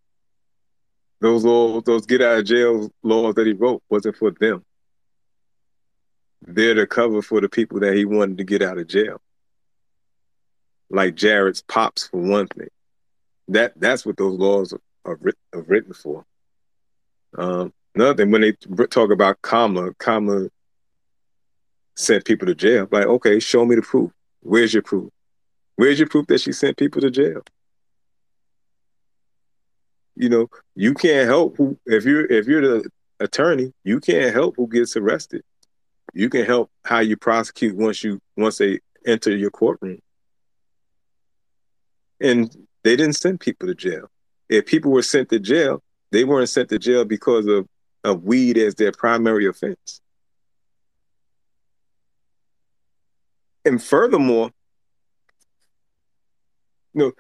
those laws, those get out of jail laws that he wrote wasn't for them. They're to cover for the people that he wanted to get out of jail, like Jared's pops for one thing. That that's what those laws are, are, writ, are written for. Um, another thing, when they talk about Kamala, Kamala sent people to jail. Like, okay, show me the proof. Where's your proof? Where's your proof that she sent people to jail? You know, you can't help who if you're if you're the attorney, you can't help who gets arrested. You can help how you prosecute once you once they enter your courtroom. And they didn't send people to jail. If people were sent to jail, they weren't sent to jail because of, of weed as their primary offense. And furthermore, you know,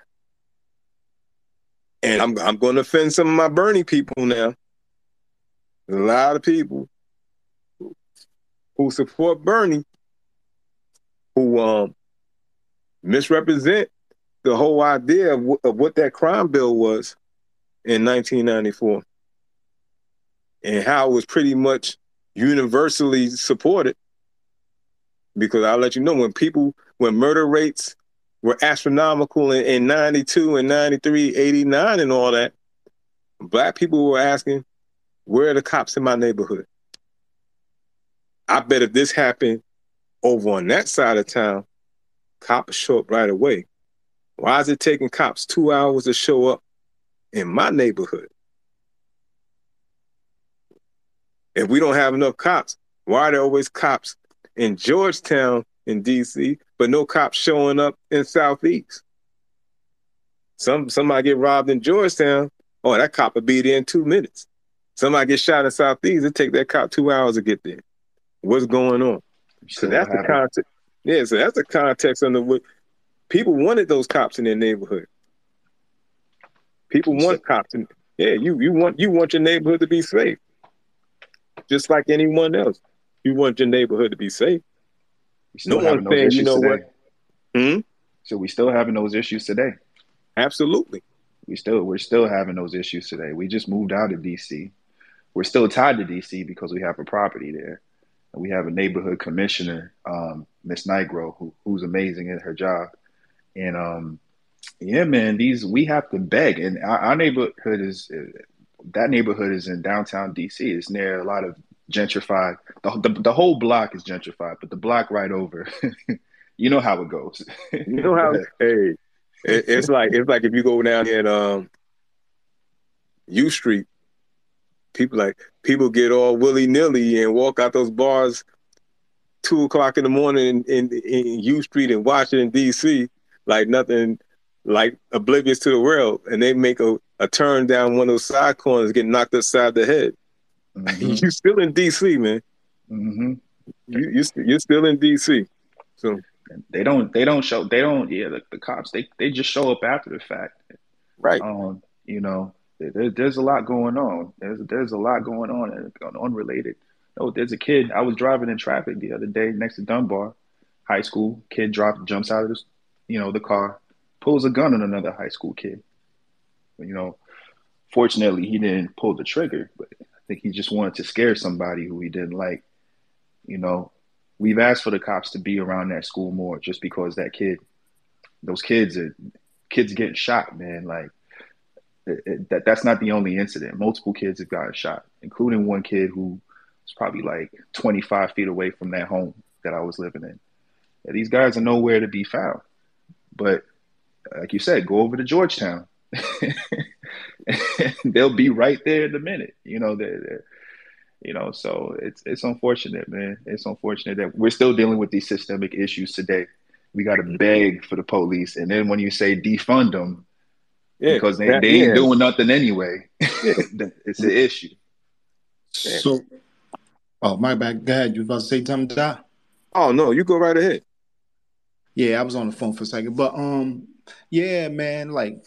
and I'm I'm going to offend some of my Bernie people now. A lot of people who support Bernie who um, misrepresent the whole idea of, w- of what that crime bill was in 1994 and how it was pretty much universally supported because I'll let you know when people when murder rates were astronomical in, in 92 and 93, 89 and all that, black people were asking Where are the cops in my neighborhood? I bet if this happened over on that side of town, cops show up right away. Why is it taking cops two hours to show up in my neighborhood? If we don't have enough cops, why are there always cops in Georgetown in DC, but no cops showing up in Southeast? Some somebody get robbed in Georgetown, oh, that cop will be there in two minutes. Somebody get shot in Southeast, it take that cop two hours to get there. What's going on? So that's the context. Yeah, so that's the context under what people wanted those cops in their neighborhood. People want cops in yeah, you you want you want your neighborhood to be safe. Just like anyone else. You want your neighborhood to be safe. No one's saying, you know today. what? Hmm? So we still having those issues today. Absolutely. We still we're still having those issues today. We just moved out of DC. We're still tied to DC because we have a property there. And we have a neighborhood commissioner, um, Miss Nigro, who, who's amazing at her job. And um, yeah, man, these we have to beg. And our, our neighborhood is that neighborhood is in downtown DC. It's near a lot of gentrified. The, the, the whole block is gentrified, but the block right over, you know how it goes. you know how? hey, it, it's like it's like if you go down in um U Street, people like people get all willy nilly and walk out those bars two o'clock in the morning in, in, in U Street in Washington D.C. like nothing, like oblivious to the world, and they make a, a turn down one of those side corners, get knocked upside the head. Mm-hmm. you still in D.C., man. Mm-hmm. You you you're still in D.C. So they don't they don't show they don't yeah the, the cops they they just show up after the fact right um you know there, there's a lot going on there's there's a lot going on and unrelated oh there's a kid i was driving in traffic the other day next to dunbar high school kid drops jumps out of the you know the car pulls a gun on another high school kid you know fortunately he didn't pull the trigger but i think he just wanted to scare somebody who he didn't like you know we've asked for the cops to be around that school more just because that kid, those kids are kids getting shot, man. Like it, it, that that's not the only incident. Multiple kids have gotten shot, including one kid who was probably like 25 feet away from that home that I was living in. Yeah, these guys are nowhere to be found. But like you said, go over to Georgetown. They'll be right there in a minute. You know, they're, they're you know, so it's it's unfortunate, man. It's unfortunate that we're still dealing with these systemic issues today. We got to mm-hmm. beg for the police, and then when you say defund them, yeah, because they, that, they ain't yeah. doing nothing anyway, it's an issue. So, oh my bad. Go ahead. You about to say something, Da? Oh no, you go right ahead. Yeah, I was on the phone for a second, but um, yeah, man, like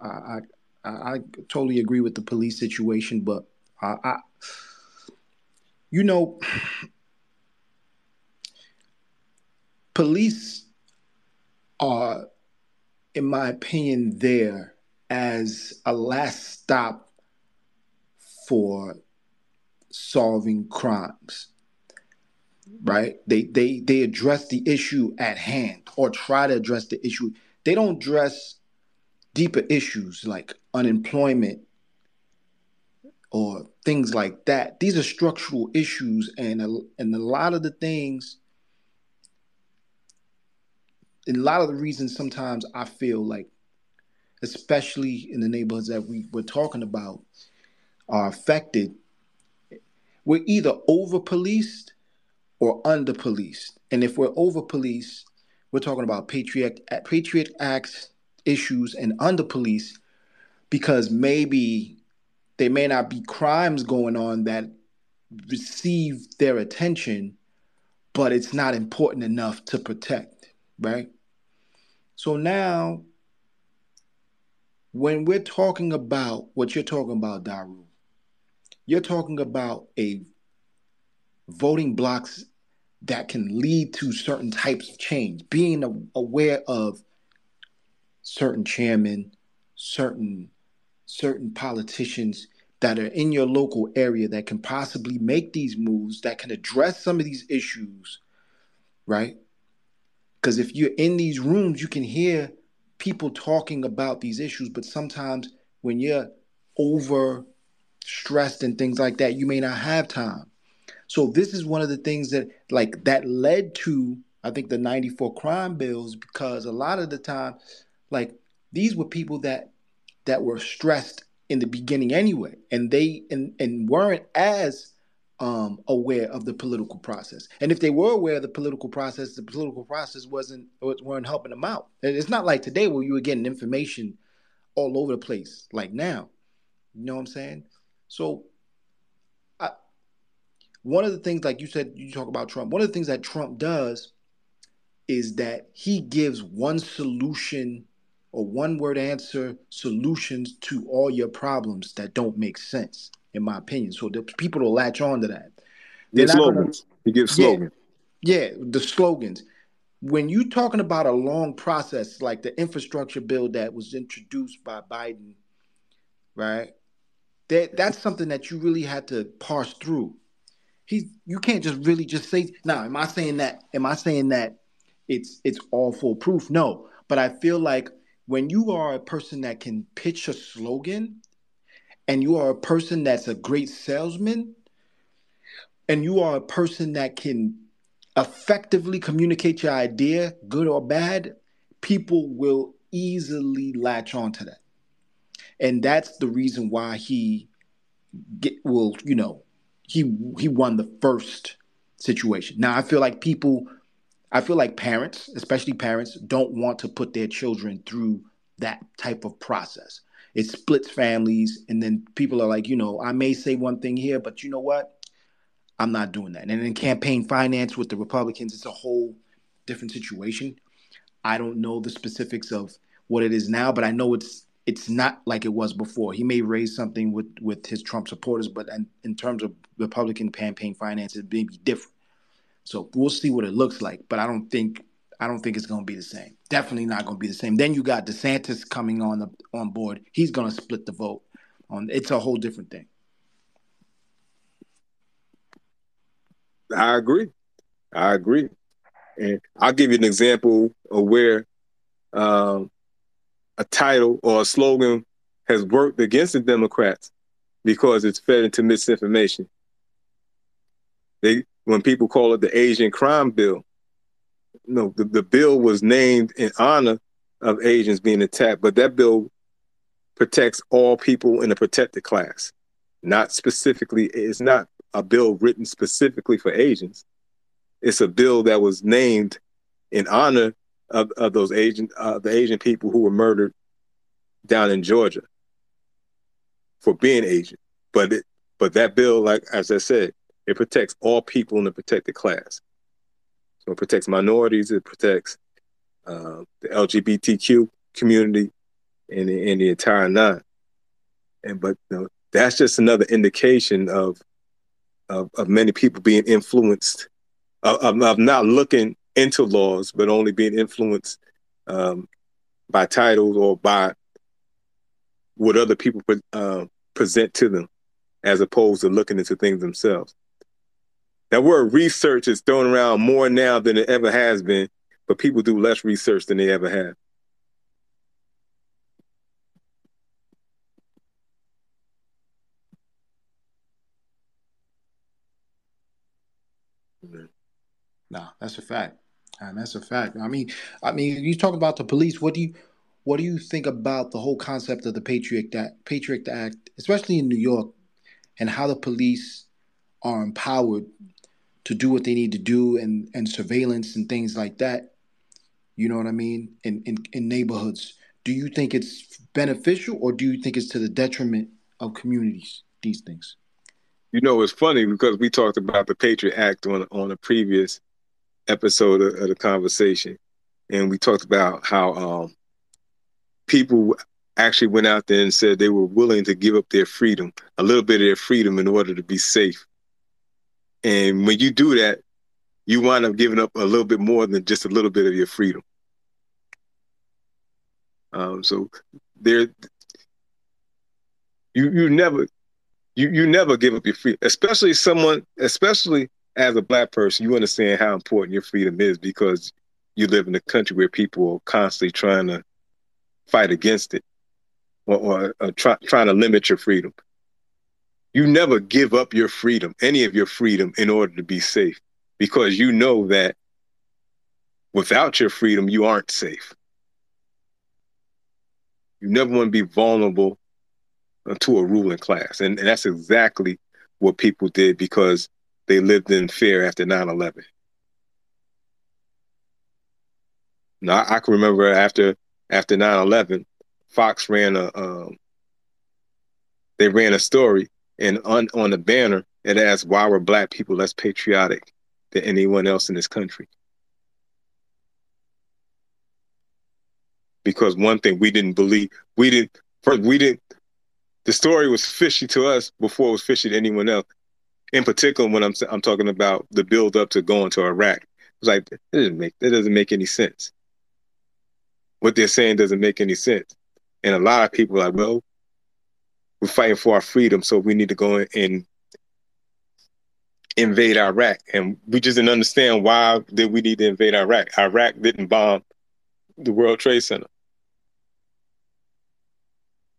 I I, I totally agree with the police situation, but I, I you know, police are, in my opinion, there as a last stop for solving crimes right? They they they address the issue at hand or try to address the issue. They don't address deeper issues like unemployment or things like that. These are structural issues, and a, and a lot of the things, a lot of the reasons sometimes I feel like, especially in the neighborhoods that we were talking about, are affected. We're either over policed or under policed, and if we're over policed, we're talking about Patriot Patriot Acts issues and under police because maybe there may not be crimes going on that receive their attention, but it's not important enough to protect, right? So now, when we're talking about what you're talking about, Daru, you're talking about a voting blocks that can lead to certain types of change, being aware of certain chairmen, certain certain politicians that are in your local area that can possibly make these moves that can address some of these issues, right? Because if you're in these rooms, you can hear people talking about these issues, but sometimes when you're over stressed and things like that, you may not have time. So this is one of the things that like that led to I think the 94 crime bills because a lot of the time like these were people that that were stressed in the beginning anyway and they and, and weren't as um, aware of the political process. And if they were aware of the political process, the political process wasn't weren't helping them out. It's not like today where you were getting information all over the place like now. You know what I'm saying? So I, one of the things, like you said, you talk about Trump. One of the things that Trump does is that he gives one solution or one word answer solutions to all your problems that don't make sense, in my opinion. So the people will latch on to that. They're slogans. Gonna, he gives slogans. Yeah, yeah, the slogans. When you're talking about a long process like the infrastructure bill that was introduced by Biden, right? That that's something that you really had to parse through. He you can't just really just say now, am I saying that? Am I saying that it's it's all foolproof? No. But I feel like when you are a person that can pitch a slogan and you are a person that's a great salesman and you are a person that can effectively communicate your idea, good or bad, people will easily latch onto that. And that's the reason why he get will, you know, he he won the first situation. Now I feel like people I feel like parents, especially parents, don't want to put their children through that type of process. It splits families, and then people are like, you know, I may say one thing here, but you know what? I'm not doing that. And in campaign finance with the Republicans, it's a whole different situation. I don't know the specifics of what it is now, but I know it's it's not like it was before. He may raise something with with his Trump supporters, but in, in terms of Republican campaign finance, it may be different. So we'll see what it looks like, but I don't think I don't think it's going to be the same. Definitely not going to be the same. Then you got DeSantis coming on the on board. He's going to split the vote. On it's a whole different thing. I agree. I agree. And I'll give you an example of where um, a title or a slogan has worked against the Democrats because it's fed into misinformation. They when people call it the Asian crime bill. No, the, the bill was named in honor of Asians being attacked, but that bill protects all people in a protected class. Not specifically, it's not a bill written specifically for Asians. It's a bill that was named in honor of, of those Asian uh, the Asian people who were murdered down in Georgia for being Asian. But it, but that bill, like as I said, it protects all people in the protected class. So it protects minorities, it protects uh, the LGBTQ community and the, and the entire nine. And but you know, that's just another indication of of, of many people being influenced of, of, not looking into laws, but only being influenced um, by titles or by what other people uh, present to them, as opposed to looking into things themselves. That word research is thrown around more now than it ever has been, but people do less research than they ever have. No, that's a fact. And that's a fact. I mean, I mean, you talk about the police. What do you, what do you think about the whole concept of the Patriot Act, Patriot Act, especially in New York, and how the police are empowered to do what they need to do and, and surveillance and things like that. You know what I mean? In, in, in neighborhoods. Do you think it's beneficial or do you think it's to the detriment of communities, these things? You know, it's funny because we talked about the Patriot Act on on a previous episode of, of the conversation, and we talked about how um, people actually went out there and said they were willing to give up their freedom, a little bit of their freedom, in order to be safe. And when you do that, you wind up giving up a little bit more than just a little bit of your freedom. Um, so there, you you never you you never give up your freedom, especially someone, especially as a black person. You understand how important your freedom is because you live in a country where people are constantly trying to fight against it or, or, or try, trying to limit your freedom. You never give up your freedom, any of your freedom, in order to be safe, because you know that without your freedom, you aren't safe. You never want to be vulnerable to a ruling class. And, and that's exactly what people did because they lived in fear after 9 11. Now, I, can remember after after 9 11, Fox ran a, um, they ran a story and on, on the banner, it asked, why were black people less patriotic than anyone else in this country? Because one thing we didn't believe, we didn't, first, we didn't, the story was fishy to us before it was fishy to anyone else. In particular, when I'm I'm talking about the build up to going to Iraq, it was like that doesn't make that doesn't make any sense. What they're saying doesn't make any sense, and a lot of people are like, well, we're fighting for our freedom, so we need to go and invade Iraq, and we just didn't understand why did we need to invade Iraq. Iraq didn't bomb the World Trade Center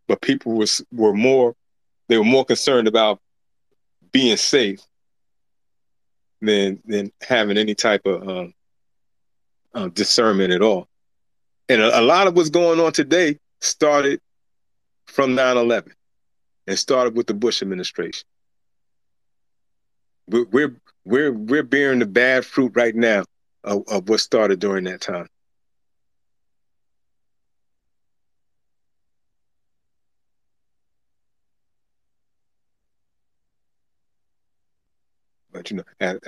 but people was were more they were more concerned about being safe than than having any type of um, uh, discernment at all. And a, a, lot of what's going on today started from 9/11 and started with the Bush administration. We're we're we're, bearing the bad fruit right now of, of what started during that time. But you know, as,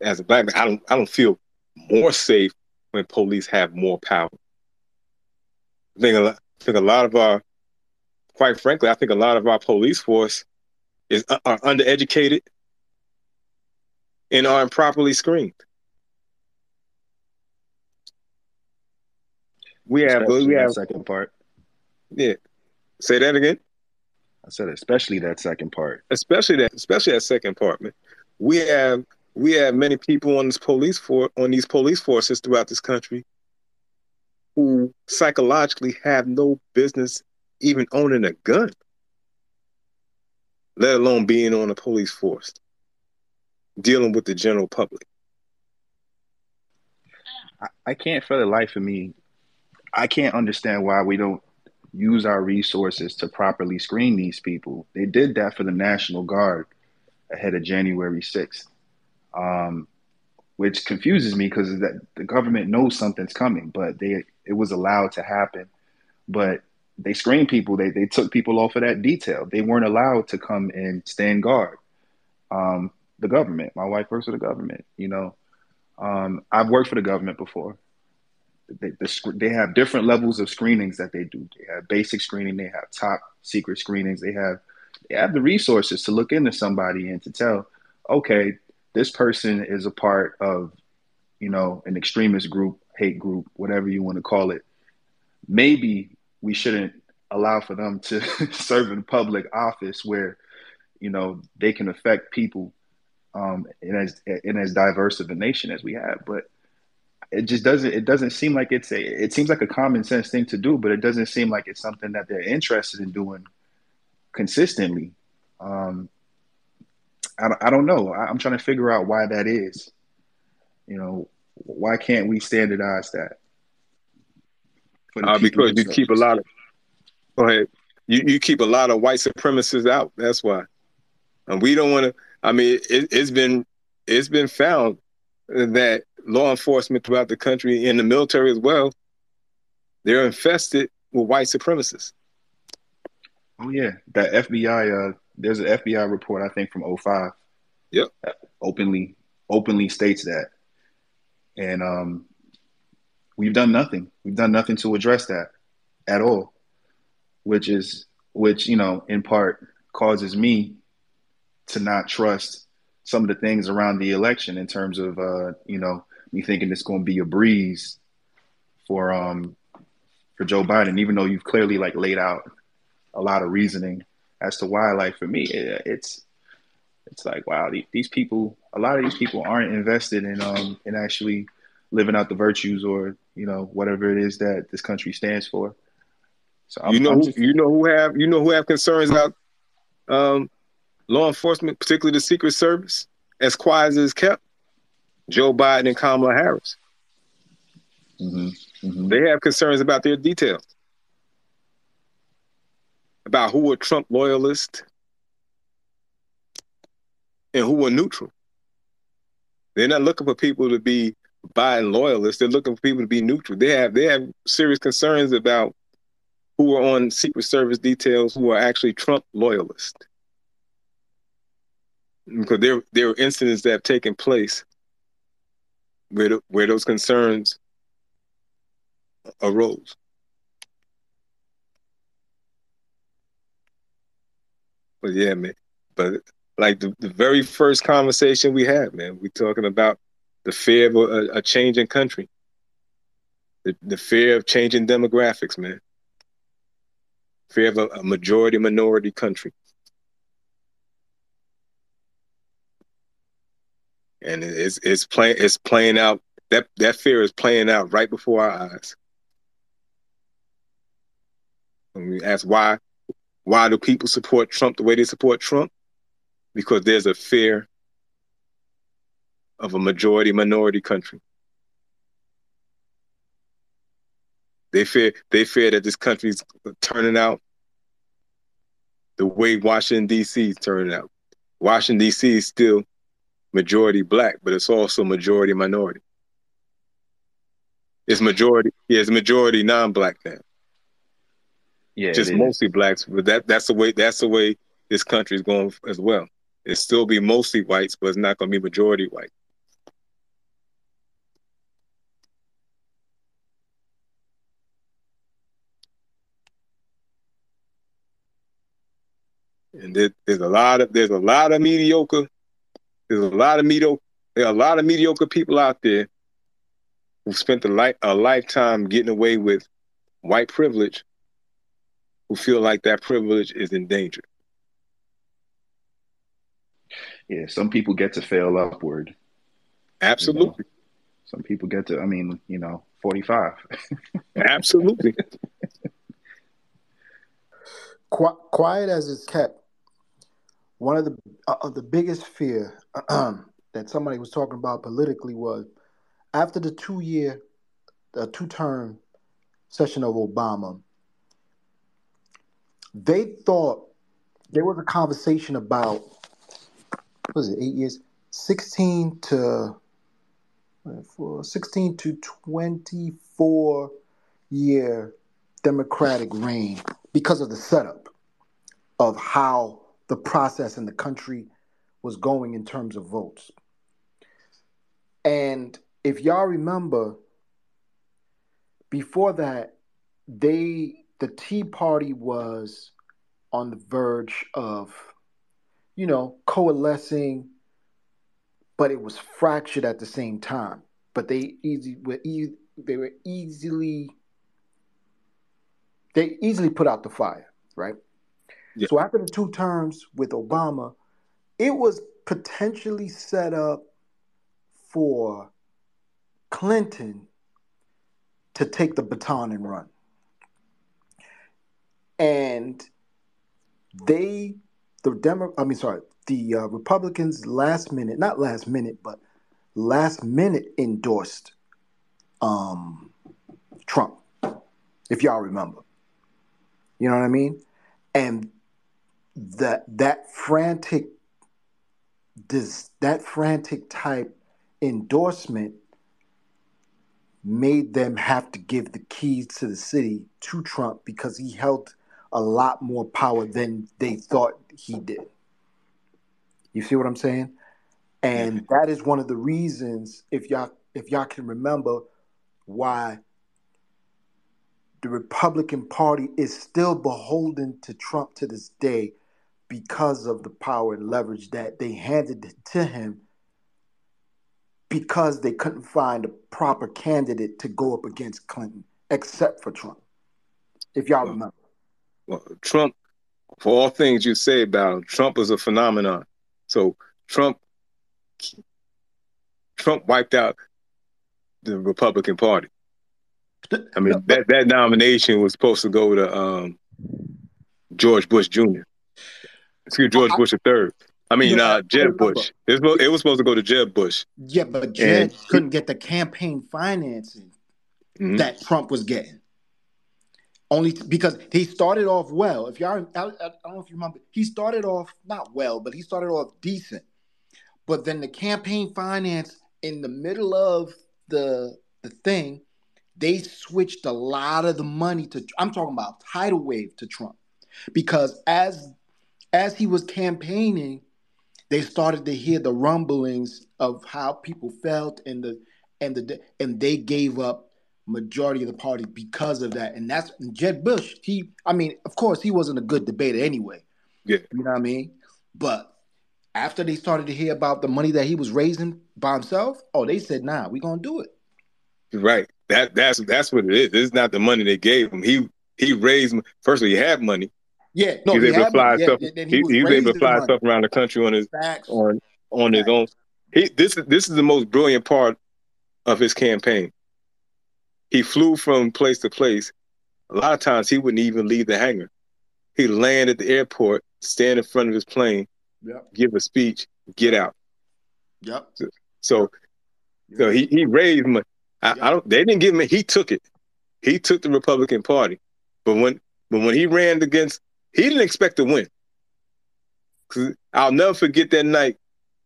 as a black man, I don't I don't feel more safe when police have more power. I think a lot, I think a lot of our, quite frankly, I think a lot of our police force is uh, are undereducated and are improperly screened. We have especially we have second part. Yeah. Say that again. I said especially that second part. Especially that especially that second part, man we have we have many people on this police for on these police forces throughout this country who psychologically have no business even owning a gun, let alone being on a police force, dealing with the general public. I, I can't for the life of me, I can't understand why we don't use our resources to properly screen these people. They did that for the National Guard ahead of January 6th, um, which confuses me because the government knows something's coming, but they it was allowed to happen. But they screened people. They they took people off of that detail. They weren't allowed to come and stand guard. Um, the government. My wife works for the government. You know, um, I've worked for the government before. They, the, they have different levels of screenings that they do. They have basic screening. They have top secret screenings. They have they have the resources to look into somebody and to tell, okay, this person is a part of, you know, an extremist group, hate group, whatever you want to call it. Maybe we shouldn't allow for them to serve in public office where, you know, they can affect people um, in as in as diverse of a nation as we have. But it just doesn't it doesn't seem like it's a it seems like a common sense thing to do, but it doesn't seem like it's something that they're interested in doing consistently. Um, I, I don't know. I, am trying to figure out why that is. You know, why can't we standardize that? Uh, because you keep a lot of. Go ahead. You you keep a lot of white supremacists out. That's why, and we don't want to. I mean, it, it's been it's been found that law enforcement throughout the country, in the military as well, they're infested with white supremacists. Oh yeah, that FBI. Uh, there's an FBI report I think from 05. Yep. Openly, openly states that, and um, we've done nothing. We've done nothing to address that at all, which is which you know in part causes me to not trust some of the things around the election in terms of uh, you know me thinking it's going to be a breeze for um for Joe Biden, even though you've clearly like laid out a lot of reasoning as to why. Like for me, it, it's it's like wow, these, these people, a lot of these people aren't invested in um in actually living out the virtues or you know whatever it is that this country stands for. So I'm, you know, just, you know who have you know who have concerns about um law enforcement, particularly the Secret Service, as quiet as it's kept? Joe Biden and Kamala Harris. Mm-hmm. Mm-hmm. They have concerns about their details, about who are Trump loyalists and who are neutral. They're not looking for people to be Biden loyalists. They're looking for people to be neutral. They have they have serious concerns about who are on Secret Service details who are actually Trump loyalists. Because there there are incidents that have taken place where where those concerns arose. But yeah, man. But like the, the very first conversation we had, man, we talking about the fear of a, a changing country, the, the fear of changing demographics, man, fear of a, a majority minority country. And it's it's playing it's playing out that that fear is playing out right before our eyes. And we ask why why do people support Trump the way they support Trump? Because there's a fear of a majority minority country. They fear they fear that this country's turning out the way Washington D.C. is turning out. Washington D.C. is still majority black, but it's also majority minority. It's majority, yeah, it's majority non-black now. Yeah, just mostly blacks, but that that's the way that's the way this country is going as well. It still be mostly whites, but it's not going to be majority white. And there, there's a lot of there's a lot of mediocre there's a lot of mediocre there are a lot of mediocre people out there who spent a, li- a lifetime getting away with white privilege who feel like that privilege is in danger. Yeah, some people get to fail upward. Absolutely. You know? Some people get to, I mean, you know, 45. Absolutely. Qu- quiet as it's kept, one of the uh, the biggest fear that somebody was talking about politically was after the two year, the two term session of Obama, they thought there was a conversation about what was it eight years, sixteen to for sixteen to twenty four year Democratic reign because of the setup of how the process in the country was going in terms of votes. And if y'all remember, before that, they the Tea Party was on the verge of, you know, coalescing, but it was fractured at the same time. But they easy were e- they were easily they easily put out the fire, right? Yeah. So after the two terms with Obama, it was potentially set up for Clinton to take the baton and run. And they, the Demo, I mean, sorry, the uh, Republicans last minute, not last minute, but last minute endorsed um, Trump, if y'all remember. You know what I mean? And that that frantic this that frantic type endorsement made them have to give the keys to the city to Trump because he held a lot more power than they thought he did. You see what I'm saying? And that is one of the reasons, if y'all if y'all can remember, why the Republican Party is still beholden to Trump to this day because of the power and leverage that they handed to him because they couldn't find a proper candidate to go up against Clinton, except for Trump. If y'all remember. Well, Trump, for all things you say about him, Trump is a phenomenon. So Trump Trump wiped out the Republican Party. I mean, that, that nomination was supposed to go to um, George Bush Jr. Excuse George Bush the third. I mean, uh, Jeb Bush. It was, it was supposed to go to Jeb Bush. Yeah, but Jeb and, couldn't get the campaign financing mm-hmm. that Trump was getting. Only t- because he started off well. If y'all, I, I, don't know if you remember, he started off not well, but he started off decent. But then the campaign finance in the middle of the the thing, they switched a lot of the money to. I'm talking about tidal wave to Trump, because as as he was campaigning, they started to hear the rumblings of how people felt and the and the and they gave up majority of the party because of that. And that's Jeb Bush. He, I mean, of course, he wasn't a good debater anyway. Yeah, you know what I mean. But after they started to hear about the money that he was raising by himself, oh, they said, "Nah, we're gonna do it." Right. That that's that's what it is. It's not the money they gave him. He he raised. First of all, he had money. Yeah, no, he was able to fly stuff. Yeah, he, he, he was able to fly stuff around the country on his Facts. on on Facts. his own. He this is this is the most brilliant part of his campaign. He flew from place to place. A lot of times he wouldn't even leave the hangar. He'd land at the airport, stand in front of his plane, yep. give a speech, get out. Yep. So, so, yep. so he, he raised money. I, yep. I, don't. They didn't give him. He took it. He took the Republican Party. But when but when he ran against, he didn't expect to win. Cause I'll never forget that night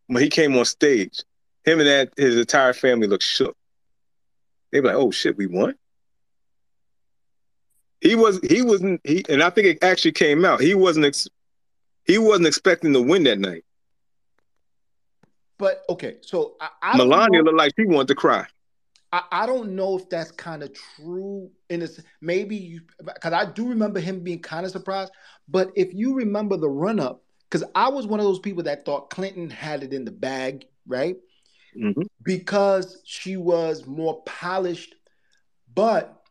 when he came on stage. Him and that his entire family looked shook. They were like, "Oh shit, we won." He was he wasn't he, and I think it actually came out. He wasn't ex, he wasn't expecting to win that night. But okay, so I, I Melania looked like she wanted to cry. I, I don't know if that's kind of true in this. Maybe you because I do remember him being kind of surprised. But if you remember the run up, because I was one of those people that thought Clinton had it in the bag, right? Mm-hmm. Because she was more polished, but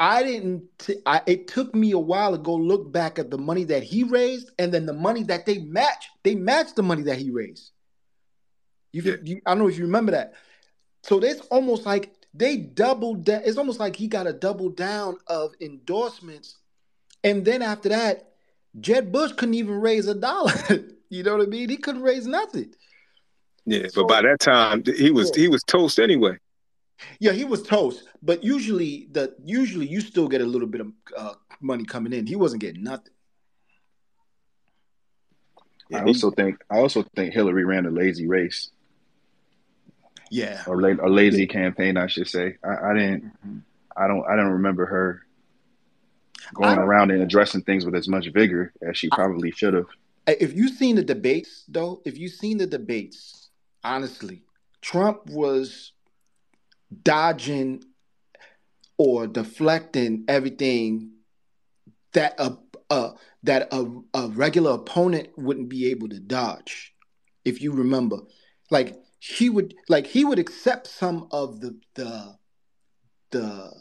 I didn't. T- I, it took me a while to go look back at the money that he raised, and then the money that they matched. They matched the money that he raised. You, yeah. you I don't know if you remember that. So it's almost like they doubled down. It's almost like he got a double down of endorsements, and then after that, Jeb Bush couldn't even raise a dollar. you know what I mean? He couldn't raise nothing. Yeah, so, but by that time he was yeah. he was toast anyway. Yeah, he was toast. But usually the usually you still get a little bit of uh, money coming in. He wasn't getting nothing. I also think I also think Hillary ran a lazy race. Yeah, or la- a lazy campaign, I should say. I, I didn't. Mm-hmm. I don't. I don't remember her going around and addressing things with as much vigor as she probably should have. If you've seen the debates, though, if you've seen the debates, honestly, Trump was dodging or deflecting everything that a, a that a, a regular opponent wouldn't be able to dodge. If you remember, like he would like he would accept some of the the the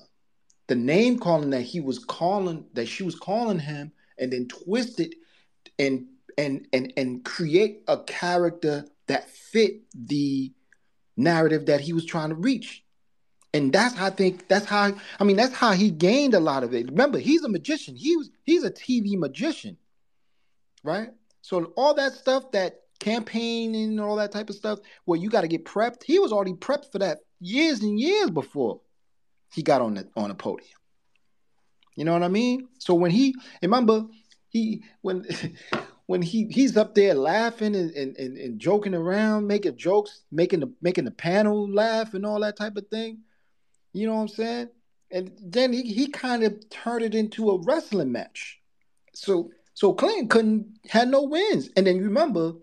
the name calling that he was calling that she was calling him and then twist it and and and and create a character that fit the narrative that he was trying to reach and that's how I think that's how I mean that's how he gained a lot of it. Remember, he's a magician. He was he's a TV magician, right? So all that stuff, that campaigning and all that type of stuff, where you got to get prepped. He was already prepped for that years and years before he got on the on the podium. You know what I mean? So when he remember he when when he he's up there laughing and, and, and, and joking around, making jokes, making the making the panel laugh and all that type of thing. You know what I'm saying? And then he, he kind of turned it into a wrestling match. So so Clinton couldn't had no wins. And then you remember,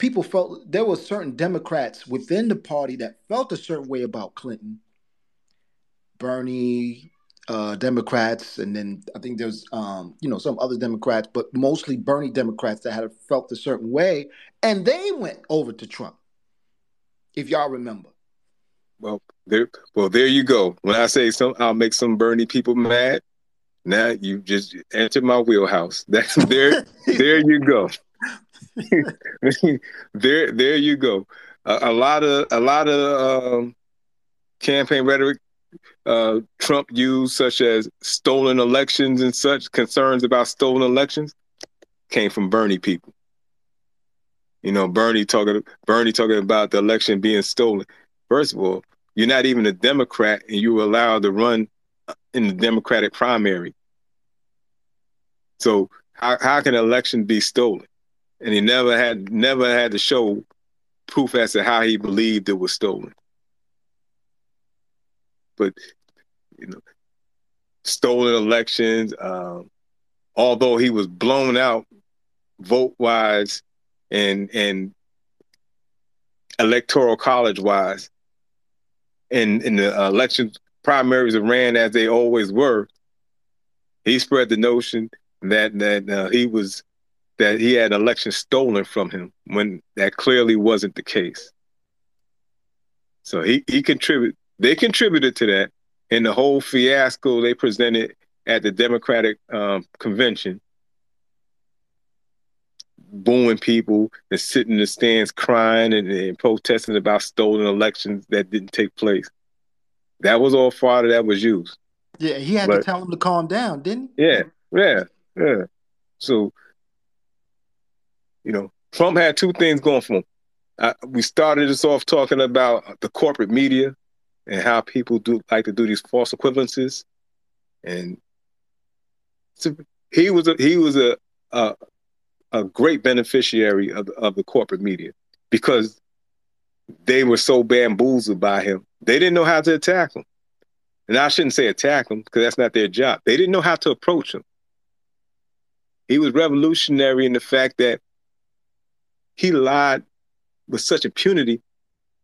people felt there were certain Democrats within the party that felt a certain way about Clinton. Bernie uh, Democrats, and then I think there's um, you know some other Democrats, but mostly Bernie Democrats that had felt a certain way, and they went over to Trump. If y'all remember. Well, there, well, there you go. When I say some, I'll make some Bernie people mad. Now you just entered my wheelhouse. That's there. there you go. there, there you go. A, a, lot of a lot of um, campaign rhetoric uh, Trump used, such as stolen elections and such concerns about stolen elections, came from Bernie people. You know, Bernie talking Bernie talking about the election being stolen. First of all, you're not even a Democrat, and you were allowed to run in the Democratic primary. So how how can an election be stolen? And he never had never had to show proof as to how he believed it was stolen. But you know, stolen elections. Um, although he was blown out vote wise and and electoral college wise, and in the election primaries ran as they always were, he spread the notion that that uh, he was that he had election stolen from him when that clearly wasn't the case. So he he contributed. They contributed to that in the whole fiasco they presented at the Democratic um, convention, booing people and sitting in the stands crying and, and, protesting about stolen elections that didn't take place. That was all fodder that was used. Yeah, he had but, to tell him to calm down, didn't he? Yeah, yeah, yeah. So, you know, Trump had two things going for him. We started this off talking about the corporate media and how people do like to do these false equivalences, and so he was a, he was a, a a great beneficiary of of the corporate media because they were so bamboozled by him. They didn't know how to attack him. And I shouldn't say attack him because that's not their job. They didn't know how to approach him. He was revolutionary in the fact that he lied with such impunity,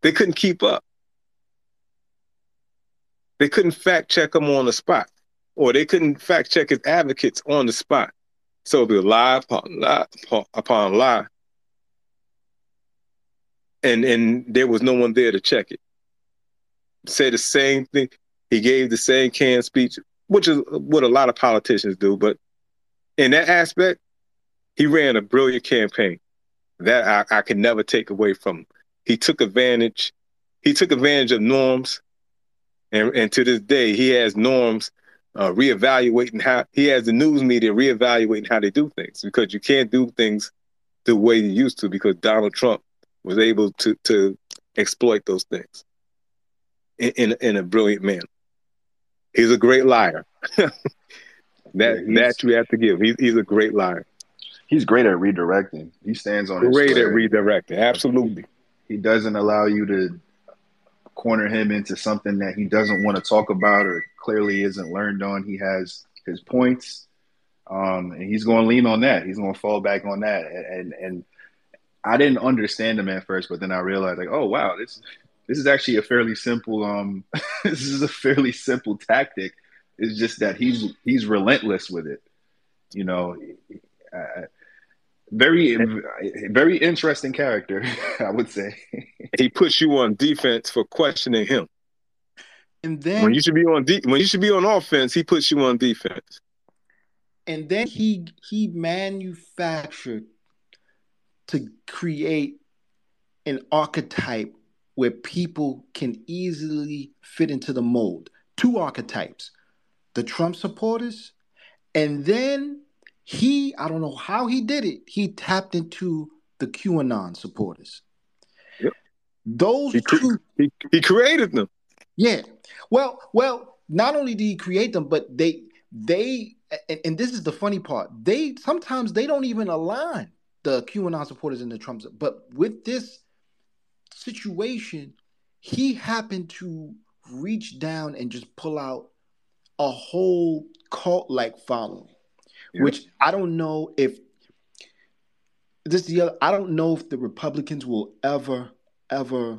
they couldn't keep up. They couldn't fact check him on the spot, or they couldn't fact check his advocates on the spot. So the lie upon lie upon lie, and and there was no one there to check it. Say the same thing. He gave the same canned speech, which is what a lot of politicians do. But in that aspect, he ran a brilliant campaign that I, I can never take away from him. He took advantage. He took advantage of norms and, and to this day, he has norms uh, reevaluating how he has the news media reevaluating how they do things because you can't do things the way you used to because Donald Trump was able to to exploit those things in in, in a brilliant manner. He's a great liar. that yeah, that you have to give. He's he's a great liar. He's great at redirecting. He stands on great at redirecting. Absolutely. He doesn't allow you to corner him into something that he doesn't want to talk about or clearly isn't learned on. He has his points, um, and he's going to lean on that. He's going to fall back on that. And and I didn't understand him at first, but then I realized like, oh wow, this this is actually a fairly simple um this is a fairly simple tactic. It's just that he's he's relentless with it. You know, very very interesting character, I would say. he puts you on defense for questioning him. And then when you should be on de- when you should be on offense, he puts you on defense. And then he he manufactured to create an archetype where people can easily fit into the mold. Two archetypes. The Trump supporters and then he, I don't know how he did it, he tapped into the QAnon supporters. Yep. Those he, two he, he created them. Yeah. Well, well, not only did he create them, but they they and, and this is the funny part. They sometimes they don't even align the QAnon supporters and the Trumps. But with this situation, he happened to reach down and just pull out a whole cult like following which I don't know if this the other, I don't know if the Republicans will ever ever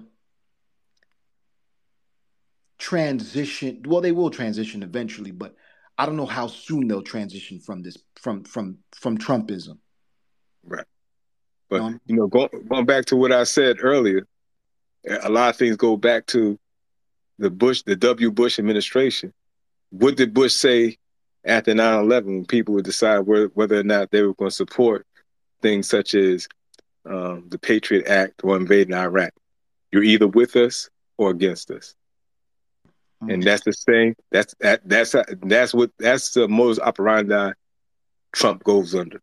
transition. Well, they will transition eventually, but I don't know how soon they'll transition from this from from from Trumpism. Right. But um, you know, going going back to what I said earlier, a lot of things go back to the Bush, the W. Bush administration. What did Bush say after 9-11 people would decide where, whether or not they were going to support things such as um, the patriot act or invading iraq you're either with us or against us mm-hmm. and that's the same that's that, that's that's what that's the modus operandi trump goes under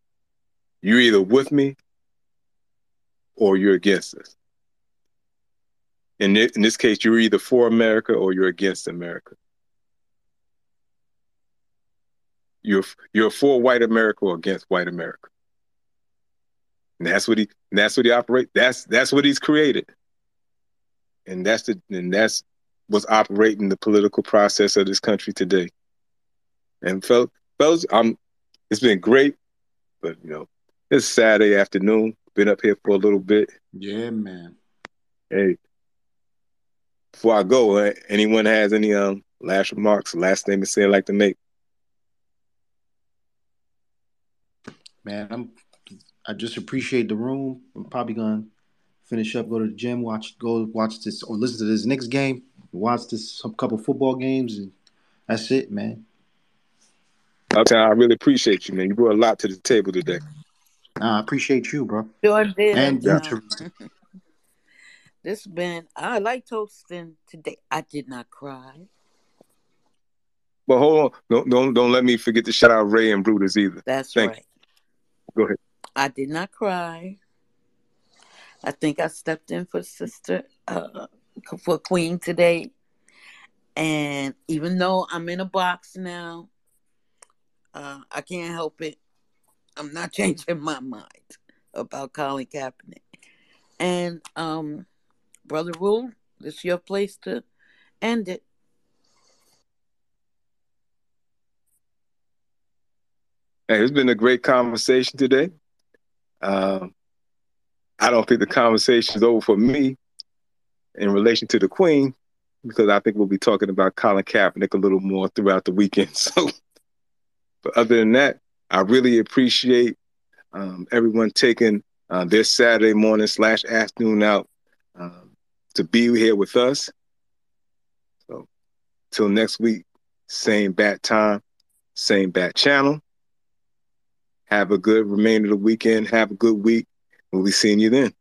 you're either with me or you're against us. In, in this case, you're either for America or you're against America. You're you're for white America or against white America. And that's what he that's what he operate. That's that's what he's created. And that's the and that's what's operating the political process of this country today. And fellas, I'm it's been great, but you know, it's Saturday afternoon. Been up here for a little bit. Yeah, man. Hey, before I go, uh, anyone has any um last remarks, last statement say I'd like to make? Man, I'm I just appreciate the room. I'm probably gonna finish up, go to the gym, watch go watch this or listen to this next game, watch this some couple football games, and that's it, man. Okay, I really appreciate you, man. You brought a lot to the table today. Nah, I appreciate you, bro. Sure did. And uh, you, this been I like toasting today. I did not cry. But hold on, don't don't don't let me forget to shout out Ray and Brutus either. That's Thank right. You. Go ahead. I did not cry. I think I stepped in for sister uh, for Queen today, and even though I'm in a box now, uh, I can't help it. I'm not changing my mind about Colin Kaepernick. And um, Brother Rule, this is your place to end it. Hey, it's been a great conversation today. Um, I don't think the conversation is over for me in relation to the Queen, because I think we'll be talking about Colin Kaepernick a little more throughout the weekend. So, but other than that, I really appreciate um, everyone taking uh, Saturday morning slash afternoon out um, to be here with us. So, till next week, same bat time, same bat channel. Have a good remainder of the weekend. Have a good week. We'll be seeing you then.